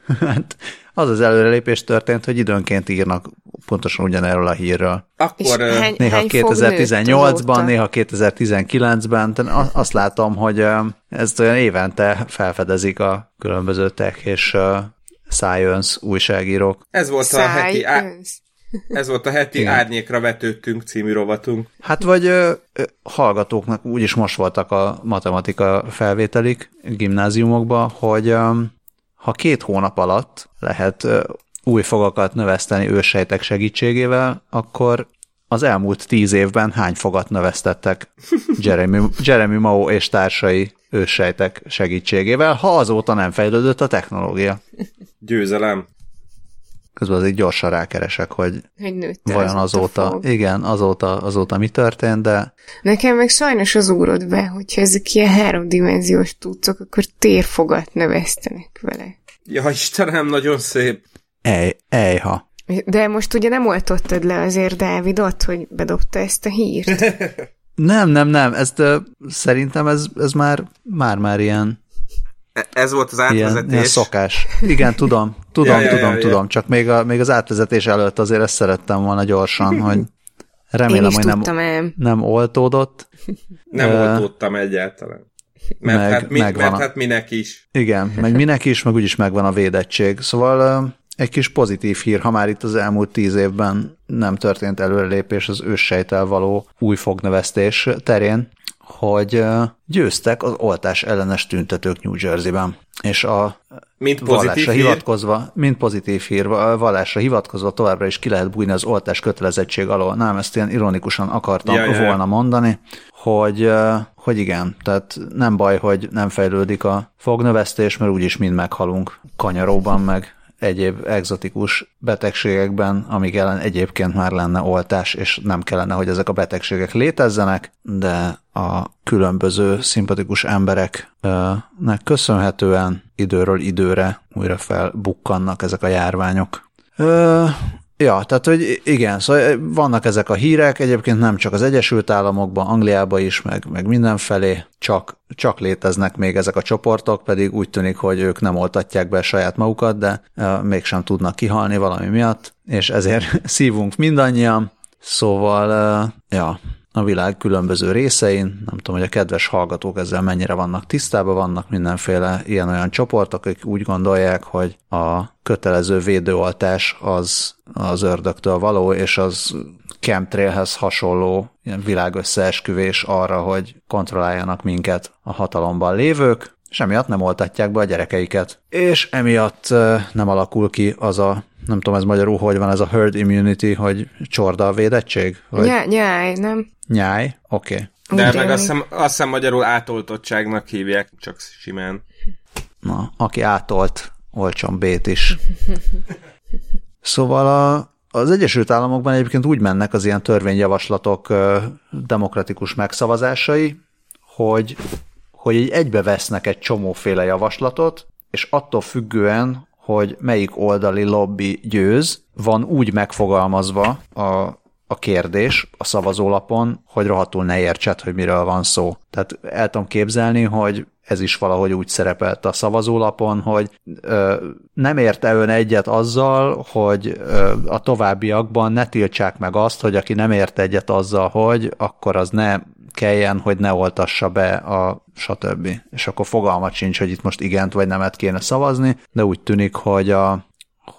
hát az az előrelépés történt, hogy időnként írnak pontosan ugyanerről a hírről. Akkor hány, néha hány 2018-ban, néha 2019-ben, azt látom, hogy ezt olyan évente felfedezik a különböző tech és science újságírók. Ez volt science. a heti á- ez volt a heti Igen. Árnyékra vetődtünk című rovatunk. Hát vagy ö, ö, hallgatóknak úgyis most voltak a matematika felvételik gimnáziumokban, hogy ö, ha két hónap alatt lehet új fogakat növeszteni ősejtek segítségével, akkor az elmúlt tíz évben hány fogat növesztettek Jeremy, Jeremy Mao és társai ősejtek segítségével, ha azóta nem fejlődött a technológia. Győzelem. Közben azért gyorsan rákeresek, hogy, hogy nőtt vajon azóta, fog. igen, azóta, azóta mi történt, de Nekem meg sajnos az úrod be, hogyha ezek ilyen háromdimenziós tudcok, akkor térfogat növesztenek vele. Ja, Istenem, nagyon szép. ej, ejha. De most ugye nem oltottad le azért Dávidot, hogy bedobta ezt a hírt. Nem, nem, nem, ezt szerintem ez, ez már, már, már ilyen, Ez volt az ilyen, ilyen átvezetés. szokás. Igen, tudom, tudom, Ja, ja, tudom, ja, ja. tudom, csak még, a, még az átvezetés előtt azért ezt szerettem volna gyorsan, hogy remélem, hogy nem, nem oltódott. Nem Ö, oltódtam egyáltalán. Mert, meg- hát, mi, megvan mert a- hát minek is. Igen, meg minek is, meg úgyis megvan a védettség. Szóval egy kis pozitív hír, ha már itt az elmúlt tíz évben nem történt előrelépés az őssejtel való új fognövesztés terén, hogy győztek az oltás ellenes tüntetők New Jersey-ben. És a Mint vallásra hír. hivatkozva, mint pozitív hír, vallásra hivatkozva továbbra is ki lehet bújni az oltás kötelezettség alól. Nem, ezt ilyen ironikusan akartam Ja, ja, ja. volna mondani, hogy, hogy igen, tehát nem baj, hogy nem fejlődik a fognövesztés, mert úgyis mind meghalunk kanyaróban, meg egyéb egzotikus betegségekben, amik ellen egyébként már lenne oltás, és nem kellene, hogy ezek a betegségek létezzenek, de a különböző szimpatikus embereknek köszönhetően időről időre újra felbukkannak ezek a járványok. Ja, tehát, hogy igen, szóval vannak ezek a hírek, egyébként nem csak az Egyesült Államokban, Angliában is, meg, meg mindenfelé, csak, csak léteznek még ezek a csoportok, pedig úgy tűnik, hogy ők nem oltatják be saját magukat, de uh, mégsem tudnak kihalni valami miatt, és ezért szívunk mindannyian, szóval, uh, ja, a világ különböző részein. Nem tudom, hogy a kedves hallgatók ezzel mennyire vannak tisztában, vannak mindenféle ilyen-olyan csoportok, akik úgy gondolják, hogy a kötelező védőoltás az az ördögtől való, és az chemtrailhez hasonló ilyen világösszeesküvés arra, hogy kontrolláljanak minket a hatalomban lévők, és emiatt nem oltatják be a gyerekeiket. És emiatt nem alakul ki az a, nem tudom ez magyarul, hogy van ez a herd immunity, hogy csorda a védettség? Vagy Nyá, nyáj, nem? nyáj? Oké. Okay. De Úgy meg azt hiszem, azt hiszem magyarul átoltottságnak hívják, csak simán. Na, aki átolt, olcson bét is. Szóval a, az Egyesült Államokban egyébként úgy mennek az ilyen törvényjavaslatok demokratikus megszavazásai, hogy, hogy így egybevesznek egy csomóféle javaslatot, és attól függően, hogy melyik oldali lobby győz, van úgy megfogalmazva a, a kérdés a szavazólapon, hogy rohadtul ne értsed, hogy miről van szó. Tehát el tudom képzelni, hogy ez is valahogy úgy szerepelt a szavazólapon, hogy ö, nem érte ön egyet azzal, hogy ö, a továbbiakban ne tiltsák meg azt, hogy aki nem ért egyet azzal, hogy akkor az ne kelljen, hogy ne oltassa be a stb. És akkor fogalmat sincs, hogy itt most igent vagy nemet kéne szavazni, de úgy tűnik, hogy a,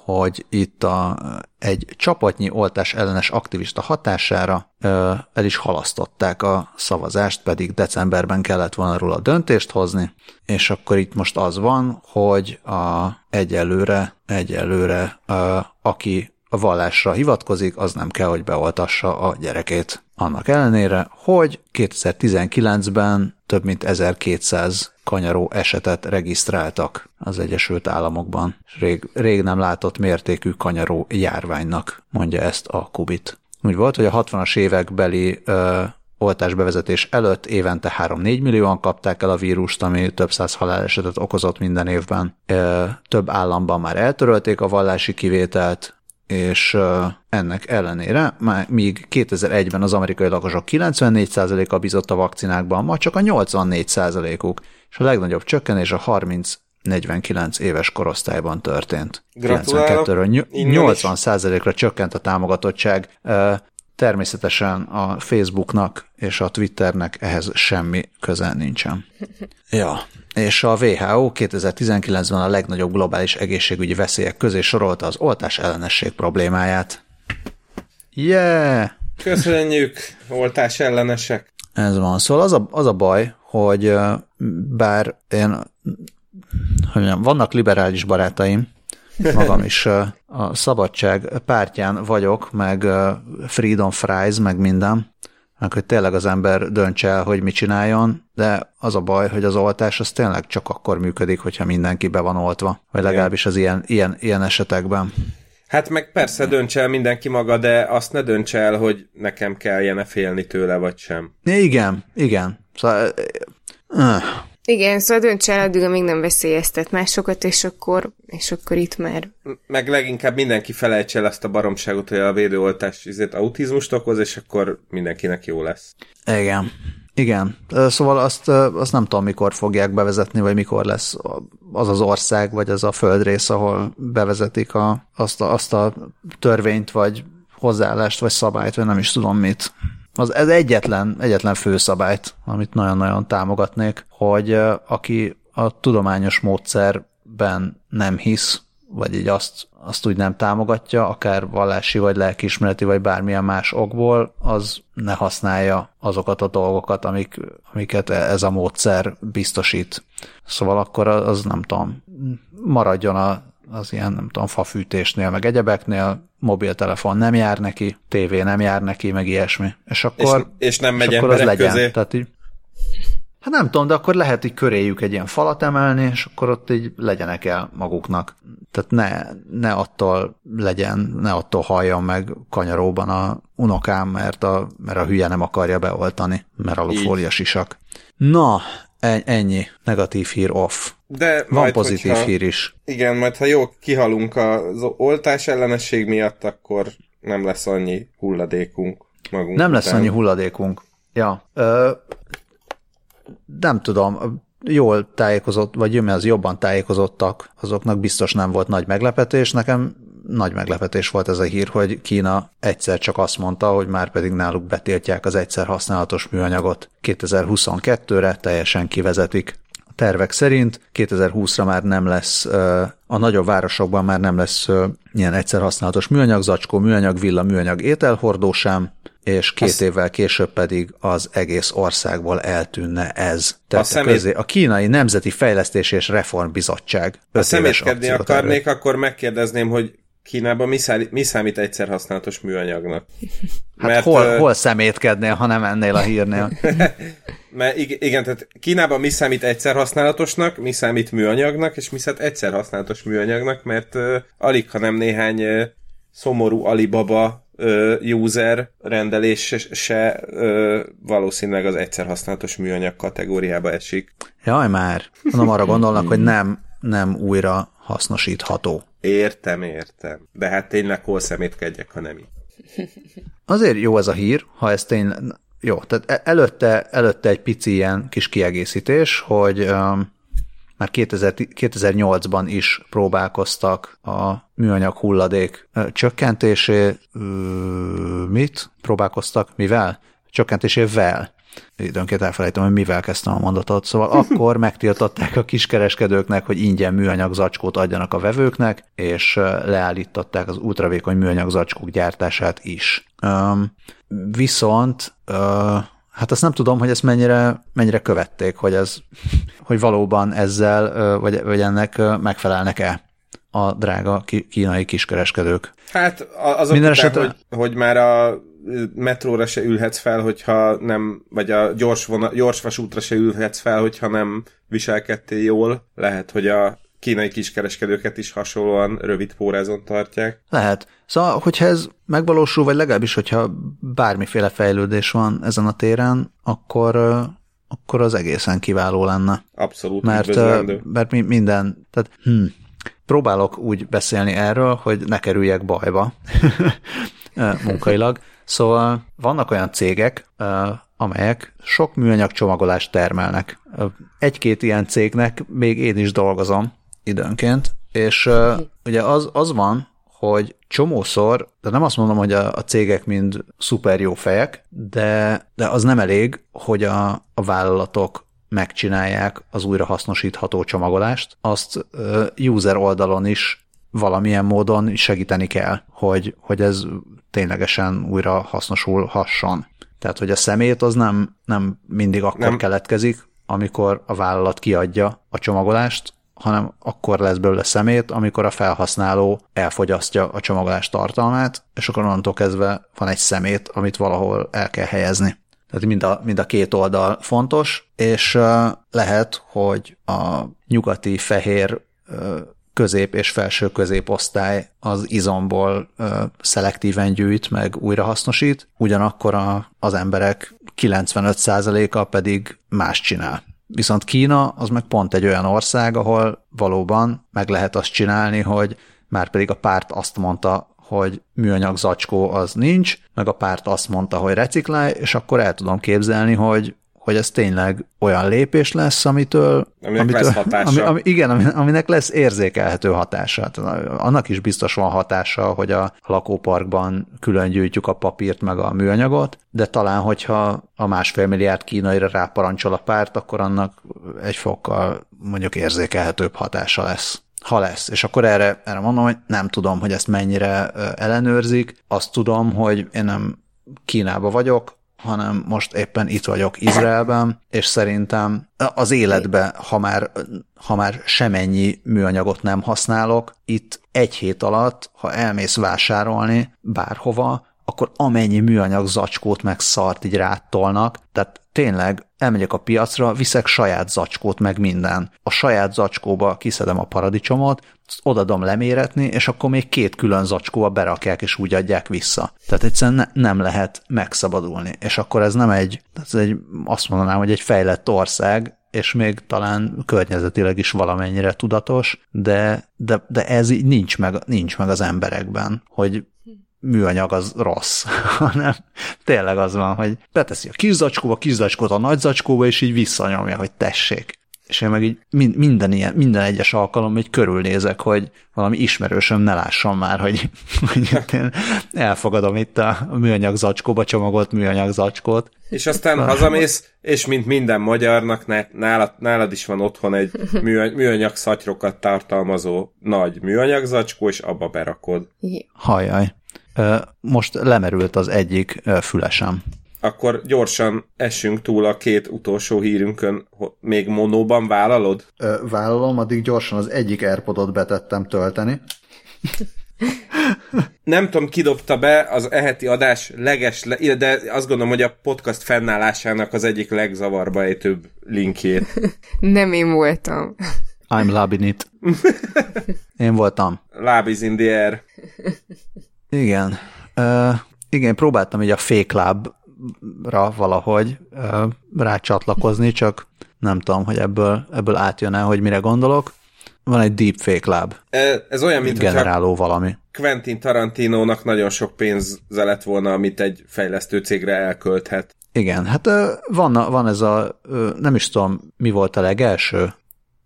hogy itt a, egy csapatnyi oltás ellenes aktivista hatására ö, el is halasztották a szavazást, pedig decemberben kellett volna róla döntést hozni, és akkor itt most az van, hogy a, egyelőre, egyelőre ö, aki a vallásra hivatkozik, az nem kell, hogy beoltassa a gyerekét. Annak ellenére, hogy 2019-ben több mint 1200 kanyaró esetet regisztráltak az Egyesült Államokban. Rég, rég nem látott mértékű kanyaró járványnak, mondja ezt a Kubit. Úgy volt, hogy a 60-as évekbeli ö, oltásbevezetés előtt évente 3-4 millióan kapták el a vírust, ami több száz halálesetet okozott minden évben. Több államban már eltörölték a vallási kivételt, és ennek ellenére, már míg 2001-ben az amerikai lakosok 94%-a bízott a vakcinákban, ma csak a 84%-uk, és a legnagyobb csökkenés a 30 49 éves korosztályban történt. Gratulálok. 92-ről ny- Innen is. 80%-ra csökkent a támogatottság. Természetesen a Facebooknak és a Twitternek ehhez semmi köze nincsen. Ja, és a WHO 2019-ben a legnagyobb globális egészségügyi veszélyek közé sorolta az oltás ellenesség problémáját. Yeah! Köszönjük, oltás ellenesek. Ez van. Szóval az a, az a baj, hogy bár én, hogy mondjam, vannak liberális barátaim, magam is a szabadság pártján vagyok, meg freedom fries, meg minden, meg hogy tényleg az ember döntse el, hogy mit csináljon, de az a baj, hogy az oltás az tényleg csak akkor működik, hogyha mindenki be van oltva, vagy legalábbis az ilyen, ilyen, ilyen esetekben. Hát meg persze dönts el mindenki maga, de azt ne dönts el, hogy nekem kelljen félni tőle, vagy sem. Igen, igen. Szóval, igen, szóval dönts el addig, amíg nem veszélyeztet másokat, és akkor, és akkor itt már... Meg leginkább mindenki felejtse el azt a baromságot, hogy a védőoltás izét autizmust okoz, és akkor mindenkinek jó lesz. Igen. Igen, szóval azt, azt nem tudom, mikor fogják bevezetni, vagy mikor lesz az az ország, vagy az a földrész, ahol bevezetik a, azt, a, azt a törvényt, vagy hozzáállást, vagy szabályt, vagy nem is tudom mit. Az, ez egyetlen, egyetlen főszabályt, amit nagyon-nagyon támogatnék, hogy aki a tudományos módszerben nem hisz, vagy így azt, azt úgy nem támogatja, akár vallási, vagy lelkiismereti, vagy bármilyen más okból, az ne használja azokat a dolgokat, amik, amiket ez a módszer biztosít. Szóval akkor az nem tudom, maradjon a, az ilyen, nem tudom, fafűtésnél, meg egyebeknél, mobiltelefon nem jár neki, tévé nem jár neki, meg ilyesmi. És akkor, és, és nem megy és akkor az legyen. közé. Tehát így, Hát nem tudom, de akkor lehet így köréjük egy ilyen falat emelni, és akkor ott így legyenek el maguknak. Tehát ne, ne attól legyen, ne attól halljon meg kanyaróban a unokám, mert a, mert a hülye nem akarja beoltani, mert alufólia sisak. Na, ennyi. Negatív hír off. De Van majd, pozitív hogyha, hír is. Igen, majd ha jó kihalunk az oltás ellenesség miatt, akkor nem lesz annyi hulladékunk magunk Nem után. lesz annyi hulladékunk. Ja. Ö, nem tudom, jól tájékozott, vagy az jobban tájékozottak, azoknak biztos nem volt nagy meglepetés. Nekem nagy meglepetés volt ez a hír, hogy Kína egyszer csak azt mondta, hogy már pedig náluk betiltják az egyszer használatos műanyagot. 2022-re teljesen kivezetik. A tervek szerint 2020-ra már nem lesz, a nagyobb városokban már nem lesz ilyen egyszer használatos műanyag, zacskó műanyag, villa műanyag ételhordó sem, és két Azt... évvel később pedig az egész országból eltűnne ez. Tehát a, szemét... közé, a Kínai Nemzeti Fejlesztési és Reformbizottság. Ha szemétkedni akarnék, akkor megkérdezném, hogy Kínában mi, száll, mi számít egyszer használatos műanyagnak? Hát Mert, hol, uh, hol szemétkednél, ha nem ennél a hírnél? Mert igen, tehát Kínában mi számít egyszer használatosnak, mi számít műanyagnak, és mi számít egyszer használatos műanyagnak, mert uh, alig, ha nem néhány uh, szomorú Alibaba uh, user rendelés se uh, valószínűleg az egyszer használatos műanyag kategóriába esik. Jaj már, mondom arra gondolnak, hogy nem, nem újra hasznosítható. Értem, értem. De hát tényleg hol szemétkedjek, ha nem így. Azért jó ez a hír, ha ez tényleg... Jó, tehát e- előtte, előtte egy pici ilyen kis kiegészítés, hogy um, már 2000, 2008-ban is próbálkoztak a műanyag hulladék csökkentésé, mit próbálkoztak, mivel? Csökkentésével. Időnként elfelejtem, hogy mivel kezdtem a mondatot. Szóval akkor megtiltották a kiskereskedőknek, hogy ingyen műanyag zacskót adjanak a vevőknek, és leállították az ultravékony műanyag zacskók gyártását is. viszont Hát azt nem tudom, hogy ezt mennyire, mennyire követték, hogy, ez, hogy valóban ezzel, vagy, vagy ennek megfelelnek-e a drága kínai kiskereskedők. Hát azok Minden esetre... hogy, hogy már a metróra se ülhetsz fel, hogyha nem, vagy a gyors, vona, gyors vasútra se ülhetsz fel, hogyha nem viselkedtél jól. Lehet, hogy a kínai kiskereskedőket is hasonlóan rövid pórázon tartják. Lehet. Szóval, hogyha ez megvalósul, vagy legalábbis, hogyha bármiféle fejlődés van ezen a téren, akkor, akkor az egészen kiváló lenne. Abszolút mert, mert minden, tehát hm, próbálok úgy beszélni erről, hogy ne kerüljek bajba munkailag. Szóval vannak olyan cégek, amelyek sok műanyag csomagolást termelnek. Egy-két ilyen cégnek még én is dolgozom, időnként, és ugye az, az van, hogy csomószor, de nem azt mondom, hogy a, a cégek mind szuper jó fejek, de, de az nem elég, hogy a, a vállalatok megcsinálják az újrahasznosítható csomagolást, azt user oldalon is valamilyen módon segíteni kell, hogy, hogy ez ténylegesen újra hasznosulhasson. Tehát, hogy a szemét az nem, nem mindig akkor nem. keletkezik, amikor a vállalat kiadja a csomagolást, hanem akkor lesz belőle szemét, amikor a felhasználó elfogyasztja a csomagolás tartalmát, és akkor onnantól kezdve van egy szemét, amit valahol el kell helyezni. Tehát mind a, mind a két oldal fontos, és lehet, hogy a nyugati fehér közép és felső középosztály az izomból ö, szelektíven gyűjt, meg újrahasznosít, ugyanakkor a, az emberek 95%-a pedig más csinál. Viszont Kína az meg pont egy olyan ország, ahol valóban meg lehet azt csinálni, hogy már pedig a párt azt mondta, hogy műanyag zacskó az nincs, meg a párt azt mondta, hogy reciklálj, és akkor el tudom képzelni, hogy hogy ez tényleg olyan lépés lesz, amitől... Aminek amitől, lesz hatása. Ami, ami, igen, aminek lesz érzékelhető hatása. Annak is biztos van hatása, hogy a lakóparkban külön gyűjtjük a papírt meg a műanyagot, de talán, hogyha a másfél milliárd kínaira ráparancsol a párt, akkor annak egy fokkal mondjuk érzékelhetőbb hatása lesz ha lesz. És akkor erre, erre mondom, hogy nem tudom, hogy ezt mennyire ellenőrzik. Azt tudom, hogy én nem Kínába vagyok, hanem most éppen itt vagyok Izraelben, és szerintem az életbe, ha már, ha már semennyi műanyagot nem használok, itt egy hét alatt, ha elmész vásárolni bárhova, akkor amennyi műanyag zacskót meg szart így rátolnak, tehát tényleg elmegyek a piacra, viszek saját zacskót, meg minden. A saját zacskóba kiszedem a paradicsomot, odadom leméretni, és akkor még két külön zacskóba berakják, és úgy adják vissza. Tehát egyszerűen ne, nem lehet megszabadulni. És akkor ez nem egy, ez egy, azt mondanám, hogy egy fejlett ország, és még talán környezetileg is valamennyire tudatos, de, de, de ez így nincs meg, nincs meg az emberekben, hogy műanyag az rossz, hanem tényleg az van, hogy beteszi a kis zacskóba, kis zacskót a nagy zacskóba, és így visszanyomja, hogy tessék. És én meg így minden, ilyen, minden egyes alkalom így körülnézek, hogy valami ismerősöm ne lássam már, hogy, hogy én elfogadom itt a műanyag zacskóba csomagolt műanyag zacskót. És aztán Na. hazamész, és mint minden magyarnak, ne, nálad, nálad is van otthon egy műanyag szatyrokat tartalmazó nagy műanyag zacskó, és abba berakod. Hajjaj. Most lemerült az egyik fülesem. Akkor gyorsan essünk túl a két utolsó hírünkön. Még monóban vállalod? Vállalom, addig gyorsan az egyik Airpodot betettem tölteni. Nem tudom, kidobta be az eheti adás leges, de azt gondolom, hogy a podcast fennállásának az egyik legzavarba ejtőbb linkjét. Nem én voltam. I'm loving it. Én voltam. Lab is in the air. Igen. Uh, igen, próbáltam így a Fake Lab-ra valahogy uh, rácsatlakozni, csak nem tudom, hogy ebből, ebből átjön el, hogy mire gondolok. Van egy Deep Fake Lab. Ez olyan, mint generáló valami. Quentin Tarantinónak nagyon sok pénze lett volna, amit egy fejlesztő cégre elkölthet. Igen, hát van, van ez a, nem is tudom, mi volt a legelső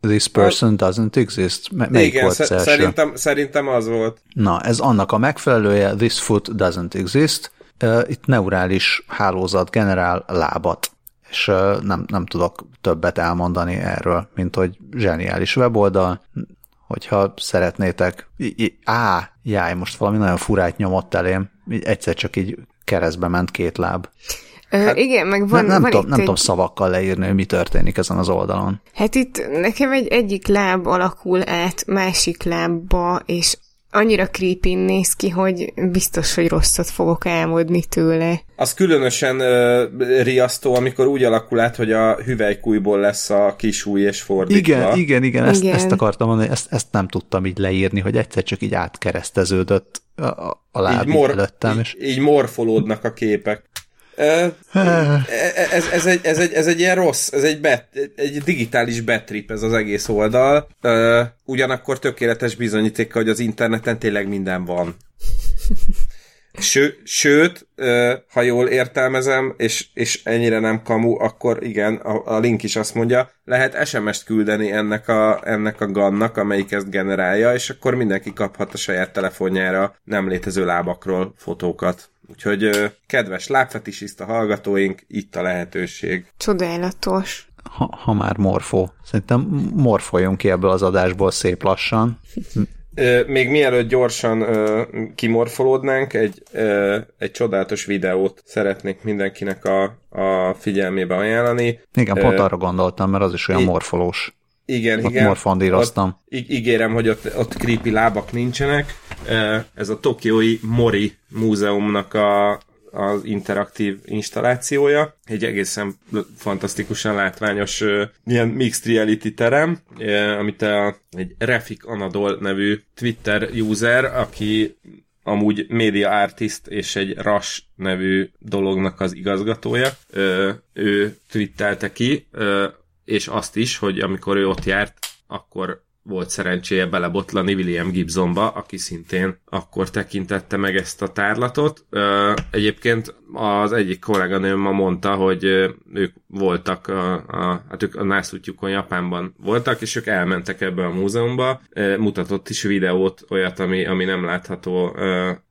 This person doesn't exist? M- melyik Igen, volt sz- szerintem, szerintem az volt. Na, ez annak a megfelelője, this foot doesn't exist. Uh, itt neurális hálózat generál lábat, és uh, nem, nem tudok többet elmondani erről, mint hogy zseniális weboldal, hogyha szeretnétek. I- I- á, jáj, most valami nagyon furát nyomott elém, így egyszer csak így keresztbe ment két láb. Hát, igen, meg van, nem, nem, van tudom, nem egy... tudom szavakkal leírni, hogy mi történik ezen az oldalon. Hát itt nekem egy egyik láb alakul át másik lábba, és annyira creepy néz ki, hogy biztos, hogy rosszat fogok álmodni tőle. Az különösen uh, riasztó, amikor úgy alakul át, hogy a hüvelykújból lesz a kis új és fordítva. Igen, igen, igen, ezt, Igen. ezt akartam mondani, ezt, ezt nem tudtam így leírni, hogy egyszer csak így átkereszteződött a, a, a láb így, mor- előttem. És... így, így morfolódnak a képek. Ö, ez, ez, egy, ez, egy, ez egy ilyen rossz, ez egy, bet, egy digitális betrip ez az egész oldal. Ugyanakkor tökéletes bizonyítéka, hogy az interneten tényleg minden van. Ső, sőt, ha jól értelmezem, és, és ennyire nem kamu, akkor igen, a, a link is azt mondja, lehet SMS-t küldeni ennek a, ennek a gannak, amelyik ezt generálja, és akkor mindenki kaphat a saját telefonjára nem létező lábakról fotókat. Úgyhogy kedves lábfetisista hallgatóink, itt a lehetőség. Csodálatos. Ha, ha már morfó. Szerintem morfoljunk ki ebből az adásból szép lassan. Még mielőtt gyorsan ö, kimorfolódnánk, egy, ö, egy csodálatos videót szeretnék mindenkinek a, a figyelmébe ajánlani. Igen, Ö, pont arra gondoltam, mert az is olyan morfolós. Igen, Ott igen. morfondíroztam. Ott, ígérem, hogy ott, ott creepy lábak nincsenek. Ö, Ez a Tokiói Mori Múzeumnak a, az interaktív installációja. Egy egészen fantasztikusan látványos ilyen mixed reality terem, amit a, egy Refik Anadol nevű Twitter user, aki amúgy média artist és egy RAS nevű dolognak az igazgatója. Ö, ő twittelte ki, és azt is, hogy amikor ő ott járt, akkor volt szerencséje belebotlani William Gibsonba, aki szintén akkor tekintette meg ezt a tárlatot. Egyébként az egyik kolléganőm ma mondta, hogy ők voltak, a, a, hát ők a nászútjukon Japánban voltak, és ők elmentek ebbe a múzeumba, mutatott is videót, olyat, ami, ami nem látható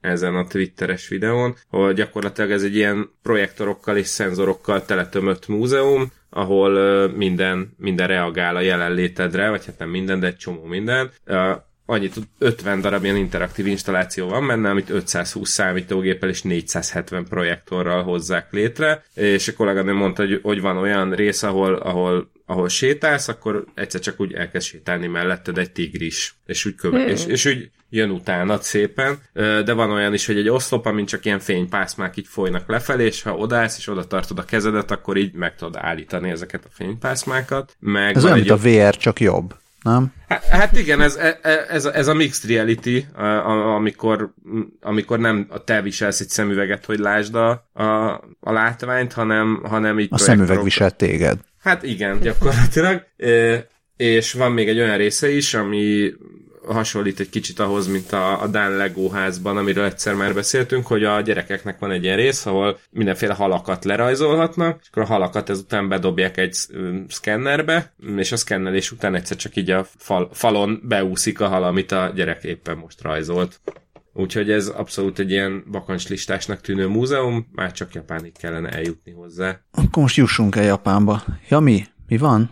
ezen a twitteres videón, hogy gyakorlatilag ez egy ilyen projektorokkal és szenzorokkal teletömött múzeum, ahol minden, minden reagál a jelenlétedre, vagy hát nem minden, de egy csomó minden. Annyit, 50 darab ilyen interaktív installáció van benne, amit 520 számítógéppel és 470 projektorral hozzák létre, és a kolléganő mondta, hogy, hogy van olyan rész, ahol, ahol ahol sétálsz, akkor egyszer csak úgy elkezd sétálni melletted egy tigris, és úgy, köve- hmm. és, és úgy jön utánad szépen, de van olyan is, hogy egy oszlop, amin csak ilyen fénypászmák így folynak lefelé, és ha odállsz és oda tartod a kezedet, akkor így meg tudod állítani ezeket a fénypászmákat. Meg ez olyan, mint a VR, csak jobb nem? Hát igen, ez, e, e, ez, ez a mixed reality, amikor, amikor nem a te viselsz egy szemüveget, hogy lásd a, a, a látványt, hanem, hanem így A szemüveg visel téged. Hát igen, gyakorlatilag. És van még egy olyan része is, ami hasonlít egy kicsit ahhoz, mint a, a Dán Lego házban, amiről egyszer már beszéltünk, hogy a gyerekeknek van egy ilyen rész, ahol mindenféle halakat lerajzolhatnak, és akkor a halakat ezután bedobják egy szkennerbe, és a szkennelés után egyszer csak így a fal, falon beúszik a hal, amit a gyerek éppen most rajzolt. Úgyhogy ez abszolút egy ilyen bakancslistásnak tűnő múzeum, már csak Japánig kellene eljutni hozzá. Akkor most jussunk el Japánba. Ja, mi? Mi van?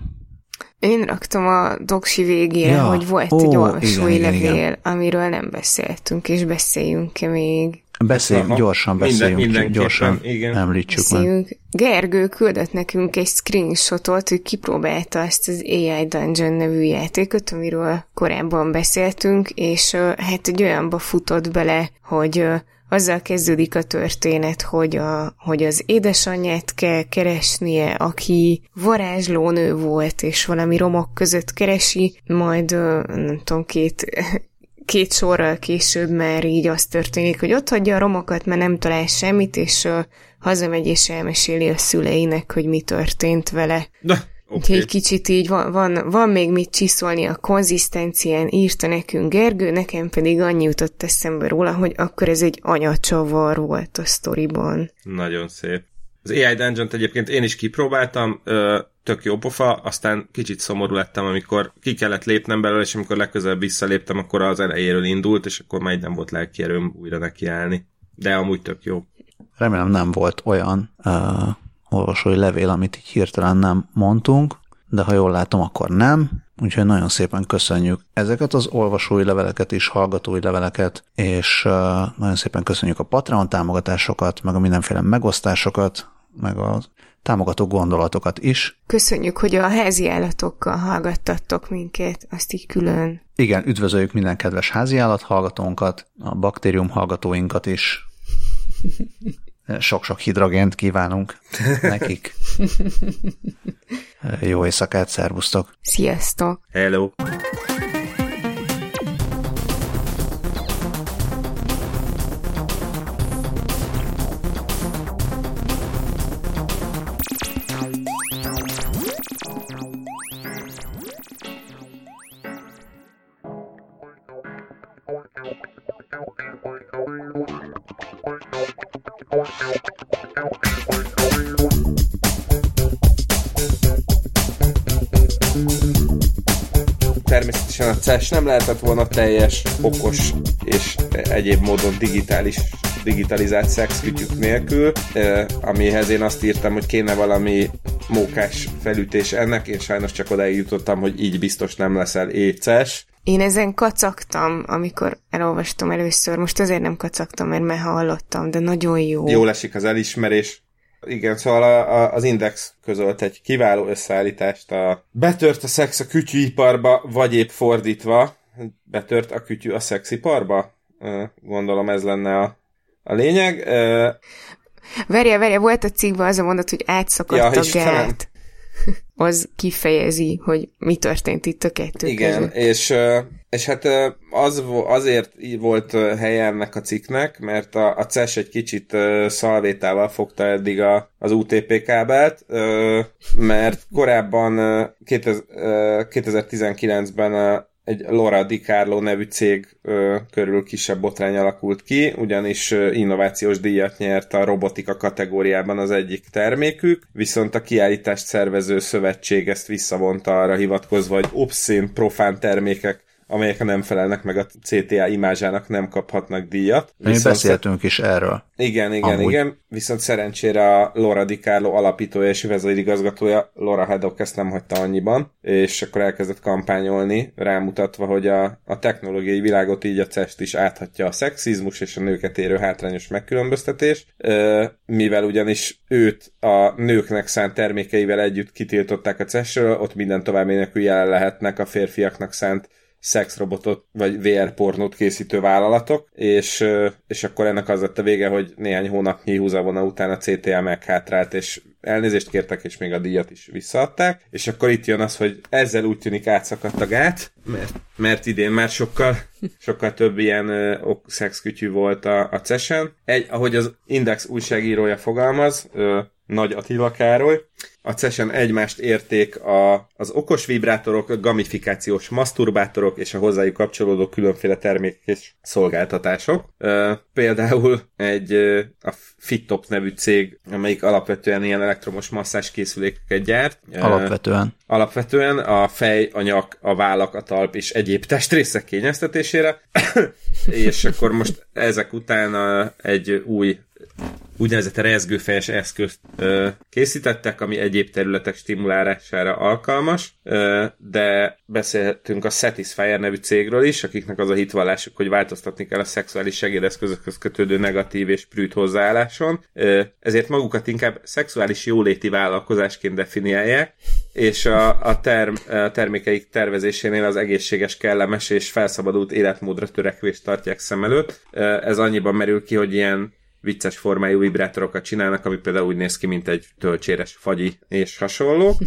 Én raktam a doksi végére, ja. hogy volt Ó, egy olvasói igen, levél, igen. amiről nem beszéltünk, és beszéljünk-e még. Beszéljünk, Aha. gyorsan beszéljünk, Minden, gyorsan igen. említsük beszéljünk. meg. Gergő küldött nekünk egy screenshotot, hogy kipróbálta ezt az AI Dungeon nevű játékot, amiről korábban beszéltünk, és hát egy olyanba futott bele, hogy azzal kezdődik a történet, hogy, a, hogy az édesanyját kell keresnie, aki varázslónő volt, és valami romok között keresi, majd nem tudom, két két sorral később már így az történik, hogy ott hagyja a romokat, mert nem talál semmit, és uh, hazamegy és elmeséli a szüleinek, hogy mi történt vele. De. Okay. Egy kicsit így van, van, van még mit csiszolni a konzisztencián, írta nekünk Gergő, nekem pedig annyi jutott eszembe róla, hogy akkor ez egy anyacsavar volt a sztoriban. Nagyon szép. Az AI dungeon egyébként én is kipróbáltam, tök jó pofa, aztán kicsit szomorú lettem, amikor ki kellett lépnem belőle, és amikor legközelebb visszaléptem, akkor az elejéről indult, és akkor már nem volt lelkierőm újra nekiállni. De amúgy tök jó. Remélem nem volt olyan uh, olvasói levél, amit így hirtelen nem mondtunk, de ha jól látom, akkor nem. Úgyhogy nagyon szépen köszönjük ezeket az olvasói leveleket is, hallgatói leveleket, és nagyon szépen köszönjük a Patreon támogatásokat, meg a mindenféle megosztásokat, meg a támogató gondolatokat is. Köszönjük, hogy a házi állatokkal hallgattattok minket, azt így külön. Igen, üdvözöljük minden kedves házi állat hallgatónkat, a baktérium hallgatóinkat is. Sok-sok hidrogént kívánunk nekik. Jó éjszakát, szervusztok! Sziasztok! Hello! CES nem lehetett volna teljes, okos és egyéb módon digitális digitalizált szexkütyük nélkül, amihez én azt írtam, hogy kéne valami mókás felütés ennek, én sajnos csak odáig jutottam, hogy így biztos nem leszel éces, én ezen kacagtam, amikor elolvastam először. Most azért nem kacagtam, mert már hallottam, de nagyon jó. Jó esik az elismerés. Igen, szóval a, a, az Index közölt egy kiváló összeállítást a betört a szex a kütyűiparba, vagy épp fordítva, betört a kütyű a szexiparba. Gondolom ez lenne a, a lényeg. Verje, verje, volt a cikkben az a mondat, hogy átszakadt ja, a gát. az kifejezi, hogy mi történt itt a kettő Igen, között. és, és hát az, azért volt helye ennek a cikknek, mert a, a CES egy kicsit szalvétával fogta eddig a, az UTP kábelt, mert korábban 2019-ben egy Laura Di Carlo nevű cég körül kisebb botrány alakult ki, ugyanis innovációs díjat nyert a robotika kategóriában az egyik termékük, viszont a kiállítást szervező szövetség ezt visszavonta arra hivatkozva, hogy obszén, profán termékek amelyek nem felelnek meg a CTA imázsának, nem kaphatnak díjat. Mi Viszont beszéltünk is erről. Igen, igen, Amúgy. igen. Viszont szerencsére a Laura Di Carlo alapítója és igazgatója, Laura Haddock ezt nem hagyta annyiban, és akkor elkezdett kampányolni, rámutatva, hogy a, a technológiai világot így a CEST is áthatja a szexizmus és a nőket érő hátrányos megkülönböztetés, mivel ugyanis őt a nőknek szánt termékeivel együtt kitiltották a CES-ről, ott minden további nélkül jelen lehetnek a férfiaknak szánt szexrobotot vagy VR pornót készítő vállalatok, és, és akkor ennek az lett a vége, hogy néhány hónapnyi húzavona után a CTA meghátrált, és elnézést kértek, és még a díjat is visszaadták, és akkor itt jön az, hogy ezzel úgy tűnik átszakadt a gát, mert, mert idén már sokkal, sokkal több ilyen uh, szexkütyű volt a, a CES-en. Egy, ahogy az Index újságírója fogalmaz, uh, Nagy Attila Károly, a CES-en egymást érték a, az okos vibrátorok, gamifikációs maszturbátorok és a hozzájuk kapcsolódó különféle termékek és szolgáltatások. E, például egy a FitTop nevű cég, amelyik alapvetően ilyen elektromos masszás készülékeket gyárt. Alapvetően. Alapvetően a fej, a nyak, a vállak, a talp és egyéb testrészek kényeztetésére. és akkor most ezek után egy új úgynevezett rezgőfejes eszközt ö, készítettek, ami egyéb területek stimulálására alkalmas, ö, de beszélhetünk a Satisfyer nevű cégről is, akiknek az a hitvallásuk, hogy változtatni kell a szexuális segédeszközökhöz kötődő negatív és prűt hozzáálláson, ö, ezért magukat inkább szexuális jóléti vállalkozásként definiálják, és a, a, term, a termékeik tervezésénél az egészséges, kellemes és felszabadult életmódra törekvést tartják szem előtt. Ez annyiban merül ki, hogy ilyen vicces formájú vibrátorokat csinálnak, ami például úgy néz ki, mint egy tölcséres fagyi és hasonló.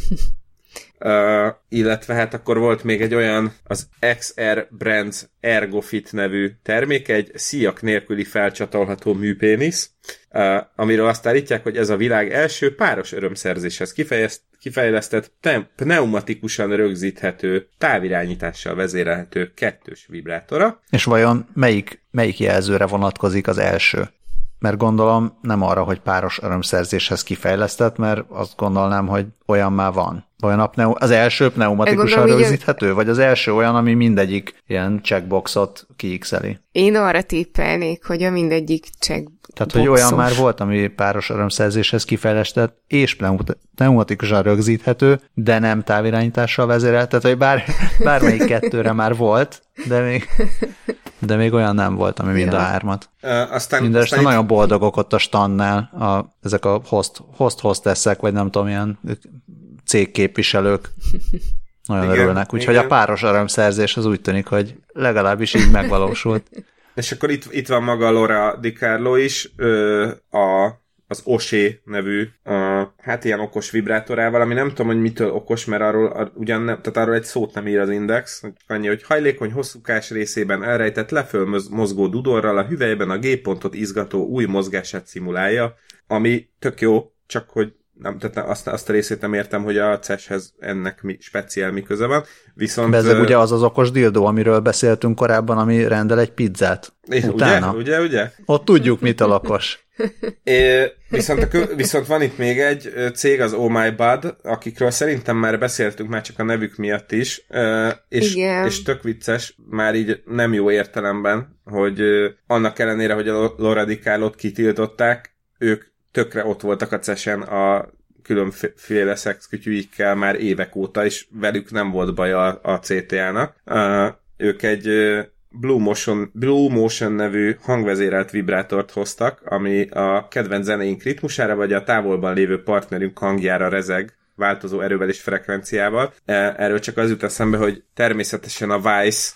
Uh, illetve hát akkor volt még egy olyan, az XR Brands Ergofit nevű termék, egy szíjak nélküli felcsatolható műpénisz, uh, amiről azt állítják, hogy ez a világ első páros örömszerzéshez kifejezt, kifejlesztett, pneumatikusan rögzíthető, távirányítással vezérelhető kettős vibrátora. És vajon melyik, melyik jelzőre vonatkozik az első? Mert gondolom nem arra, hogy páros örömszerzéshez kifejlesztett, mert azt gondolnám, hogy olyan már van. Olyan a pneu- az első pneumatikusan rögzíthető, vagy az első olyan, ami mindegyik ilyen checkboxot kiixeli? Én arra tippelnék, hogy a mindegyik check tehát, hogy olyan már volt, ami páros örömszerzéshez kifejlesztett, és pneumatikusan rögzíthető, de nem távirányítással vezérelt, tehát, hogy bár, bármelyik kettőre már volt, de még, de még olyan nem volt, ami mind ja. a hármat. Uh, aztán, Mindenesetre aztán nagyon boldogok ott a standnál, a, ezek a host, host hostessek, vagy nem tudom, ilyen cégképviselők. Nagyon igen, örülnek. Úgyhogy igen. a páros örömszerzés az úgy tűnik, hogy legalábbis így megvalósult. És akkor itt, itt van maga Laura Di Carlo is, ö, a, az Osé nevű, a, hát ilyen okos vibrátorával, ami nem tudom, hogy mitől okos, mert arról, a, ugyan nem, tehát arról egy szót nem ír az index, annyi, hogy hajlékony hosszúkás részében elrejtett leföl mozgó dudorral a hüvelyben a G-pontot izgató új mozgását szimulálja, ami tök jó, csak hogy nem, tehát azt, azt a részét nem értem, hogy a CES-hez ennek mi, speciál mi köze van. Viszont... Bezeg ugye az az okos dildó, amiről beszéltünk korábban, ami rendel egy pizzát. Utána. Ugye, ugye, ugye? Ott tudjuk, mit a lakos. É, viszont, a, viszont van itt még egy cég, az Oh My Bud, akikről szerintem már beszéltünk, már csak a nevük miatt is, és, Igen. és tök vicces, már így nem jó értelemben, hogy annak ellenére, hogy a Laura Dicálot kitiltották, ők tökre ott voltak a cesen a különféle szexkütyűikkel már évek óta, és velük nem volt baj a, a CTA-nak. Uh, ők egy Blue Motion, Blue Motion nevű hangvezérelt vibrátort hoztak, ami a kedvenc zeneink ritmusára, vagy a távolban lévő partnerünk hangjára rezeg változó erővel és frekvenciával. E, erről csak az jut eszembe, hogy természetesen a Vice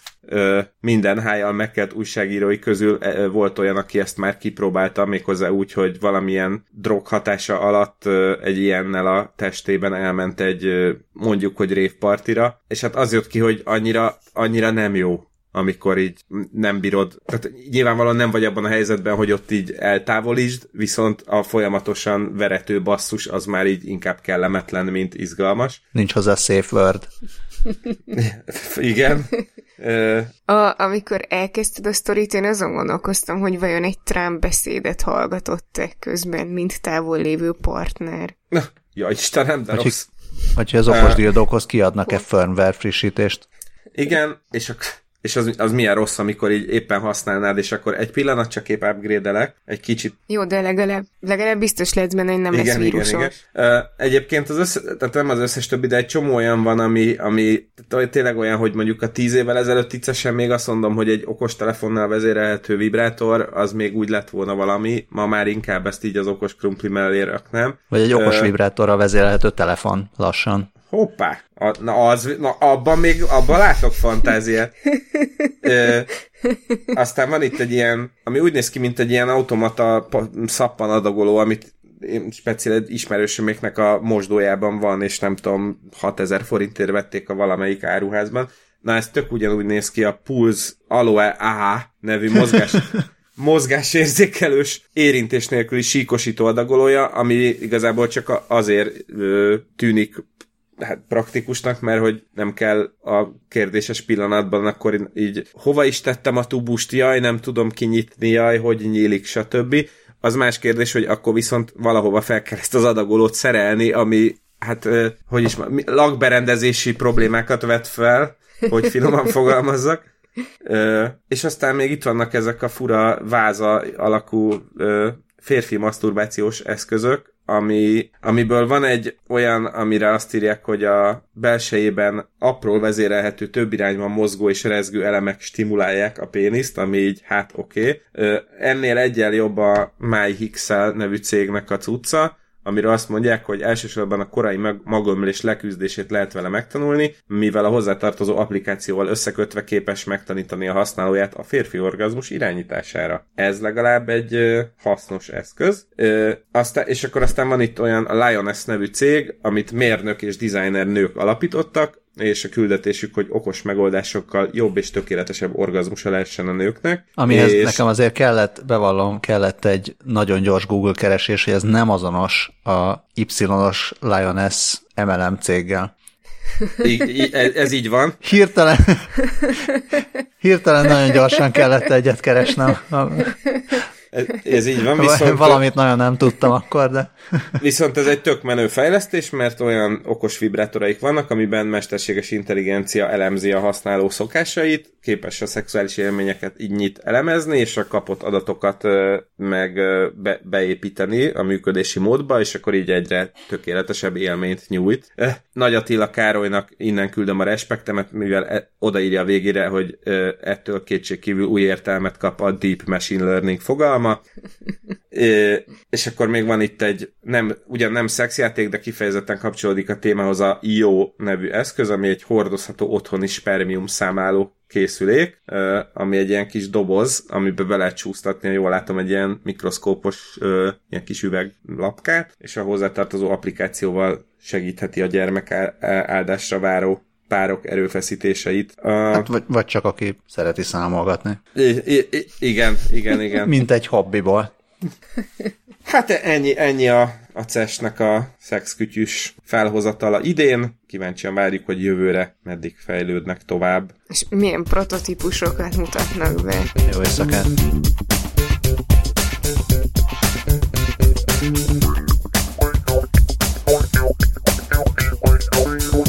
minden hájjal megkelt újságírói közül volt olyan, aki ezt már kipróbálta, méghozzá úgy, hogy valamilyen drog hatása alatt egy ilyennel a testében elment egy mondjuk, hogy révpartira, és hát az jött ki, hogy annyira, annyira nem jó amikor így nem bírod, tehát nyilvánvalóan nem vagy abban a helyzetben, hogy ott így eltávolítsd, viszont a folyamatosan verető basszus az már így inkább kellemetlen, mint izgalmas. Nincs hozzá safe word. Igen. A, amikor elkezdted a sztorit, én azon gondolkoztam, hogy vajon egy Trump beszédet hallgatott-e közben, mint távol lévő partner. Na, ja, Istenem, de vagy rossz. Hogy az okos dildókhoz kiadnak-e firmware frissítést. Igen, és akkor és az, az milyen rossz, amikor így éppen használnád, és akkor egy pillanat csak épp upgrade egy kicsit. Jó, de legalább, legalább biztos lehetsz benne, hogy nem igen, lesz vírusos. Igen, igen. Uh, egyébként az össze, tehát nem az összes többi, de egy csomó olyan van, ami, ami tényleg olyan, hogy mondjuk a tíz évvel ezelőtt iccesen még azt mondom, hogy egy okos telefonnal vezérelhető vibrátor, az még úgy lett volna valami, ma már inkább ezt így az okos krumpli mellé raknám. Vagy egy okos uh, vibrátorral vezérelhető telefon lassan. Hoppá! A, na, az, na, abban még, abban látok fantáziát. Ö, aztán van itt egy ilyen, ami úgy néz ki, mint egy ilyen automata szappan adagoló, amit én speciál ismerősöméknek a mosdójában van, és nem tudom, 6000 forintért vették a valamelyik áruházban. Na ez tök ugyanúgy néz ki a Pulse Aloe AHA nevű mozgás mozgásérzékelős, érintés nélküli síkosító adagolója, ami igazából csak azért ö, tűnik hát praktikusnak, mert hogy nem kell a kérdéses pillanatban akkor így hova is tettem a tubust, jaj, nem tudom kinyitni, jaj, hogy nyílik, stb. Az más kérdés, hogy akkor viszont valahova fel kell ezt az adagolót szerelni, ami hát, hogy is lakberendezési problémákat vet fel, hogy finoman fogalmazzak. Ö, és aztán még itt vannak ezek a fura váza alakú ö, férfi maszturbációs eszközök, ami, amiből van egy olyan, amire azt írják, hogy a belsejében apró vezérelhető több irányban mozgó és rezgő elemek stimulálják a péniszt, ami így hát oké. Okay. Ennél egyel jobb a MyHixel nevű cégnek a cucca, amiről azt mondják, hogy elsősorban a korai magömlés leküzdését lehet vele megtanulni, mivel a hozzátartozó applikációval összekötve képes megtanítani a használóját a férfi orgazmus irányítására. Ez legalább egy hasznos eszköz. Aztán, és akkor aztán van itt olyan a Lioness nevű cég, amit mérnök és designer nők alapítottak, és a küldetésük, hogy okos megoldásokkal jobb és tökéletesebb orgazmusa lehessen a nőknek. Amihez és... nekem azért kellett, bevallom, kellett egy nagyon gyors Google keresés, hogy ez nem azonos a Y-os Lioness MLM céggel. I- ez, ez így van. Hirtelen, hirtelen nagyon gyorsan kellett egyet keresnem. Ez így van, viszont... Valamit nagyon nem tudtam akkor, de... Viszont ez egy tök menő fejlesztés, mert olyan okos vibrátoraik vannak, amiben mesterséges intelligencia elemzi a használó szokásait, képes a szexuális élményeket így nyit elemezni, és a kapott adatokat meg be, beépíteni a működési módba, és akkor így egyre tökéletesebb élményt nyújt. Nagy Attila Károlynak innen küldöm a respektemet, mivel e, odaírja a végére, hogy ettől kétségkívül új értelmet kap a Deep Machine Learning fogalma, és akkor még van itt egy, nem, ugyan nem szexjáték, de kifejezetten kapcsolódik a témához a IO nevű eszköz, ami egy hordozható otthoni spermium számáló készülék, ami egy ilyen kis doboz, amiben be lehet csúsztatni, jól látom, egy ilyen mikroszkópos ilyen kis üveglapkát, és a hozzátartozó applikációval segítheti a gyermek áldásra váró párok erőfeszítéseit. Hát, vagy, vagy csak aki szereti számolgatni. I- I- igen, igen, igen. Mint egy hobbiból. Hát ennyi, ennyi a, a CES-nek a szexkütyűs felhozatala idén. Kíváncsian várjuk, hogy jövőre meddig fejlődnek tovább. És milyen prototípusokat mutatnak be. Jó éjszakát! thank you Outward, outward, outward.